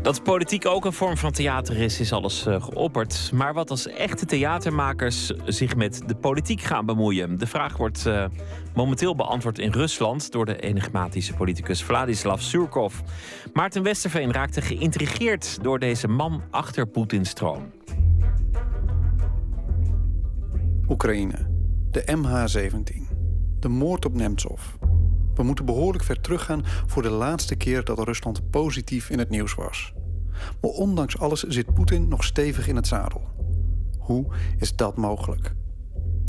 Dat politiek ook een vorm van theater is, is alles eh, geopperd. Maar wat als echte theatermakers zich met de politiek gaan bemoeien? De vraag wordt eh, momenteel beantwoord in Rusland door de enigmatische politicus Vladislav Surkov. Maarten Westerveen raakte geïntrigeerd door deze man achter Poetins troon. Oekraïne. De MH17. De moord op Nemtsov. We moeten behoorlijk ver teruggaan voor de laatste keer dat Rusland positief in het nieuws was. Maar ondanks alles zit Poetin nog stevig in het zadel. Hoe is dat mogelijk?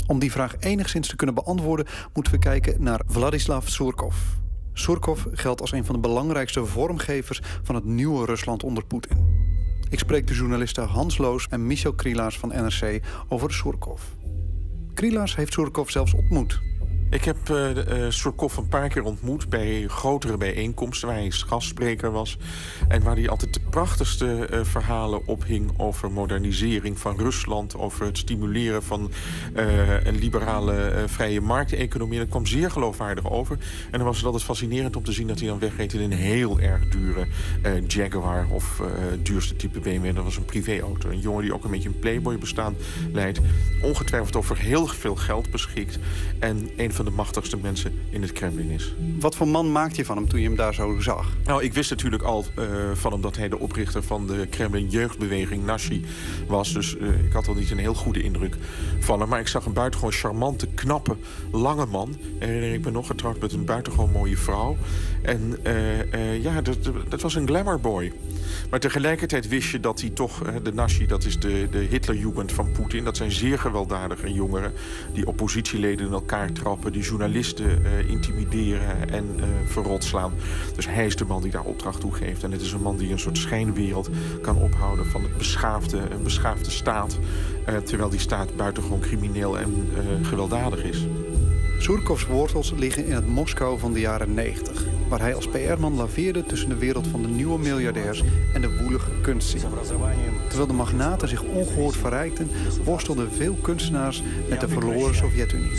Om die vraag enigszins te kunnen beantwoorden, moeten we kijken naar Vladislav Surkov. Surkov geldt als een van de belangrijkste vormgevers van het nieuwe Rusland onder Poetin. Ik spreek de journalisten Hans Loos en Michel Krielaars van NRC over Surkov. Krielaars heeft Surkov zelfs ontmoet. Ik heb uh, uh, Surkov een paar keer ontmoet bij grotere bijeenkomsten... waar hij gastspreker was. En waar hij altijd de prachtigste uh, verhalen ophing... over modernisering van Rusland... over het stimuleren van een liberale vrije markteconomie. Dat kwam zeer geloofwaardig over. En dan was het altijd fascinerend om te zien... dat hij dan wegreed in een heel erg dure Jaguar... of duurste type BMW. Dat was een privéauto. Een jongen die ook een beetje een playboy bestaan leidt. Ongetwijfeld over heel veel geld beschikt. En een van de machtigste mensen in het Kremlin is. Wat voor man maakte je van hem toen je hem daar zo zag? Nou, ik wist natuurlijk al uh, van hem dat hij de oprichter van de Kremlin jeugdbeweging Nashi was. Dus uh, ik had al niet een heel goede indruk van hem. Maar ik zag een buitengewoon charmante, knappe, lange man. Herinner ik me nog, getrouwd met een buitengewoon mooie vrouw. En uh, ja, dat, dat was een glamourboy. Maar tegelijkertijd wist je dat hij toch, de Nashi, dat is de, de Hitlerjugend van Poetin. Dat zijn zeer gewelddadige jongeren die oppositieleden in elkaar trappen, die journalisten uh, intimideren en uh, verrot slaan. Dus hij is de man die daar opdracht toe geeft. En het is een man die een soort schijnwereld kan ophouden van het beschaafde, een beschaafde staat. Uh, terwijl die staat buitengewoon crimineel en gewelddadig is. Surkovs wortels liggen in het Moskou van de jaren 90, waar hij als PR-man laveerde tussen de wereld van de nieuwe miljardairs en de woelige kunstzin. Terwijl de magnaten zich ongehoord verrijkten, worstelden veel kunstenaars met de verloren Sovjet-Unie.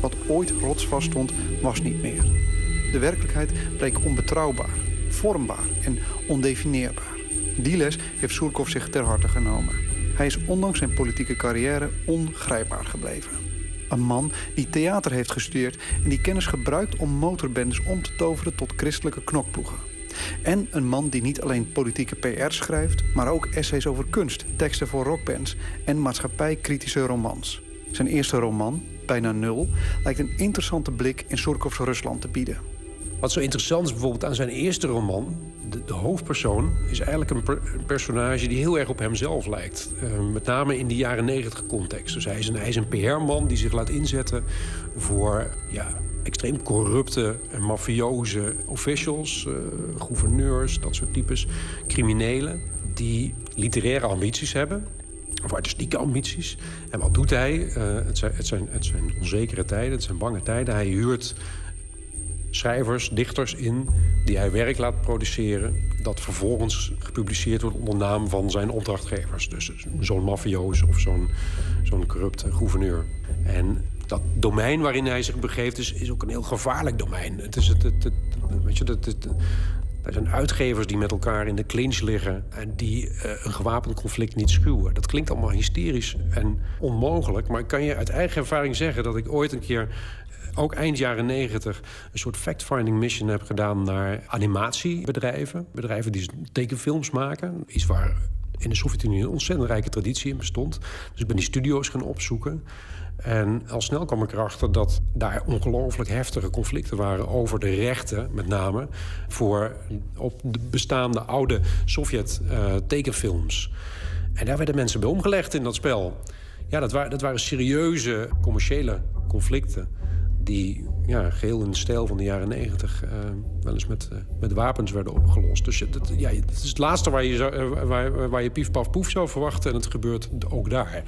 Wat ooit rotsvast stond, was niet meer. De werkelijkheid bleek onbetrouwbaar, vormbaar en ondefinieerbaar. Die les heeft Surkov zich ter harte genomen. Hij is ondanks zijn politieke carrière ongrijpbaar gebleven. Een man die theater heeft gestudeerd en die kennis gebruikt om motorbendes om te toveren tot christelijke knokploegen. En een man die niet alleen politieke PR schrijft, maar ook essays over kunst, teksten voor rockbands en maatschappijkritische romans. Zijn eerste roman, Bijna Nul, lijkt een interessante blik in Surkovs Rusland te bieden. Wat zo interessant is bijvoorbeeld aan zijn eerste roman... de, hoofdpersoon is eigenlijk een, per, een, personage die heel erg op hemzelf lijkt. Uh, met name in die jaren negentig context. Dus hij is een, PR-man die zich laat inzetten voor... Ja, extreem corrupte en mafioze officials, uh, gouverneurs, dat soort types, criminelen... die literaire ambities hebben, of artistieke ambities. En wat doet hij? Uh, het, zijn, het, zijn, het zijn onzekere tijden, het zijn bange tijden. Hij huurt schrijvers, dichters in die hij werk laat produceren... dat vervolgens gepubliceerd wordt onder naam van zijn opdrachtgevers. Dus zo'n mafioos of zo'n zo'n corrupte gouverneur. En dat domein waarin hij zich begeeft is, is ook een heel gevaarlijk domein. Het is het, het, het weet je, het, er zijn uitgevers die met elkaar in de clinch liggen... en die uh, een gewapend conflict niet schuwen. Dat klinkt allemaal hysterisch en onmogelijk... maar ik kan je uit eigen ervaring zeggen dat ik ooit een keer ook eind jaren negentig een soort fact-finding mission heb gedaan naar animatiebedrijven. Bedrijven die tekenfilms maken. Iets waar in de Sovjet-Unie een ontzettend rijke traditie in bestond. Dus ik ben die studio's gaan opzoeken. En al snel kwam ik erachter dat daar ongelooflijk heftige conflicten waren over de rechten, met name voor op de bestaande oude Sovjet-tekenfilms. Uh, en daar werden mensen bij omgelegd in dat spel. Ja, dat, waren, dat waren serieuze commerciële conflicten die ja, geheel in de stijl van de jaren negentig uh, wel eens met, uh, met wapens werden opgelost. Dus ja, dat is het laatste waar je, uh, waar, waar je pief paf poef zou verwachten en het gebeurt ook daar.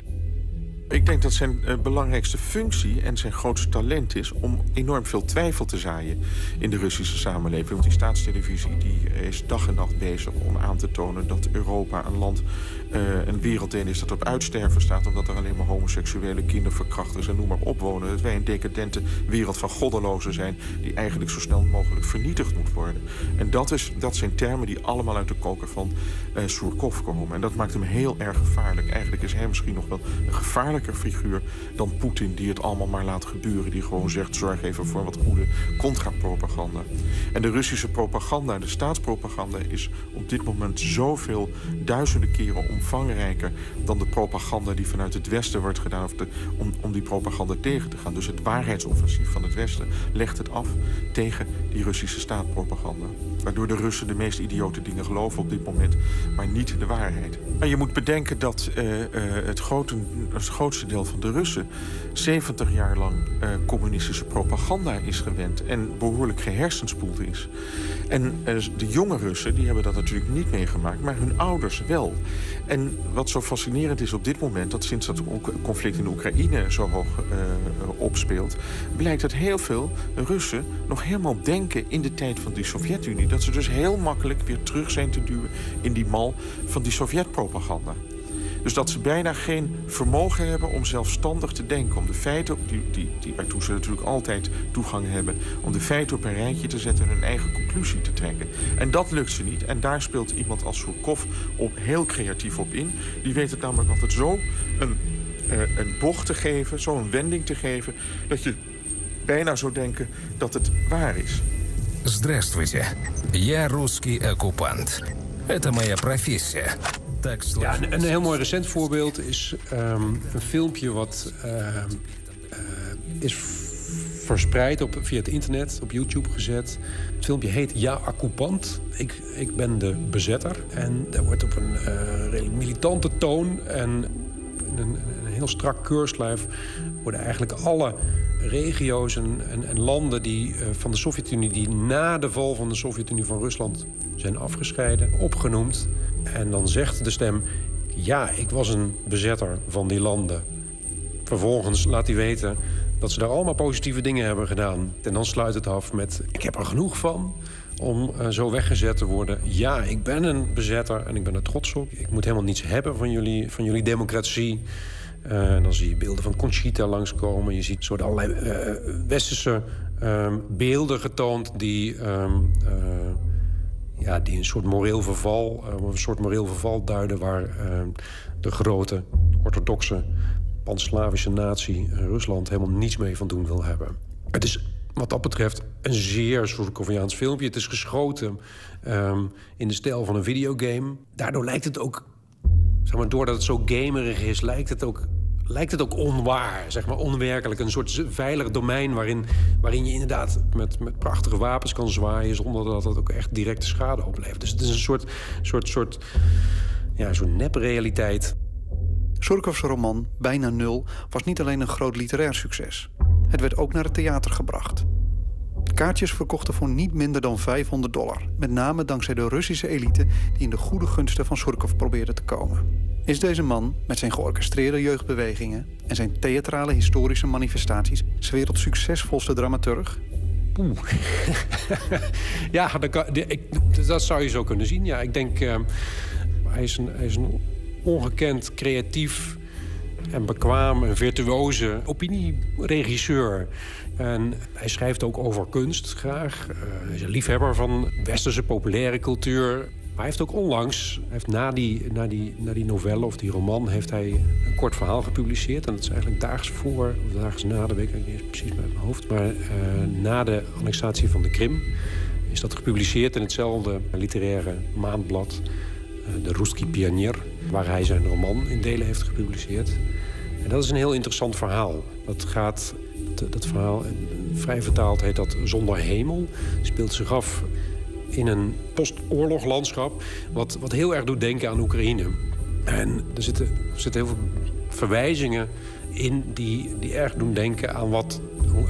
Ik denk dat zijn eh, belangrijkste functie en zijn grootste talent is... om enorm veel twijfel te zaaien in de Russische samenleving. Want die staatstelevisie die is dag en nacht bezig om aan te tonen... dat Europa een land, eh, een werelddeel is dat op uitsterven staat... omdat er alleen maar homoseksuele kinderverkrachters en noem maar op wonen. Dat wij een decadente wereld van goddelozen zijn... die eigenlijk zo snel mogelijk vernietigd moet worden. En dat, is, dat zijn termen die allemaal uit de koker van eh Surkov komen. En dat maakt hem heel erg gevaarlijk. Eigenlijk is hij misschien nog wel een figuur dan Poetin... die het allemaal maar laat gebeuren. Die gewoon zegt, zorg even voor wat goede contra-propaganda. En de Russische propaganda, de staatspropaganda... is op dit moment zoveel duizenden keren omvangrijker... dan de propaganda die vanuit het Westen wordt gedaan... Of de, om, om die propaganda tegen te gaan. Dus het waarheidsoffensief van het Westen legt het af tegen die Russische staatpropaganda. Waardoor de Russen de meest idiote dingen geloven op dit moment... maar niet de waarheid. Maar je moet bedenken dat eh, eh, het, grote, het grootste deel van de Russen... 70 jaar lang eh, communistische propaganda is gewend... en behoorlijk gehersenspoeld is. En eh, de jonge Russen die hebben dat natuurlijk niet meegemaakt... maar hun ouders wel. En wat zo fascinerend is op dit moment... dat sinds dat conflict in Oekraïne zo hoog eh, opspeelt... blijkt dat heel veel Russen nog helemaal denken in de tijd van die Sovjet-Unie. Dat ze dus heel makkelijk weer terug zijn te duwen in die mal van die Sovjet-propaganda. Dus dat ze bijna geen vermogen hebben om zelfstandig te denken. Om de feiten, die, die, die, waartoe ze natuurlijk altijd toegang hebben... om de feiten op een rijtje te zetten en hun eigen conclusie te trekken. En dat lukt ze niet. En daar speelt iemand als Surkov op heel creatief op in. Die weet het namelijk altijd zo een, eh, een bocht te geven, zo een wending te geven... dat je bijna zou denken dat het waar is. Здравствуйте. Я русский оккупант. Это моя профессия. Ja, een, heel mooi recent voorbeeld is ehm, een filmpje wat ehm, eh, is verspreid op, via het internet, op YouTube gezet. Het filmpje heet Ja Occupant. Ik, ik ben de bezetter. En daar wordt op een eh, redelijk militante toon en een, een, heel strak keurslijf worden eigenlijk alle regio's en, en, landen die, eh, van de Sovjet-Unie... die na de val van de Sovjet-Unie van Rusland zijn afgescheiden, opgenoemd en dan zegt de stem... ja, ik was een bezetter van die landen. Vervolgens laat hij weten dat ze daar allemaal positieve dingen hebben gedaan. En dan sluit het af met... ik heb er genoeg van om eh, zo weggezet te worden. Ja, ik ben een bezetter en ik ben er trots op. Ik moet helemaal niets hebben van jullie, van jullie democratie. En dan zie je beelden van Conchita langskomen. Je ziet soort allerlei eh, westerse ehm, beelden getoond... die, ehm, eh, ja, die een soort moreel verval, eh, een soort moreel verval duiden... waar ehm, de grote orthodoxe pan-Slavische natie eh, Rusland helemaal niets mee van doen wil hebben. Het is wat dat betreft een zeer Surkoviaans filmpje. Het is geschoten ehm, in de stijl van een videogame. Daardoor lijkt het ook, zeg maar, doordat het zo gamerig is, lijkt het ook, lijkt het ook onwaar, zeg maar, onwerkelijk. Een soort veilig domein waarin, waarin je inderdaad met, met prachtige wapens kan zwaaien zonder dat het ook echt directe schade oplevert. Dus het is een soort, soort, soort, ja, soort neprealiteit. Surkovs roman Bijna Nul was niet alleen een groot literair succes. Het werd ook naar het theater gebracht. Kaartjes verkochten voor niet minder dan 500 dollar. Met name dankzij de Russische elite die in de goede gunsten van Surkov probeerde te komen. Is deze man, met zijn georchestreerde jeugdbewegingen... en zijn theatrale historische manifestaties... 's werelds succesvolste dramaturg? Oeh. ja, dat, ik, dat zou je zo kunnen zien. Ja, ik denk, eh, hij, is een, hij is een ongekend creatief en bekwaam en virtuoze opinieregisseur. En hij schrijft ook over kunst graag. Eh, hij is een liefhebber van westerse populaire cultuur. Maar hij heeft ook onlangs, heeft na, die, na, die, na die novelle of die roman... heeft hij een kort verhaal gepubliceerd. En dat is eigenlijk daags voor, of daags na, dat weet ik niet precies met mijn hoofd. Maar eh, na de annexatie van de Krim is dat gepubliceerd in hetzelfde literaire maandblad... eh, de Ruski Pionier, waar hij zijn roman in delen heeft gepubliceerd. En dat is een heel interessant verhaal. Dat gaat, dat, dat verhaal, eh, vrij vertaald heet dat Zonder Hemel. Speelt zich af in een postoorloglandschap... Wat, wat heel erg doet denken aan Oekraïne. En er zitten, er zitten heel veel verwijzingen in die, die erg doen denken aan, wat,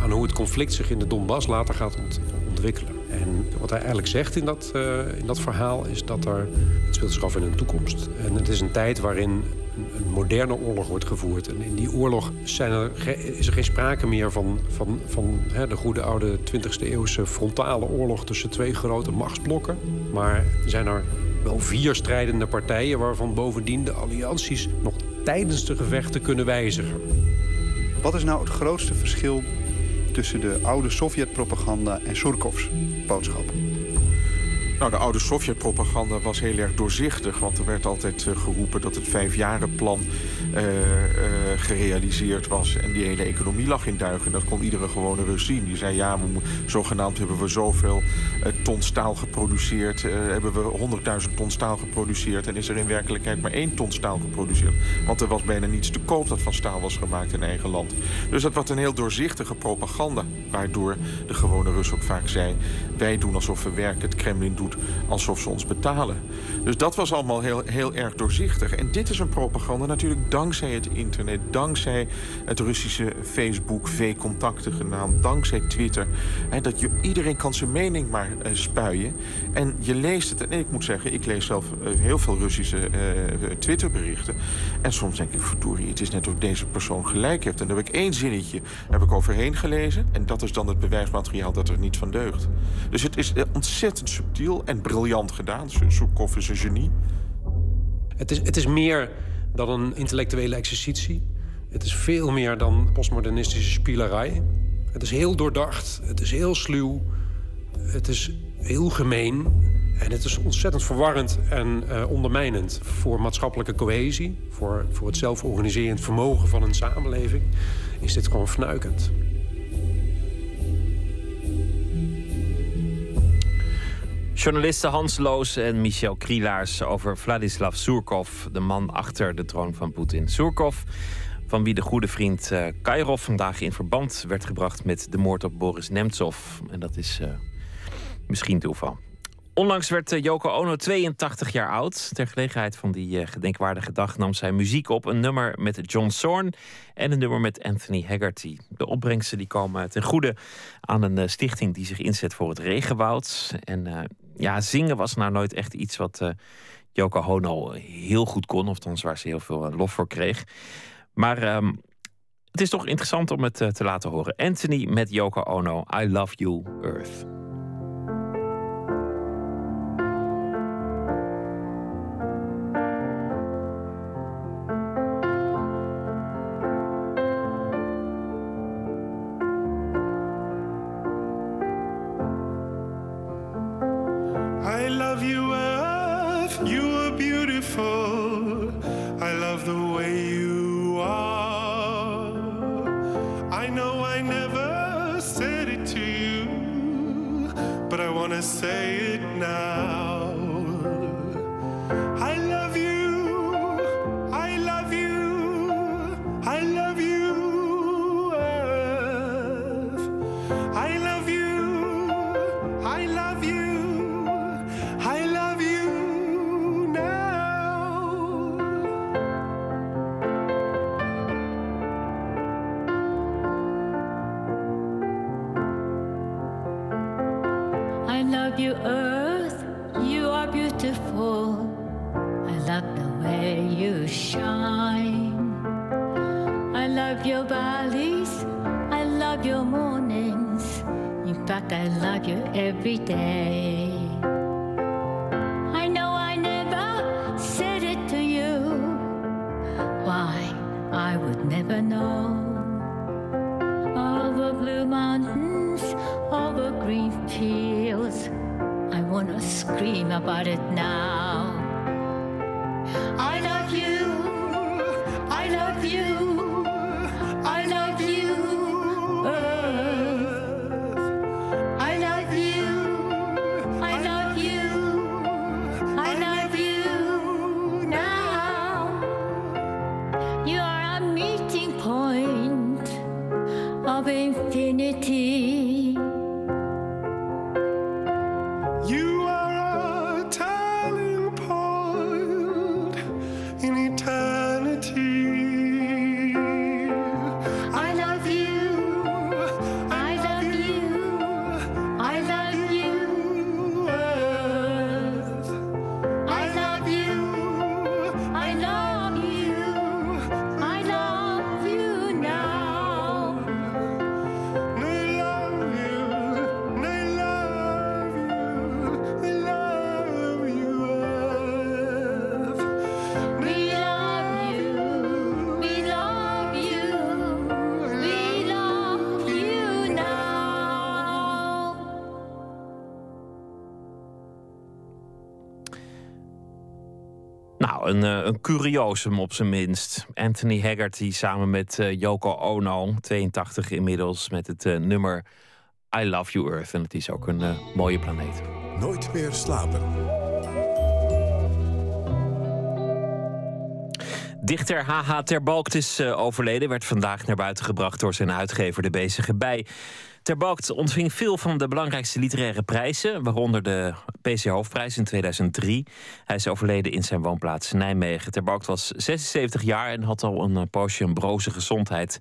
aan hoe het conflict zich in de Donbass later gaat ont- ontwikkelen. En wat hij eigenlijk zegt in dat, eh, in dat verhaal is dat er... Het speelt zich af in een toekomst. En het is een tijd waarin een moderne oorlog wordt gevoerd. En in die oorlog zijn er, is er geen sprake meer van, van, van hè, de goede oude 20e eeuwse frontale oorlog tussen twee grote machtsblokken. Maar zijn er wel vier strijdende partijen waarvan bovendien de allianties nog tijdens de gevechten kunnen wijzigen. Wat is nou het grootste verschil tussen de oude Sovjet-propaganda en Surkovs boodschap? Nou, de oude Sovjet-propaganda was heel erg doorzichtig. Want er werd altijd eh, geroepen dat het vijfjarenplan eh, gerealiseerd was. En die hele economie lag in duigen. Dat kon iedere gewone Rus zien. Die zei, ja, we zogenaamd hebben we zoveel ton staal geproduceerd. hebben we 100.000 ton staal geproduceerd. En is er in werkelijkheid maar één ton staal geproduceerd. Want er was bijna niets te koop dat van staal was gemaakt in eigen land. Dus dat was een heel doorzichtige propaganda. Waardoor de gewone Rus ook vaak zei... wij doen alsof we werken, het Kremlin doet alsof ze ons betalen. Dus dat was allemaal heel, heel erg doorzichtig. En dit is een propaganda natuurlijk dankzij het internet... dankzij het Russische Facebook, V-contacten genaamd... dankzij Twitter. Dat je, iedereen kan zijn mening maar eh, spuien. En je leest het. En ik moet zeggen, ik lees zelf eh, heel veel Russische eh, Twitterberichten. En soms denk ik, verdorie, het is net of deze persoon gelijk heeft. En daar heb ik één zinnetje heb ik overheen gelezen. En dat is dan het bewijsmateriaal dat er niet van deugt. Dus het is ontzettend subtiel en briljant gedaan. Soekov is een genie. Het is, het is meer dan een intellectuele exercitie. Het is veel meer dan postmodernistische spielerij. Het is heel doordacht, het is heel sluw, het is heel gemeen. En het is ontzettend verwarrend en eh, ondermijnend voor maatschappelijke cohesie, voor, voor het zelforganiserend vermogen van een samenleving. Is dit gewoon fnuikend. Journalisten Hans Loos en Michel Krielaars over Vladislav Surkov, de man achter de troon van Poetin. Surkov, van wie de goede vriend eh Kairov vandaag in verband werd gebracht met de moord op Boris Nemtsov. En dat is eh, misschien toeval. Onlangs werd eh, Yoko Ono 82 jaar oud. Ter gelegenheid van die gedenkwaardige dag nam zij muziek op. Een nummer met John Zorn en een nummer met Anthony Haggerty. De opbrengsten die komen ten goede aan een stichting die zich inzet voor het regenwoud. En ja, zingen was nou nooit echt iets wat eh Yoko Ono heel goed kon. Of waar ze heel veel eh, lof voor kreeg. Maar ehm, het is toch interessant om het eh, te laten horen. Anthony met Yoko Ono. I Love You, Earth. Een, eh, een curiosum op zijn minst. Anthony Haggerty samen met eh, Yoko Ono, 82 inmiddels, met het eh, nummer I Love You Earth. En het is ook een mooie planeet. Nooit meer slapen. Dichter H.H. Terbalkt is overleden. Werd vandaag naar buiten gebracht door zijn uitgever De Bezige Bij. Terbalkt ontving veel van de belangrijkste literaire prijzen, waaronder de PC Hoofdprijs in 2003. Hij is overleden in zijn woonplaats Nijmegen. Terbalkt was 76 jaar en had al een eh, poosje een broze gezondheid.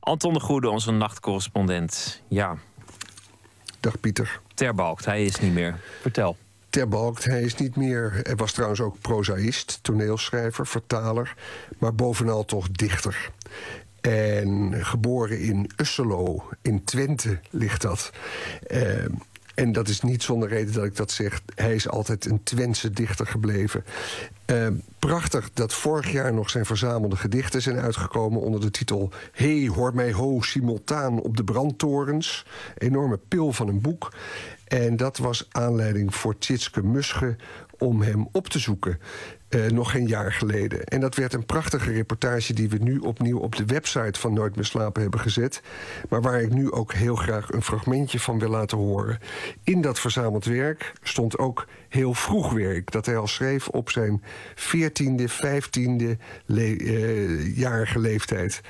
Anton de Goede, onze nachtcorrespondent. Ja, Dag Pieter. Terbalkt, hij is niet meer. Vertel. Terbalkt, hij is niet meer. Hij was trouwens ook prozaïst, toneelschrijver, vertaler, maar bovenal toch dichter. En geboren in Usselo, in Twente ligt dat. Eh, en dat is niet zonder reden dat ik dat zeg. Hij is altijd een Twentse dichter gebleven. Eh, prachtig dat vorig jaar nog zijn verzamelde gedichten zijn uitgekomen onder de titel Hey, hoor mij ho, simultaan op de brandtorens. Enorme pil van een boek. En dat was aanleiding voor Tjitske Musche om hem op te zoeken. Eh, nog geen jaar geleden. En dat werd een prachtige reportage die we nu opnieuw op de website van Nooit meer slapen hebben gezet. Maar waar ik nu ook heel graag een fragmentje van wil laten horen. In dat verzameld werk stond ook heel vroeg werk. Dat hij al schreef op zijn 14e, 15e le- eh, jarige leeftijd.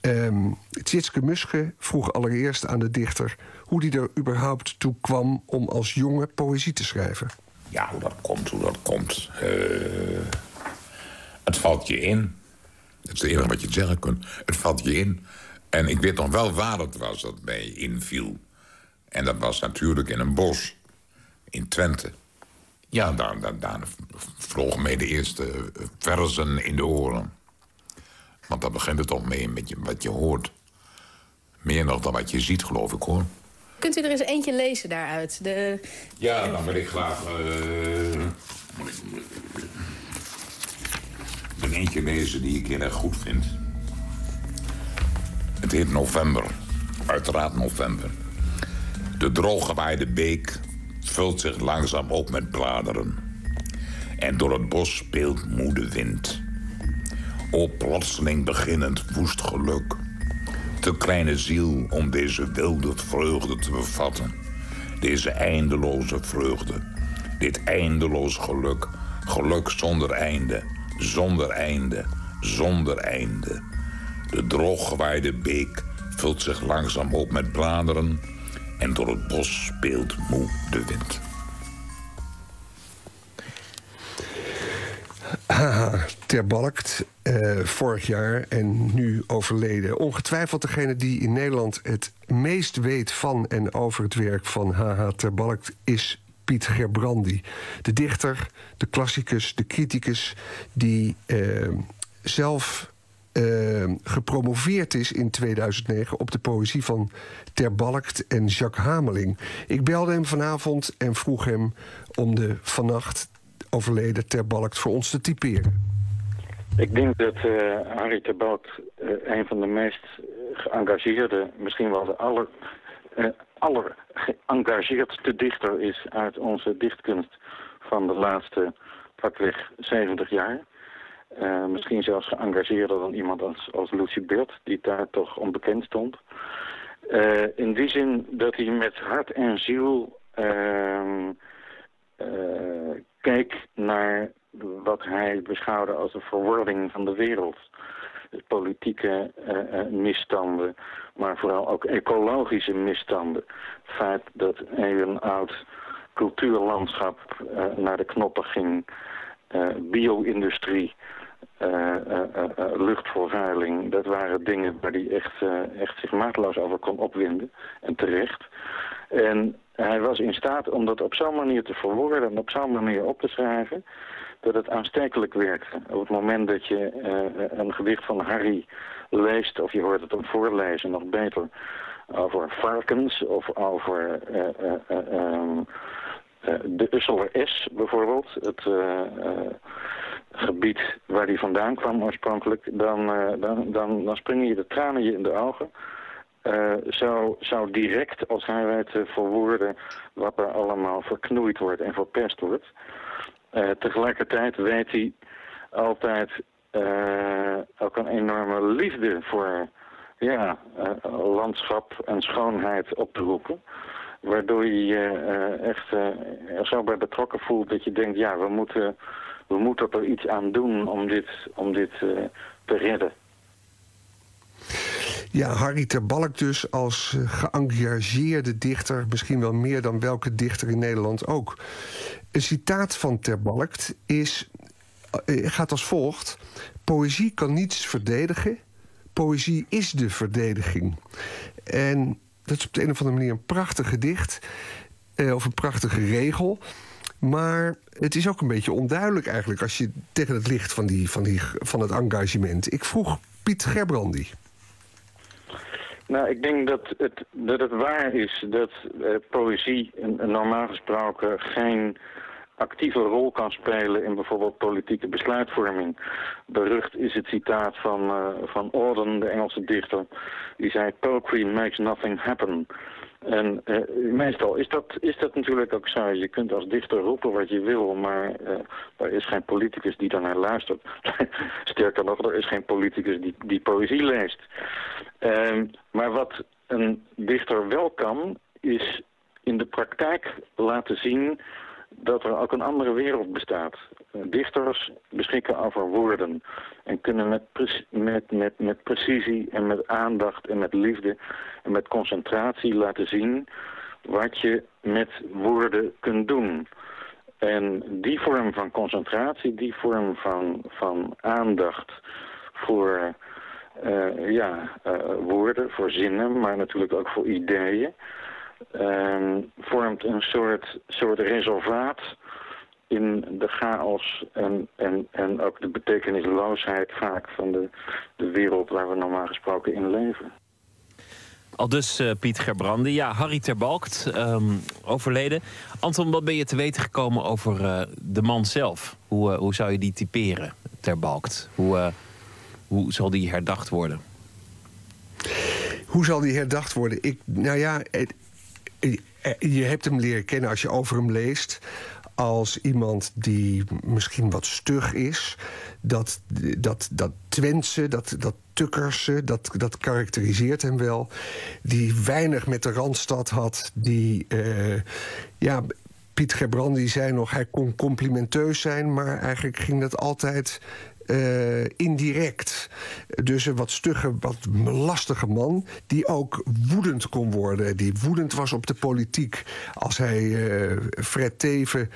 Ehm Tjitske Musche vroeg allereerst aan de dichter hoe hij er überhaupt toe kwam om als jongen poëzie te schrijven. Ja, hoe dat komt, hoe dat komt. Eh, het valt je in. Dat is het enige wat je zeggen kunt. Het valt je in. En ik weet nog wel waar het was dat mij inviel. En dat was natuurlijk in een bos. In Twente. Ja, daar, daar, daar vlogen mij de eerste verzen in de oren. Want daar begint het toch mee met je, wat je hoort. Meer nog dan wat je ziet, geloof ik, hoor. Kunt u er eens eentje lezen daaruit? De... Ja, dan wil ik graag. eh een eentje lezen die ik heel erg goed vind. Het heet November. Uiteraard November. De drooggewaaide beek vult zich langzaam op met bladeren. En door het bos speelt moede wind. O plotseling beginnend woest geluk. Te kleine ziel om deze wilde vreugde te bevatten. Deze eindeloze vreugde. Dit eindeloos geluk. Geluk zonder einde. Zonder einde. Zonder einde. De drooggewaaide beek vult zich langzaam op met bladeren. En door het bos speelt moe de wind. Haha, terbalkt, eh, vorig jaar en nu overleden. Ongetwijfeld degene die in Nederland het meest weet van en over het werk van H.H. Terbalkt is Piet Gerbrandi. De dichter, de klassicus, de criticus die eh, zelf eh, gepromoveerd is in 2009 op de poëzie van Terbalkt en Jacques Hameling. Ik belde hem vanavond en vroeg hem om de vannacht overleden Terbalkt voor ons te typeren. Ik denk dat eh, Harry Terbalk eh, een van de meest geëngageerde, misschien wel de aller, eh, allergeëngageerdste dichter is uit onze dichtkunst van de laatste pakweg 70 jaar. Misschien zelfs geëngageerder dan iemand als, als Lucy Beert, die daar toch onbekend stond. In die zin dat hij met hart en ziel ehm, eh, keek naar wat hij beschouwde als een verwording van de wereld. Politieke eh, eh, misstanden, maar vooral ook ecologische misstanden. Het feit dat een oud cultuurlandschap eh, naar de knoppen ging, eh, bio-industrie, luchtvervuiling, dat waren dingen waar hij echt, eh, echt zich maateloos over kon opwinden. En terecht. En hij was in staat om dat op zo'n manier te verwoorden en op zo'n manier op te schrijven dat het aanstekelijk werkte. Op het moment dat je eh, een gedicht van Harry leest, of je hoort het hem voorlezen, nog beter, over varkens of over eh, eh, eh, ehm, eh, de Usseler S bijvoorbeeld, het eh, eh, gebied waar die vandaan kwam oorspronkelijk, dan, eh, dan, dan, dan springen je de tranen je in de ogen. Eh, zo, zo direct als hij weet te verwoorden wat er allemaal verknoeid wordt en verpest wordt. Eh, tegelijkertijd weet hij altijd ook een enorme liefde voor ja, landschap en schoonheid op te roepen. Waardoor je je echt zo bij betrokken voelt dat je denkt, ja, we moeten, we moeten er iets aan doen om dit, om dit eh, te redden. Ja, Harry ter Balk dus als geëngageerde dichter... misschien wel meer dan welke dichter in Nederland ook. Een citaat van ter Balk is, eh, gaat als volgt... Poëzie kan niets verdedigen. Poëzie is de verdediging. En dat is op de een of andere manier een prachtig gedicht... eh, of een prachtige regel... Maar het is ook een beetje onduidelijk eigenlijk... als je tegen het licht van, die, van, die, van het engagement... Ik vroeg Piet Gerbrandy... Nou, ik denk dat het, dat het waar is dat eh, poëzie normaal gesproken geen actieve rol kan spelen in bijvoorbeeld politieke besluitvorming. Berucht is het citaat van, eh, van Auden, de Engelse dichter. Die zei, poetry makes nothing happen. En eh, meestal is dat, is dat natuurlijk ook zo. Je kunt als dichter roepen wat je wil, maar eh, er is geen politicus die daarnaar luistert. Sterker nog, er is geen politicus die, die poëzie leest. Ehm, maar wat een dichter wel kan, is in de praktijk laten zien dat er ook een andere wereld bestaat. Dichters beschikken over woorden en kunnen met, met, met, met precisie en met aandacht en met liefde en met concentratie laten zien wat je met woorden kunt doen. En die vorm van concentratie, die vorm van, van aandacht voor eh, ja, eh, woorden, voor zinnen, maar natuurlijk ook voor ideeën, ehm, vormt een soort, soort reservaat in de chaos en, en, en ook de betekenisloosheid vaak van de, de wereld waar we normaal gesproken in leven. Al dus eh, Piet Gerbrandy. Ja, Harry Terbalkt, ehm, overleden. Anton, wat ben je te weten gekomen over eh, de man zelf? Hoe, eh, hoe zou je die typeren, Terbalkt? Hoe, eh, hoe zal die herdacht worden? Hoe zal die herdacht worden? Ik, nou ja, het- je hebt hem leren kennen als je over hem leest. Als iemand die misschien wat stug is. Dat, dat, dat Twentse, dat, dat Tukkerse, dat, dat karakteriseert hem wel. Die weinig met de Randstad had. Die, eh, ja, Piet Gerbrandy zei nog, hij kon complimenteus zijn... maar eigenlijk ging dat altijd eh, indirect. Dus een wat stugge, wat lastige man... die ook woedend kon worden. Die woedend was op de politiek. Als hij eh, Fred Teven,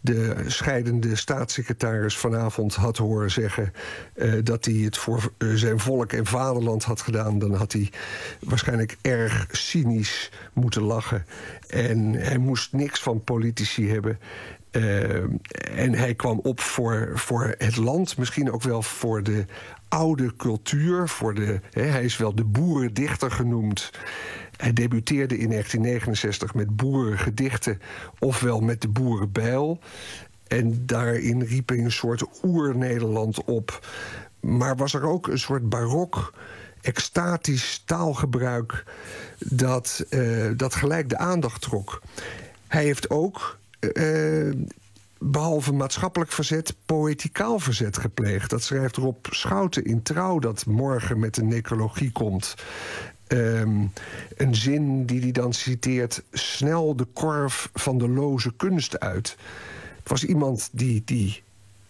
de scheidende staatssecretaris... vanavond had horen zeggen... eh, dat hij het voor zijn volk en vaderland had gedaan... dan had hij waarschijnlijk erg cynisch moeten lachen. En hij moest niks van politici hebben... Eh, en hij kwam op voor, voor het land, misschien ook wel voor de oude cultuur. Voor de, hè, hij is wel de boerendichter genoemd. Hij debuteerde in 1969 met boerengedichten, ofwel met de boerenbijl. En daarin riep hij een soort oer-Nederland op. Maar was er ook een soort barok, extatisch taalgebruik... dat, eh, dat gelijk de aandacht trok. Hij heeft ook behalve maatschappelijk verzet, poëticaal verzet gepleegd. Dat schrijft Rob Schouten in Trouw, dat morgen met de necrologie komt. Ehm, een zin die hij dan citeert... snel de korf van de loze kunst uit. Het was iemand die, die,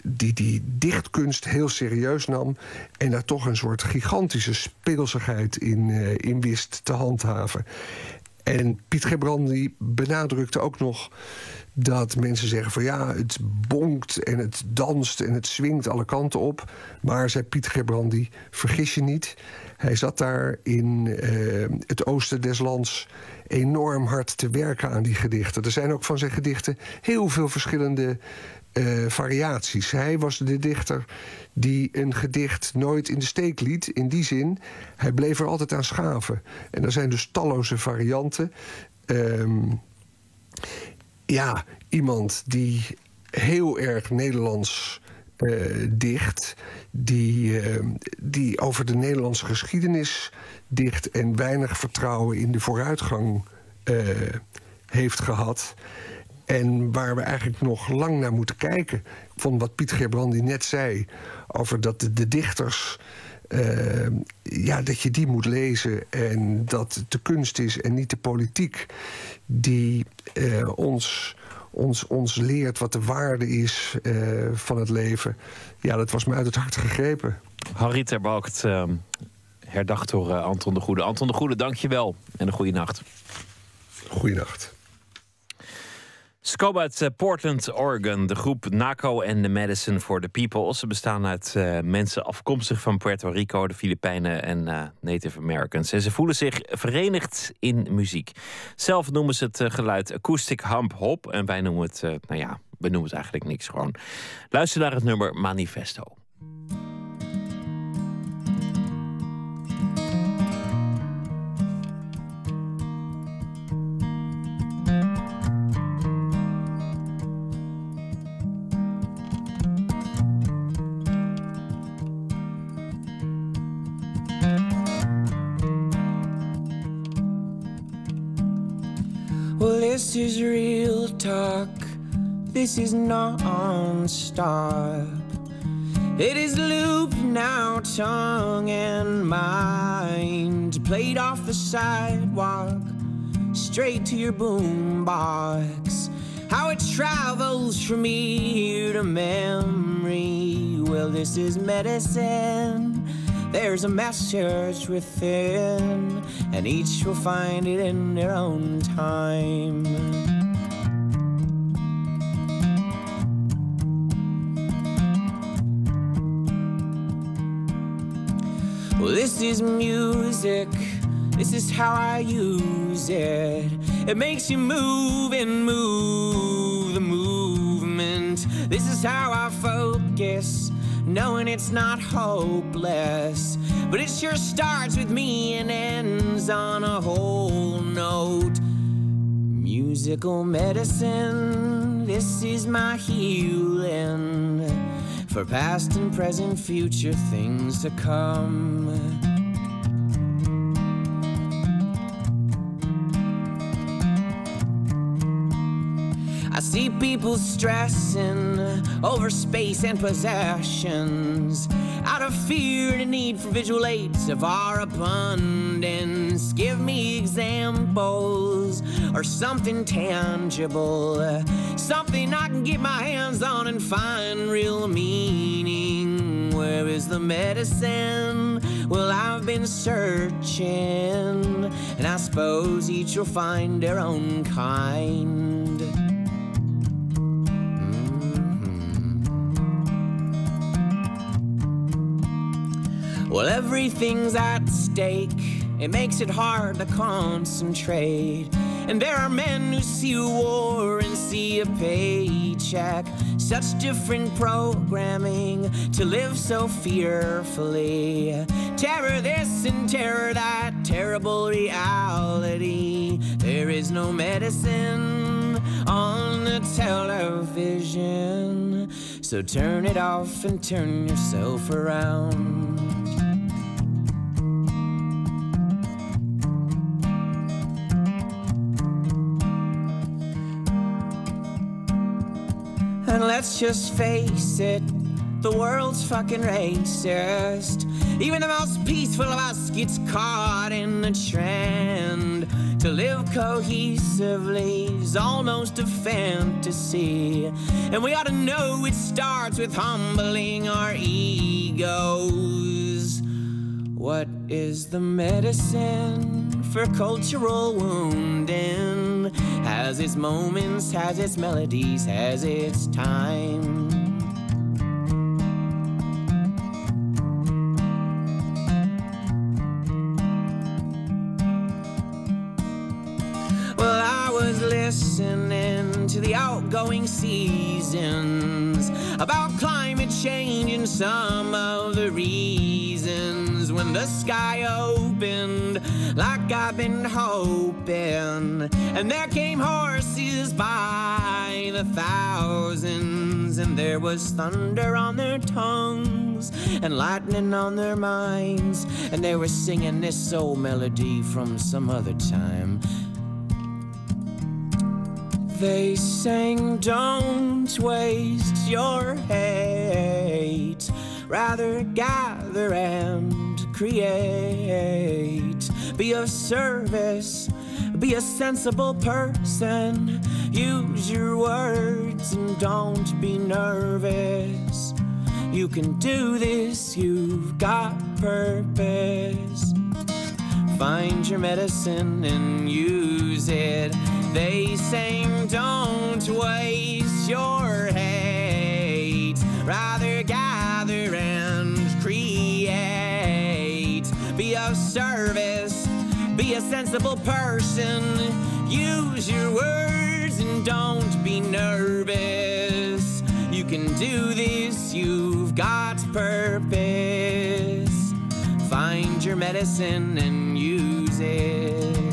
die, die dichtkunst heel serieus nam... en daar toch een soort gigantische speelsigheid in, eh, in wist te handhaven. En Piet Gebrandi benadrukte ook nog dat mensen zeggen van ja, het bonkt en het danst en het swingt alle kanten op. Maar, zei Piet Gebrandi, vergis je niet. Hij zat daar in eh, het oosten des lands enorm hard te werken aan die gedichten. Er zijn ook van zijn gedichten heel veel verschillende eh, variaties. Hij was de dichter die een gedicht nooit in de steek liet. In die zin, hij bleef er altijd aan schaven. En er zijn dus talloze varianten. Ehm, ja, iemand die heel erg Nederlands eh, dicht. Die, eh, die over de Nederlandse geschiedenis dicht en weinig vertrouwen in de vooruitgang eh, heeft gehad. En waar we eigenlijk nog lang naar moeten kijken. Vond wat Piet Gerbrandi net zei over dat de dichters. Eh, ja, dat je die moet lezen en dat het de kunst is en niet de politiek die eh, ons, ons, ons leert wat de waarde is eh, van het leven. Ja, dat was me uit het hart gegrepen. Harry Terbalkt, uh, herdacht door eh, Anton de Goede. Anton de Goede, dank je wel en een goede nacht. Goeienacht. Scope uit eh, Portland, Oregon. De groep NACO en The Medicine for the People. Ze bestaan uit eh, mensen afkomstig van Puerto Rico, de Filipijnen en eh, Native Americans. En ze voelen zich verenigd in muziek. Zelf noemen ze het geluid acoustic hump hop. En wij noemen het, nou ja, we noemen het eigenlijk niks gewoon. Luister naar het nummer Manifesto. Well, this is real talk. This is non-stop. It is looped now, tongue and mind. Played off the sidewalk, straight to your boombox. How it travels from ear to memory. Well, this is medicine. There's a message within, and each will find it in their own time. Well, this is music. This is how I use it. It makes you move and move the movement. This is how I focus, knowing it's not hopeless. But it sure starts with me and ends on a whole note. Musical medicine, this is my healing for past and present, future things to come. See people stressing over space and possessions out of fear and need for visual aids of our abundance. Give me examples or something tangible, something I can get my hands on and find real meaning. Where is the medicine? Well, I've been searching, and I suppose each will find their own kind. Well, everything's at stake. It makes it hard to concentrate. And there are men who see war and see a paycheck. Such different programming to live so fearfully. Terror this and terror that, terrible reality. There is no medicine on the television. So turn it off and turn yourself around. And let's just face it, the world's fucking racist. Even the most peaceful of us gets caught in the trend. To live cohesively is almost a fantasy. And we ought to know it starts with humbling our egos. What is the medicine for cultural wounding? Has its moments, has its melodies, has its time. Well, I was listening to the outgoing seasons about climate change and some of the reasons when the sky opened like I've been hoping. And there came horses by the thousands, and there was thunder on their tongues and lightning on their minds. And they were singing this soul melody from some other time. They sang, Don't waste your hate, rather gather and create. Be of service, be a sensible person. Use your words and don't be nervous. You can do this, you've got purpose. Find your medicine and use it. They sing, don't waste your hate. Rather gather and create. Be of service, be a sensible person. Use your words and don't be nervous. You can do this, you've got purpose. Find your medicine and use it.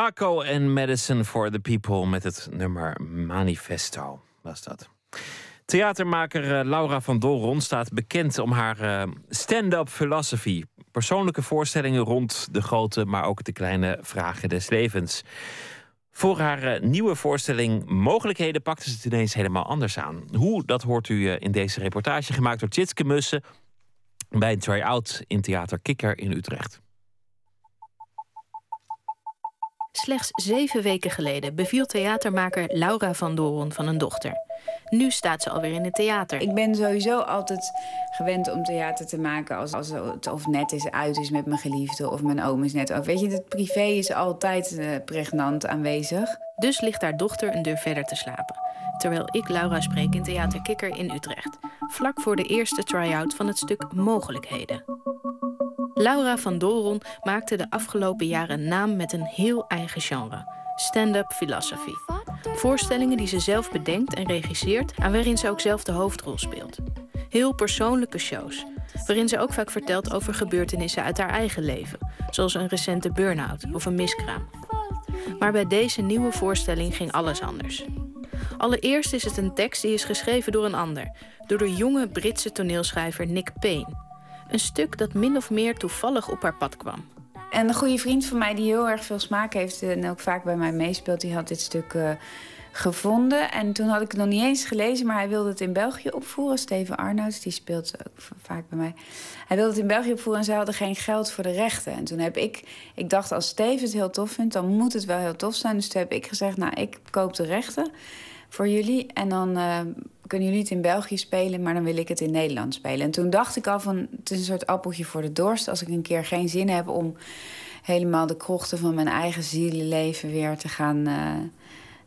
Narco and Medicine for the People met het nummer Manifesto was dat. Theatermaker eh, Laura van Doron staat bekend om haar eh, stand-up philosophy. Persoonlijke voorstellingen rond de grote, maar ook de kleine vragen des levens. Voor haar eh, nieuwe voorstelling Mogelijkheden pakte ze het ineens helemaal anders aan. Hoe, dat hoort u in deze reportage gemaakt door Tjitske Mussen... bij een try-out in Theater Kikker in Utrecht. Slechts zeven weken geleden beviel theatermaker Laura van Doron van een dochter. Nu staat ze alweer in het theater. Ik ben sowieso altijd gewend om theater te maken als, als het of net is uit is met mijn geliefde of mijn oom is net ook. Weet je, het privé is altijd eh, pregnant aanwezig. Dus ligt haar dochter een deur verder te slapen. Terwijl ik Laura spreek in Theater Kikker in Utrecht. Vlak voor de eerste try-out van het stuk Mogelijkheden. Laura van Doron maakte de afgelopen jaren naam met een heel eigen genre: stand-up philosophy. Voorstellingen die ze zelf bedenkt en regisseert en waarin ze ook zelf de hoofdrol speelt. Heel persoonlijke shows, waarin ze ook vaak vertelt over gebeurtenissen uit haar eigen leven, zoals een recente burn-out of een miskraam. Maar bij deze nieuwe voorstelling ging alles anders. Allereerst is het een tekst die is geschreven door een ander, door de jonge Britse toneelschrijver Nick Payne. Een stuk dat min of meer toevallig op haar pad kwam. En een goede vriend van mij die heel erg veel smaak heeft en ook vaak bij mij meespeelt, die had dit stuk eh, gevonden. En toen had ik het nog niet eens gelezen, maar hij wilde het in België opvoeren. Steven Arnouds, die speelt ook vaak bij mij. Hij wilde het in België opvoeren en zij hadden geen geld voor de rechten. En toen heb ik, ik dacht als Steven het heel tof vindt, dan moet het wel heel tof zijn. Dus toen heb ik gezegd, nou ik koop de rechten voor jullie. En dan eh, kunnen jullie het in België spelen, maar dan wil ik het in Nederland spelen. En toen dacht ik al van, het is een soort appeltje voor de dorst. Als ik een keer geen zin heb om helemaal de krochten van mijn eigen zielenleven weer te gaan eh,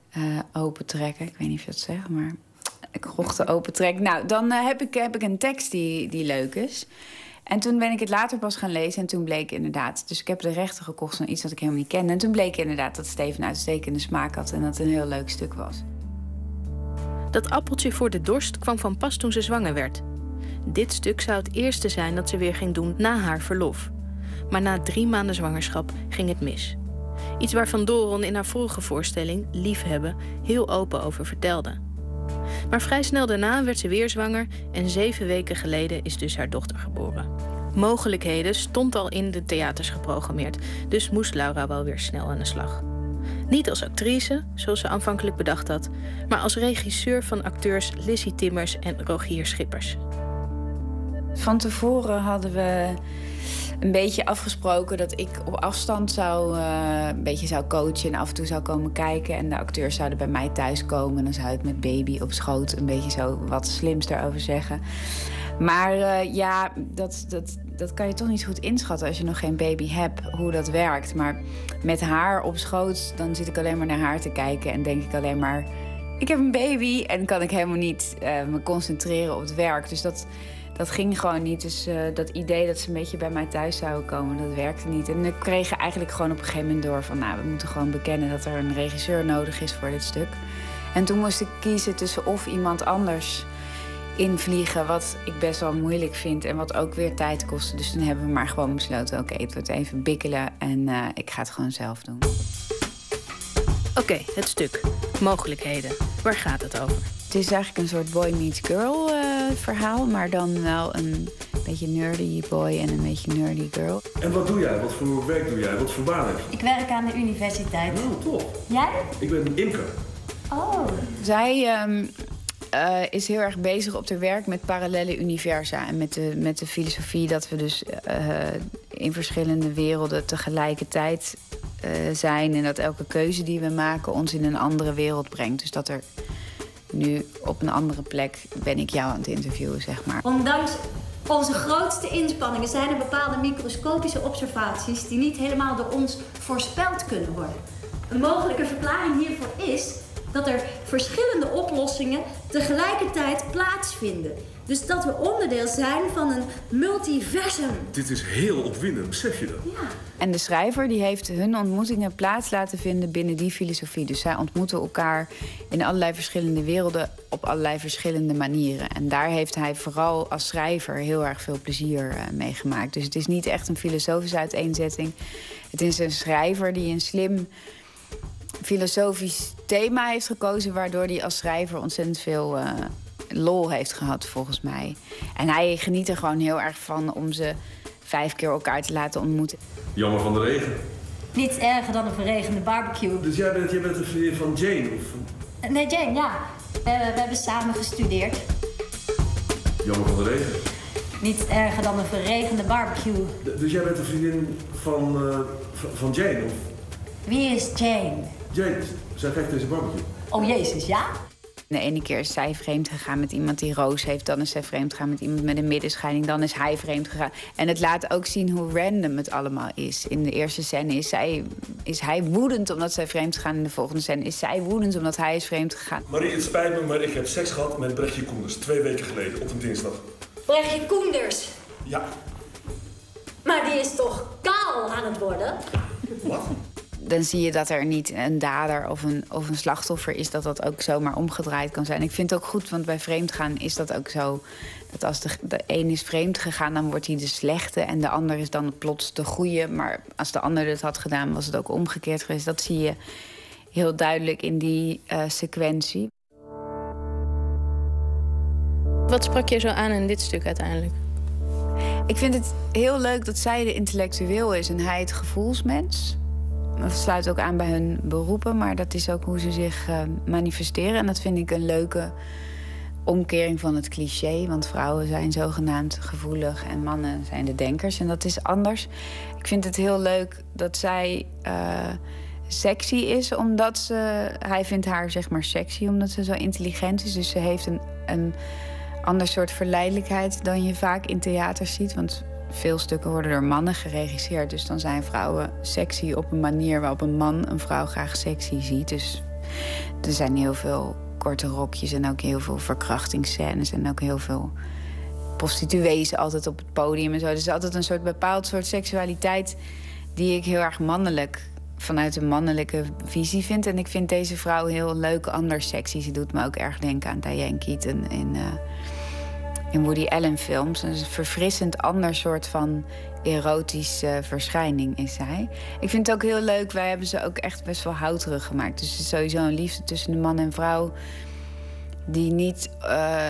eh, opentrekken. Ik weet niet of je dat zegt, maar krochten opentrekken. Nou, dan eh, heb, ik, heb ik een tekst die, die leuk is. En toen ben ik het later pas gaan lezen en toen bleek inderdaad... Dus ik heb de rechten gekocht van iets dat ik helemaal niet kende. En toen bleek inderdaad dat Steven uitstekende smaak had... en dat het een heel leuk stuk was. Dat appeltje voor de dorst kwam van pas toen ze zwanger werd. Dit stuk zou het eerste zijn dat ze weer ging doen na haar verlof. Maar na drie maanden zwangerschap ging het mis. Iets waar Van Doron in haar vorige voorstelling, Liefhebben, heel open over vertelde. Maar vrij snel daarna werd ze weer zwanger en zeven weken geleden is dus haar dochter geboren. Mogelijkheden stond al in de theaters geprogrammeerd, dus moest Laura wel weer snel aan de slag. Niet als actrice, zoals ze aanvankelijk bedacht had, maar als regisseur van acteurs Lizzie Timmers en Rogier Schippers. Van tevoren hadden we een beetje afgesproken dat ik op afstand zou, eh, een beetje zou coachen en af en toe zou komen kijken. En de acteurs zouden bij mij thuiskomen en dan zou ik met baby op schoot een beetje zo wat slims daarover zeggen. Maar eh, ja, dat, dat, dat kan je toch niet goed inschatten als je nog geen baby hebt, hoe dat werkt. Maar met haar op schoot, dan zit ik alleen maar naar haar te kijken en denk ik alleen maar... Ik heb een baby en kan ik helemaal niet eh, me concentreren op het werk. Dus dat, dat ging gewoon niet. Dus eh, dat idee dat ze een beetje bij mij thuis zouden komen, dat werkte niet. En we kregen eigenlijk gewoon op een gegeven moment door van... nou, we moeten gewoon bekennen dat er een regisseur nodig is voor dit stuk. En toen moest ik kiezen tussen of iemand anders invliegen... wat ik best wel moeilijk vind en wat ook weer tijd kostte. Dus toen hebben we maar gewoon besloten... oké, het wordt even bikkelen en eh, ik ga het gewoon zelf doen. Oké, het stuk. Mogelijkheden. Waar gaat het over? Het is eigenlijk een soort boy meets girl eh, verhaal... maar dan wel een beetje nerdy boy en een beetje nerdy girl. En wat doe jij? Wat voor werk doe jij? Wat voor baan heb je? Ik werk aan de universiteit. Oh, top. Jij? Ik ben imker. Oh. Zij ehm, eh, is heel erg bezig op haar werk met parallele universa. En met de, met de filosofie dat we dus eh, in verschillende werelden tegelijkertijd eh, zijn. En dat elke keuze die we maken ons in een andere wereld brengt. Dus dat er nu op een andere plek ben ik jou aan het interviewen, zeg maar. Ondanks onze grootste inspanningen zijn er bepaalde microscopische observaties die niet helemaal door ons voorspeld kunnen worden. Een mogelijke verklaring hiervoor is dat er verschillende oplossingen tegelijkertijd plaatsvinden. Dus dat we onderdeel zijn van een multiversum. Dit is heel opwindend, besef je dat? En de schrijver die heeft hun ontmoetingen plaats laten vinden binnen die filosofie. Dus zij ontmoeten elkaar in allerlei verschillende werelden op allerlei verschillende manieren. En daar heeft hij vooral als schrijver heel erg veel plezier uh, mee gemaakt. Dus het is niet echt een filosofische uiteenzetting. Het is een schrijver die een slim filosofisch thema heeft gekozen, waardoor hij als schrijver ontzettend veel uh, lol heeft gehad, volgens mij. En hij geniet er gewoon heel erg van om ze vijf keer elkaar te laten ontmoeten. Jammer van de regen. Niets erger dan een verregende barbecue. Dus jij bent, jij bent een vriendin van Jane? Of. Nee, Jane, ja. We, we hebben samen gestudeerd. Jammer van de regen. Niets erger dan een verregende barbecue. D- dus jij bent een vriendin van, uh, van, van Jane? Of... Wie is Jane? Jane, zij geeft deze barbecue. Oh jezus, ja? De ene keer is zij vreemd gegaan met iemand die roos heeft. Dan is zij vreemd gegaan met iemand met een middenscheiding. Dan is hij vreemd gegaan. En het laat ook zien hoe random het allemaal is. In de eerste scène is, zij, is hij woedend omdat zij vreemd gegaan. In de volgende scène is zij woedend omdat hij is vreemd gegaan. Marie, het spijt me, maar ik heb seks gehad met Brechtje Koenders. Twee weken geleden, op een dinsdag. Brechtje Koenders. Ja. Maar die is toch kaal aan het worden? Wat? Dan zie je dat er niet een dader of een, of een slachtoffer is, dat dat ook zomaar omgedraaid kan zijn. Ik vind het ook goed, want bij vreemdgaan is dat ook zo. Dat als de, de een is vreemd gegaan, dan wordt hij de slechte en de ander is dan plots de goede. Maar als de ander het had gedaan, was het ook omgekeerd geweest. Dat zie je heel duidelijk in die uh, sequentie. Wat sprak je zo aan in dit stuk uiteindelijk? Ik vind het heel leuk dat zij de intellectueel is en hij het gevoelsmens. Dat sluit ook aan bij hun beroepen, maar dat is ook hoe ze zich uh, manifesteren. En dat vind ik een leuke omkering van het cliché. Want vrouwen zijn zogenaamd gevoelig en mannen zijn de denkers. En dat is anders. Ik vind het heel leuk dat zij uh, sexy is, omdat ze. Hij vindt haar zeg maar sexy, omdat ze zo intelligent is. Dus ze heeft een, een ander soort verleidelijkheid dan je vaak in theater ziet. Want veel stukken worden door mannen geregisseerd. Dus dan zijn vrouwen sexy op een manier waarop een man een vrouw graag sexy ziet. Dus er zijn heel veel korte rokjes en ook heel veel verkrachtingsscènes en ook heel veel prostituees altijd op het podium en zo. Dus altijd een soort bepaald soort seksualiteit die ik heel erg mannelijk vanuit een mannelijke visie vind. En ik vind deze vrouw heel leuk, anders sexy. Ze doet me ook erg denken aan Diane Keaton in, uh, in Woody Allen films. Een verfrissend ander soort van erotische verschijning is zij. Ik vind het ook heel leuk, wij hebben ze ook echt best wel houterig gemaakt. Dus het is sowieso een liefde tussen de man en vrouw... die niet uh,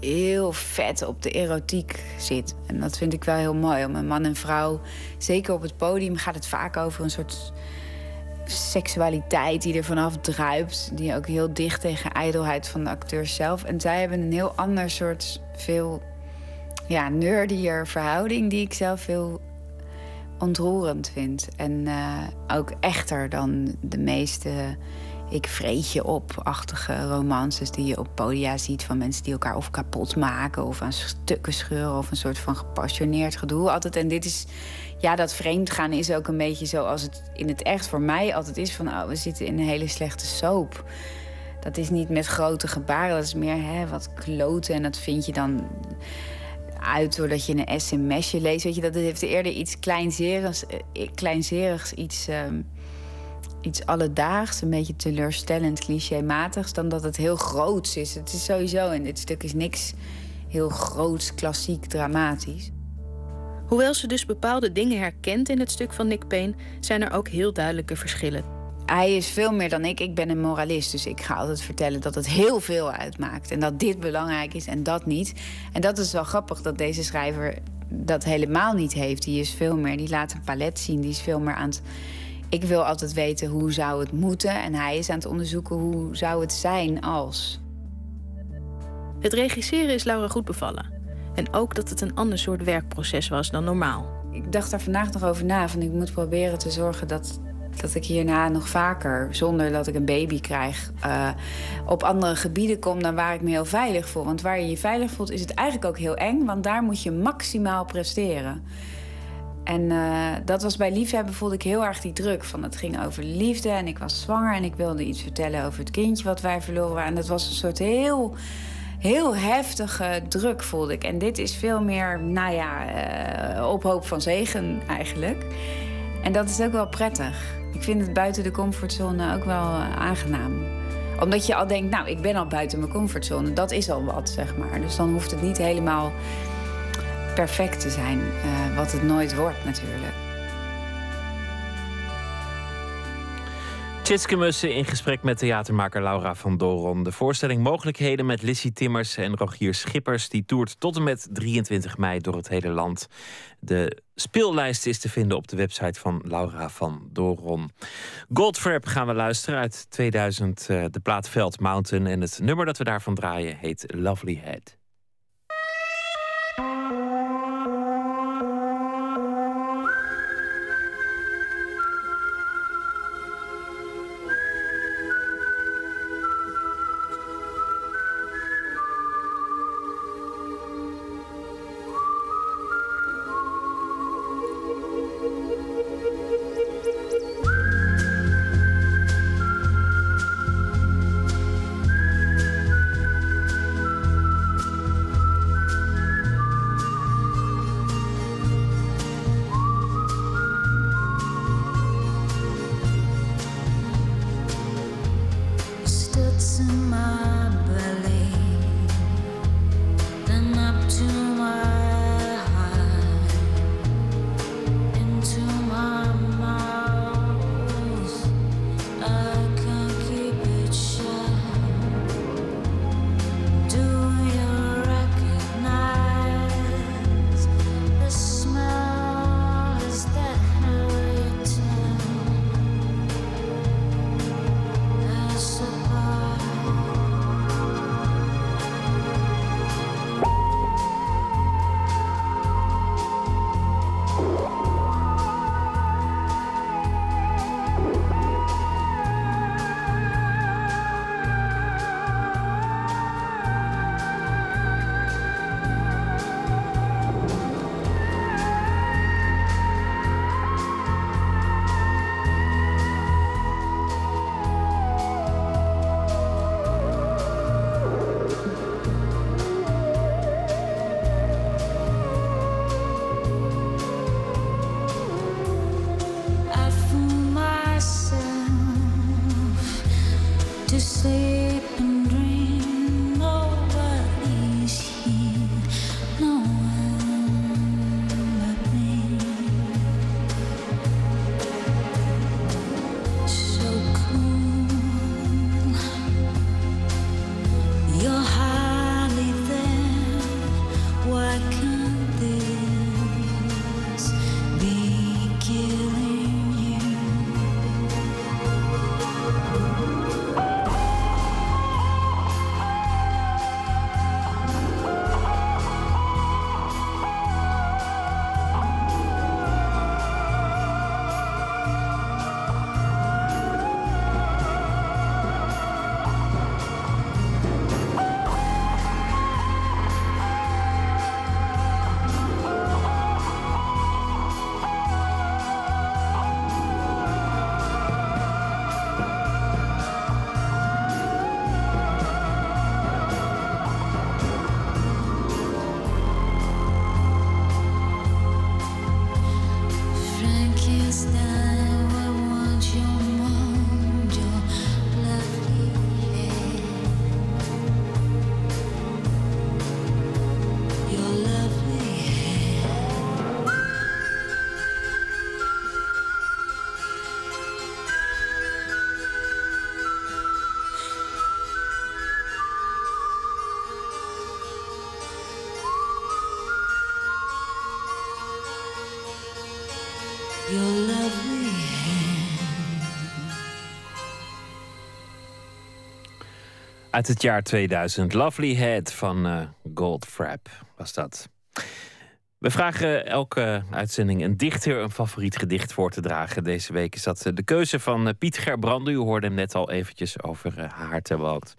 heel vet op de erotiek zit. En dat vind ik wel heel mooi. Om een man en vrouw, zeker op het podium, gaat het vaak over een soort seksualiteit die er vanaf druipt. Die ook heel dicht tegen ijdelheid van de acteurs zelf. En zij hebben een heel ander soort, veel ja, nerdier verhouding... die ik zelf heel ontroerend vind. En uh, ook echter dan de meeste ik vreet je op-achtige romances die je op podia ziet van mensen die elkaar of kapot maken of aan stukken scheuren of een soort van gepassioneerd gedoe altijd. En dit is, ja, dat vreemdgaan is ook een beetje zoals het in het echt voor mij altijd is van, oh, we zitten in een hele slechte soap. Dat is niet met grote gebaren, dat is meer hè, wat kloten en dat vind je dan uit doordat je een sms'je leest. Weet je, dat heeft eerder iets kleinzerigs, eh, kleinzerigs iets, ehm, iets alledaags, een beetje teleurstellend, clichématigs, dan dat het heel groots is. Het is sowieso, in dit stuk is niks heel groots, klassiek, dramatisch. Hoewel ze dus bepaalde dingen herkent in het stuk van Nick Payne, zijn er ook heel duidelijke verschillen. Hij is veel meer dan ik. Ik ben een moralist, dus ik ga altijd vertellen dat het heel veel uitmaakt. En dat dit belangrijk is en dat niet. En dat is wel grappig dat deze schrijver dat helemaal niet heeft. Die is veel meer, die laat een palet zien. Die is veel meer aan het. Ik wil altijd weten hoe zou het moeten. En hij is aan het onderzoeken hoe zou het zijn als. Het regisseren is Laura goed bevallen. En ook dat het een ander soort werkproces was dan normaal. Ik dacht daar vandaag nog over na. Van ik moet proberen te zorgen dat, dat ik hierna nog vaker, zonder dat ik een baby krijg, uh, op andere gebieden kom dan waar ik me heel veilig voel. Want waar je je veilig voelt, is het eigenlijk ook heel eng, want daar moet je maximaal presteren. En uh, dat was bij liefhebben voelde ik heel erg die druk. Van het ging over liefde en ik was zwanger en ik wilde iets vertellen over het kindje wat wij verloren waren. En dat was een soort heel heel heftige druk voelde ik. En dit is veel meer, nou ja, uh, op hoop van zegen eigenlijk. En dat is ook wel prettig. Ik vind het buiten de comfortzone ook wel uh, aangenaam. Omdat je al denkt, nou, ik ben al buiten mijn comfortzone. Dat is al wat, zeg maar. Dus dan hoeft het niet helemaal perfect te zijn. Uh, wat het nooit wordt, natuurlijk. Tjitske in gesprek met theatermaker Laura van Doron. De voorstelling Mogelijkheden met Lissy Timmers en Rogier Schippers... die toert tot en met 23 mei door het hele land. De speellijst is te vinden op de website van Laura van Doron. Goldfrapp gaan we luisteren uit 2000, uh, de plaat Veld Mountain. En het nummer dat we daarvan draaien heet Lovely Head. Uit het jaar 2000. Lovely Head van uh, Goldfrapp was dat. We vragen elke uitzending een dichter een favoriet gedicht voor te dragen. Deze week is dat de keuze van Piet Gerbrande. U hoorde hem net al eventjes over Haarterwoud.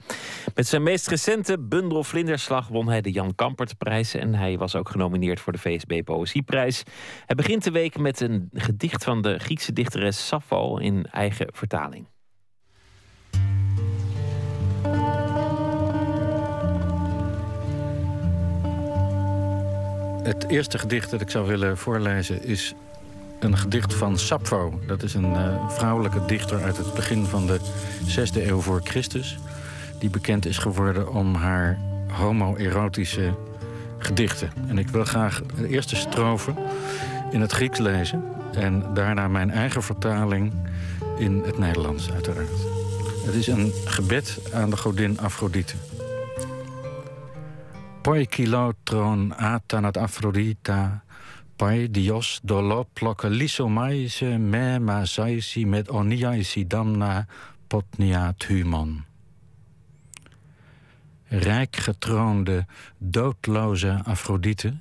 Met zijn meest recente bundel Vlinderslag won hij de Jan Kampertprijs. En hij was ook genomineerd voor de VSB Poëzieprijs. Hij begint de week met een gedicht van de Griekse dichteres Sappho in eigen vertaling. Het eerste gedicht dat ik zou willen voorlezen is een gedicht van Sappho. Dat is een uh, vrouwelijke dichter uit het begin van de 6e eeuw voor Christus. Die bekend is geworden om haar homoerotische gedichten. En ik wil graag de eerste strofe in het Grieks lezen. En daarna mijn eigen vertaling in het Nederlands, uiteraard. Het is een gebed aan de godin Afrodite. Poi kilotron atanat Aphrodita, pai dios dolo plokalisomaise me ma saisi met oniaisi damna potnia thumon. Rijk getroonde, doodloze Afrodite,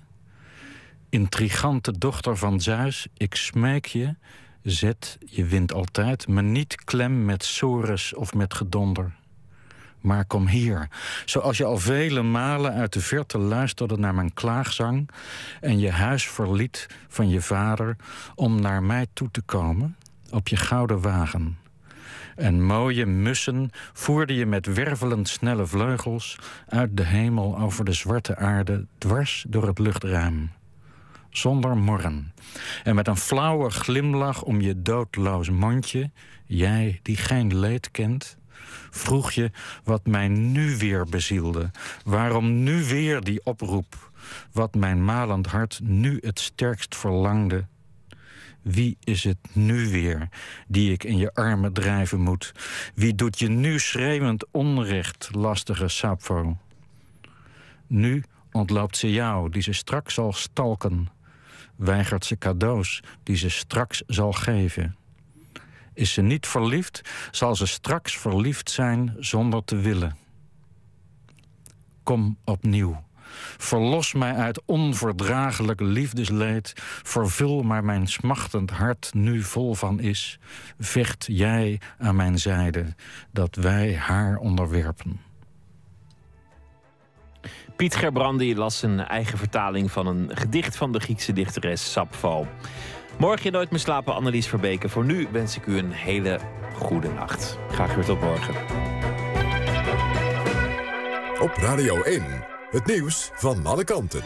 intrigante dochter van Zeus, ik smeek je, zet, je wint altijd, me niet klem met sores of met gedonder maar kom hier. Zoals je al vele malen uit de verte luisterde naar mijn klaagzang en je huis verliet van je vader om naar mij toe te komen op je gouden wagen. En mooie mussen voerde je met wervelend snelle vleugels uit de hemel over de zwarte aarde dwars door het luchtruim. Zonder morren. En met een flauwe glimlach om je doodloos mondje, jij die geen leed kent, vroeg je wat mij nu weer bezielde. Waarom nu weer die oproep? Wat mijn malend hart nu het sterkst verlangde. Wie is het nu weer die ik in je armen drijven moet? Wie doet je nu schreeuwend onrecht, lastige Sappho? Nu ontloopt ze jou, die ze straks zal stalken. Weigert ze cadeaus die ze straks zal geven. Is ze niet verliefd, zal ze straks verliefd zijn zonder te willen. Kom opnieuw. Verlos mij uit onverdraaglijk liefdesleed. Vervul maar mijn smachtend hart nu vol van is. Vecht jij aan mijn zijde, dat wij haar onderwerpen. Piet Gerbrandi las een eigen vertaling van een gedicht van de Griekse dichteres Sappho. Morgen Nooit meer slapen, Annelies Verbeke. Voor nu wens ik u een hele goede nacht. Graag weer tot morgen. Op Radio 1, het nieuws van alle kanten.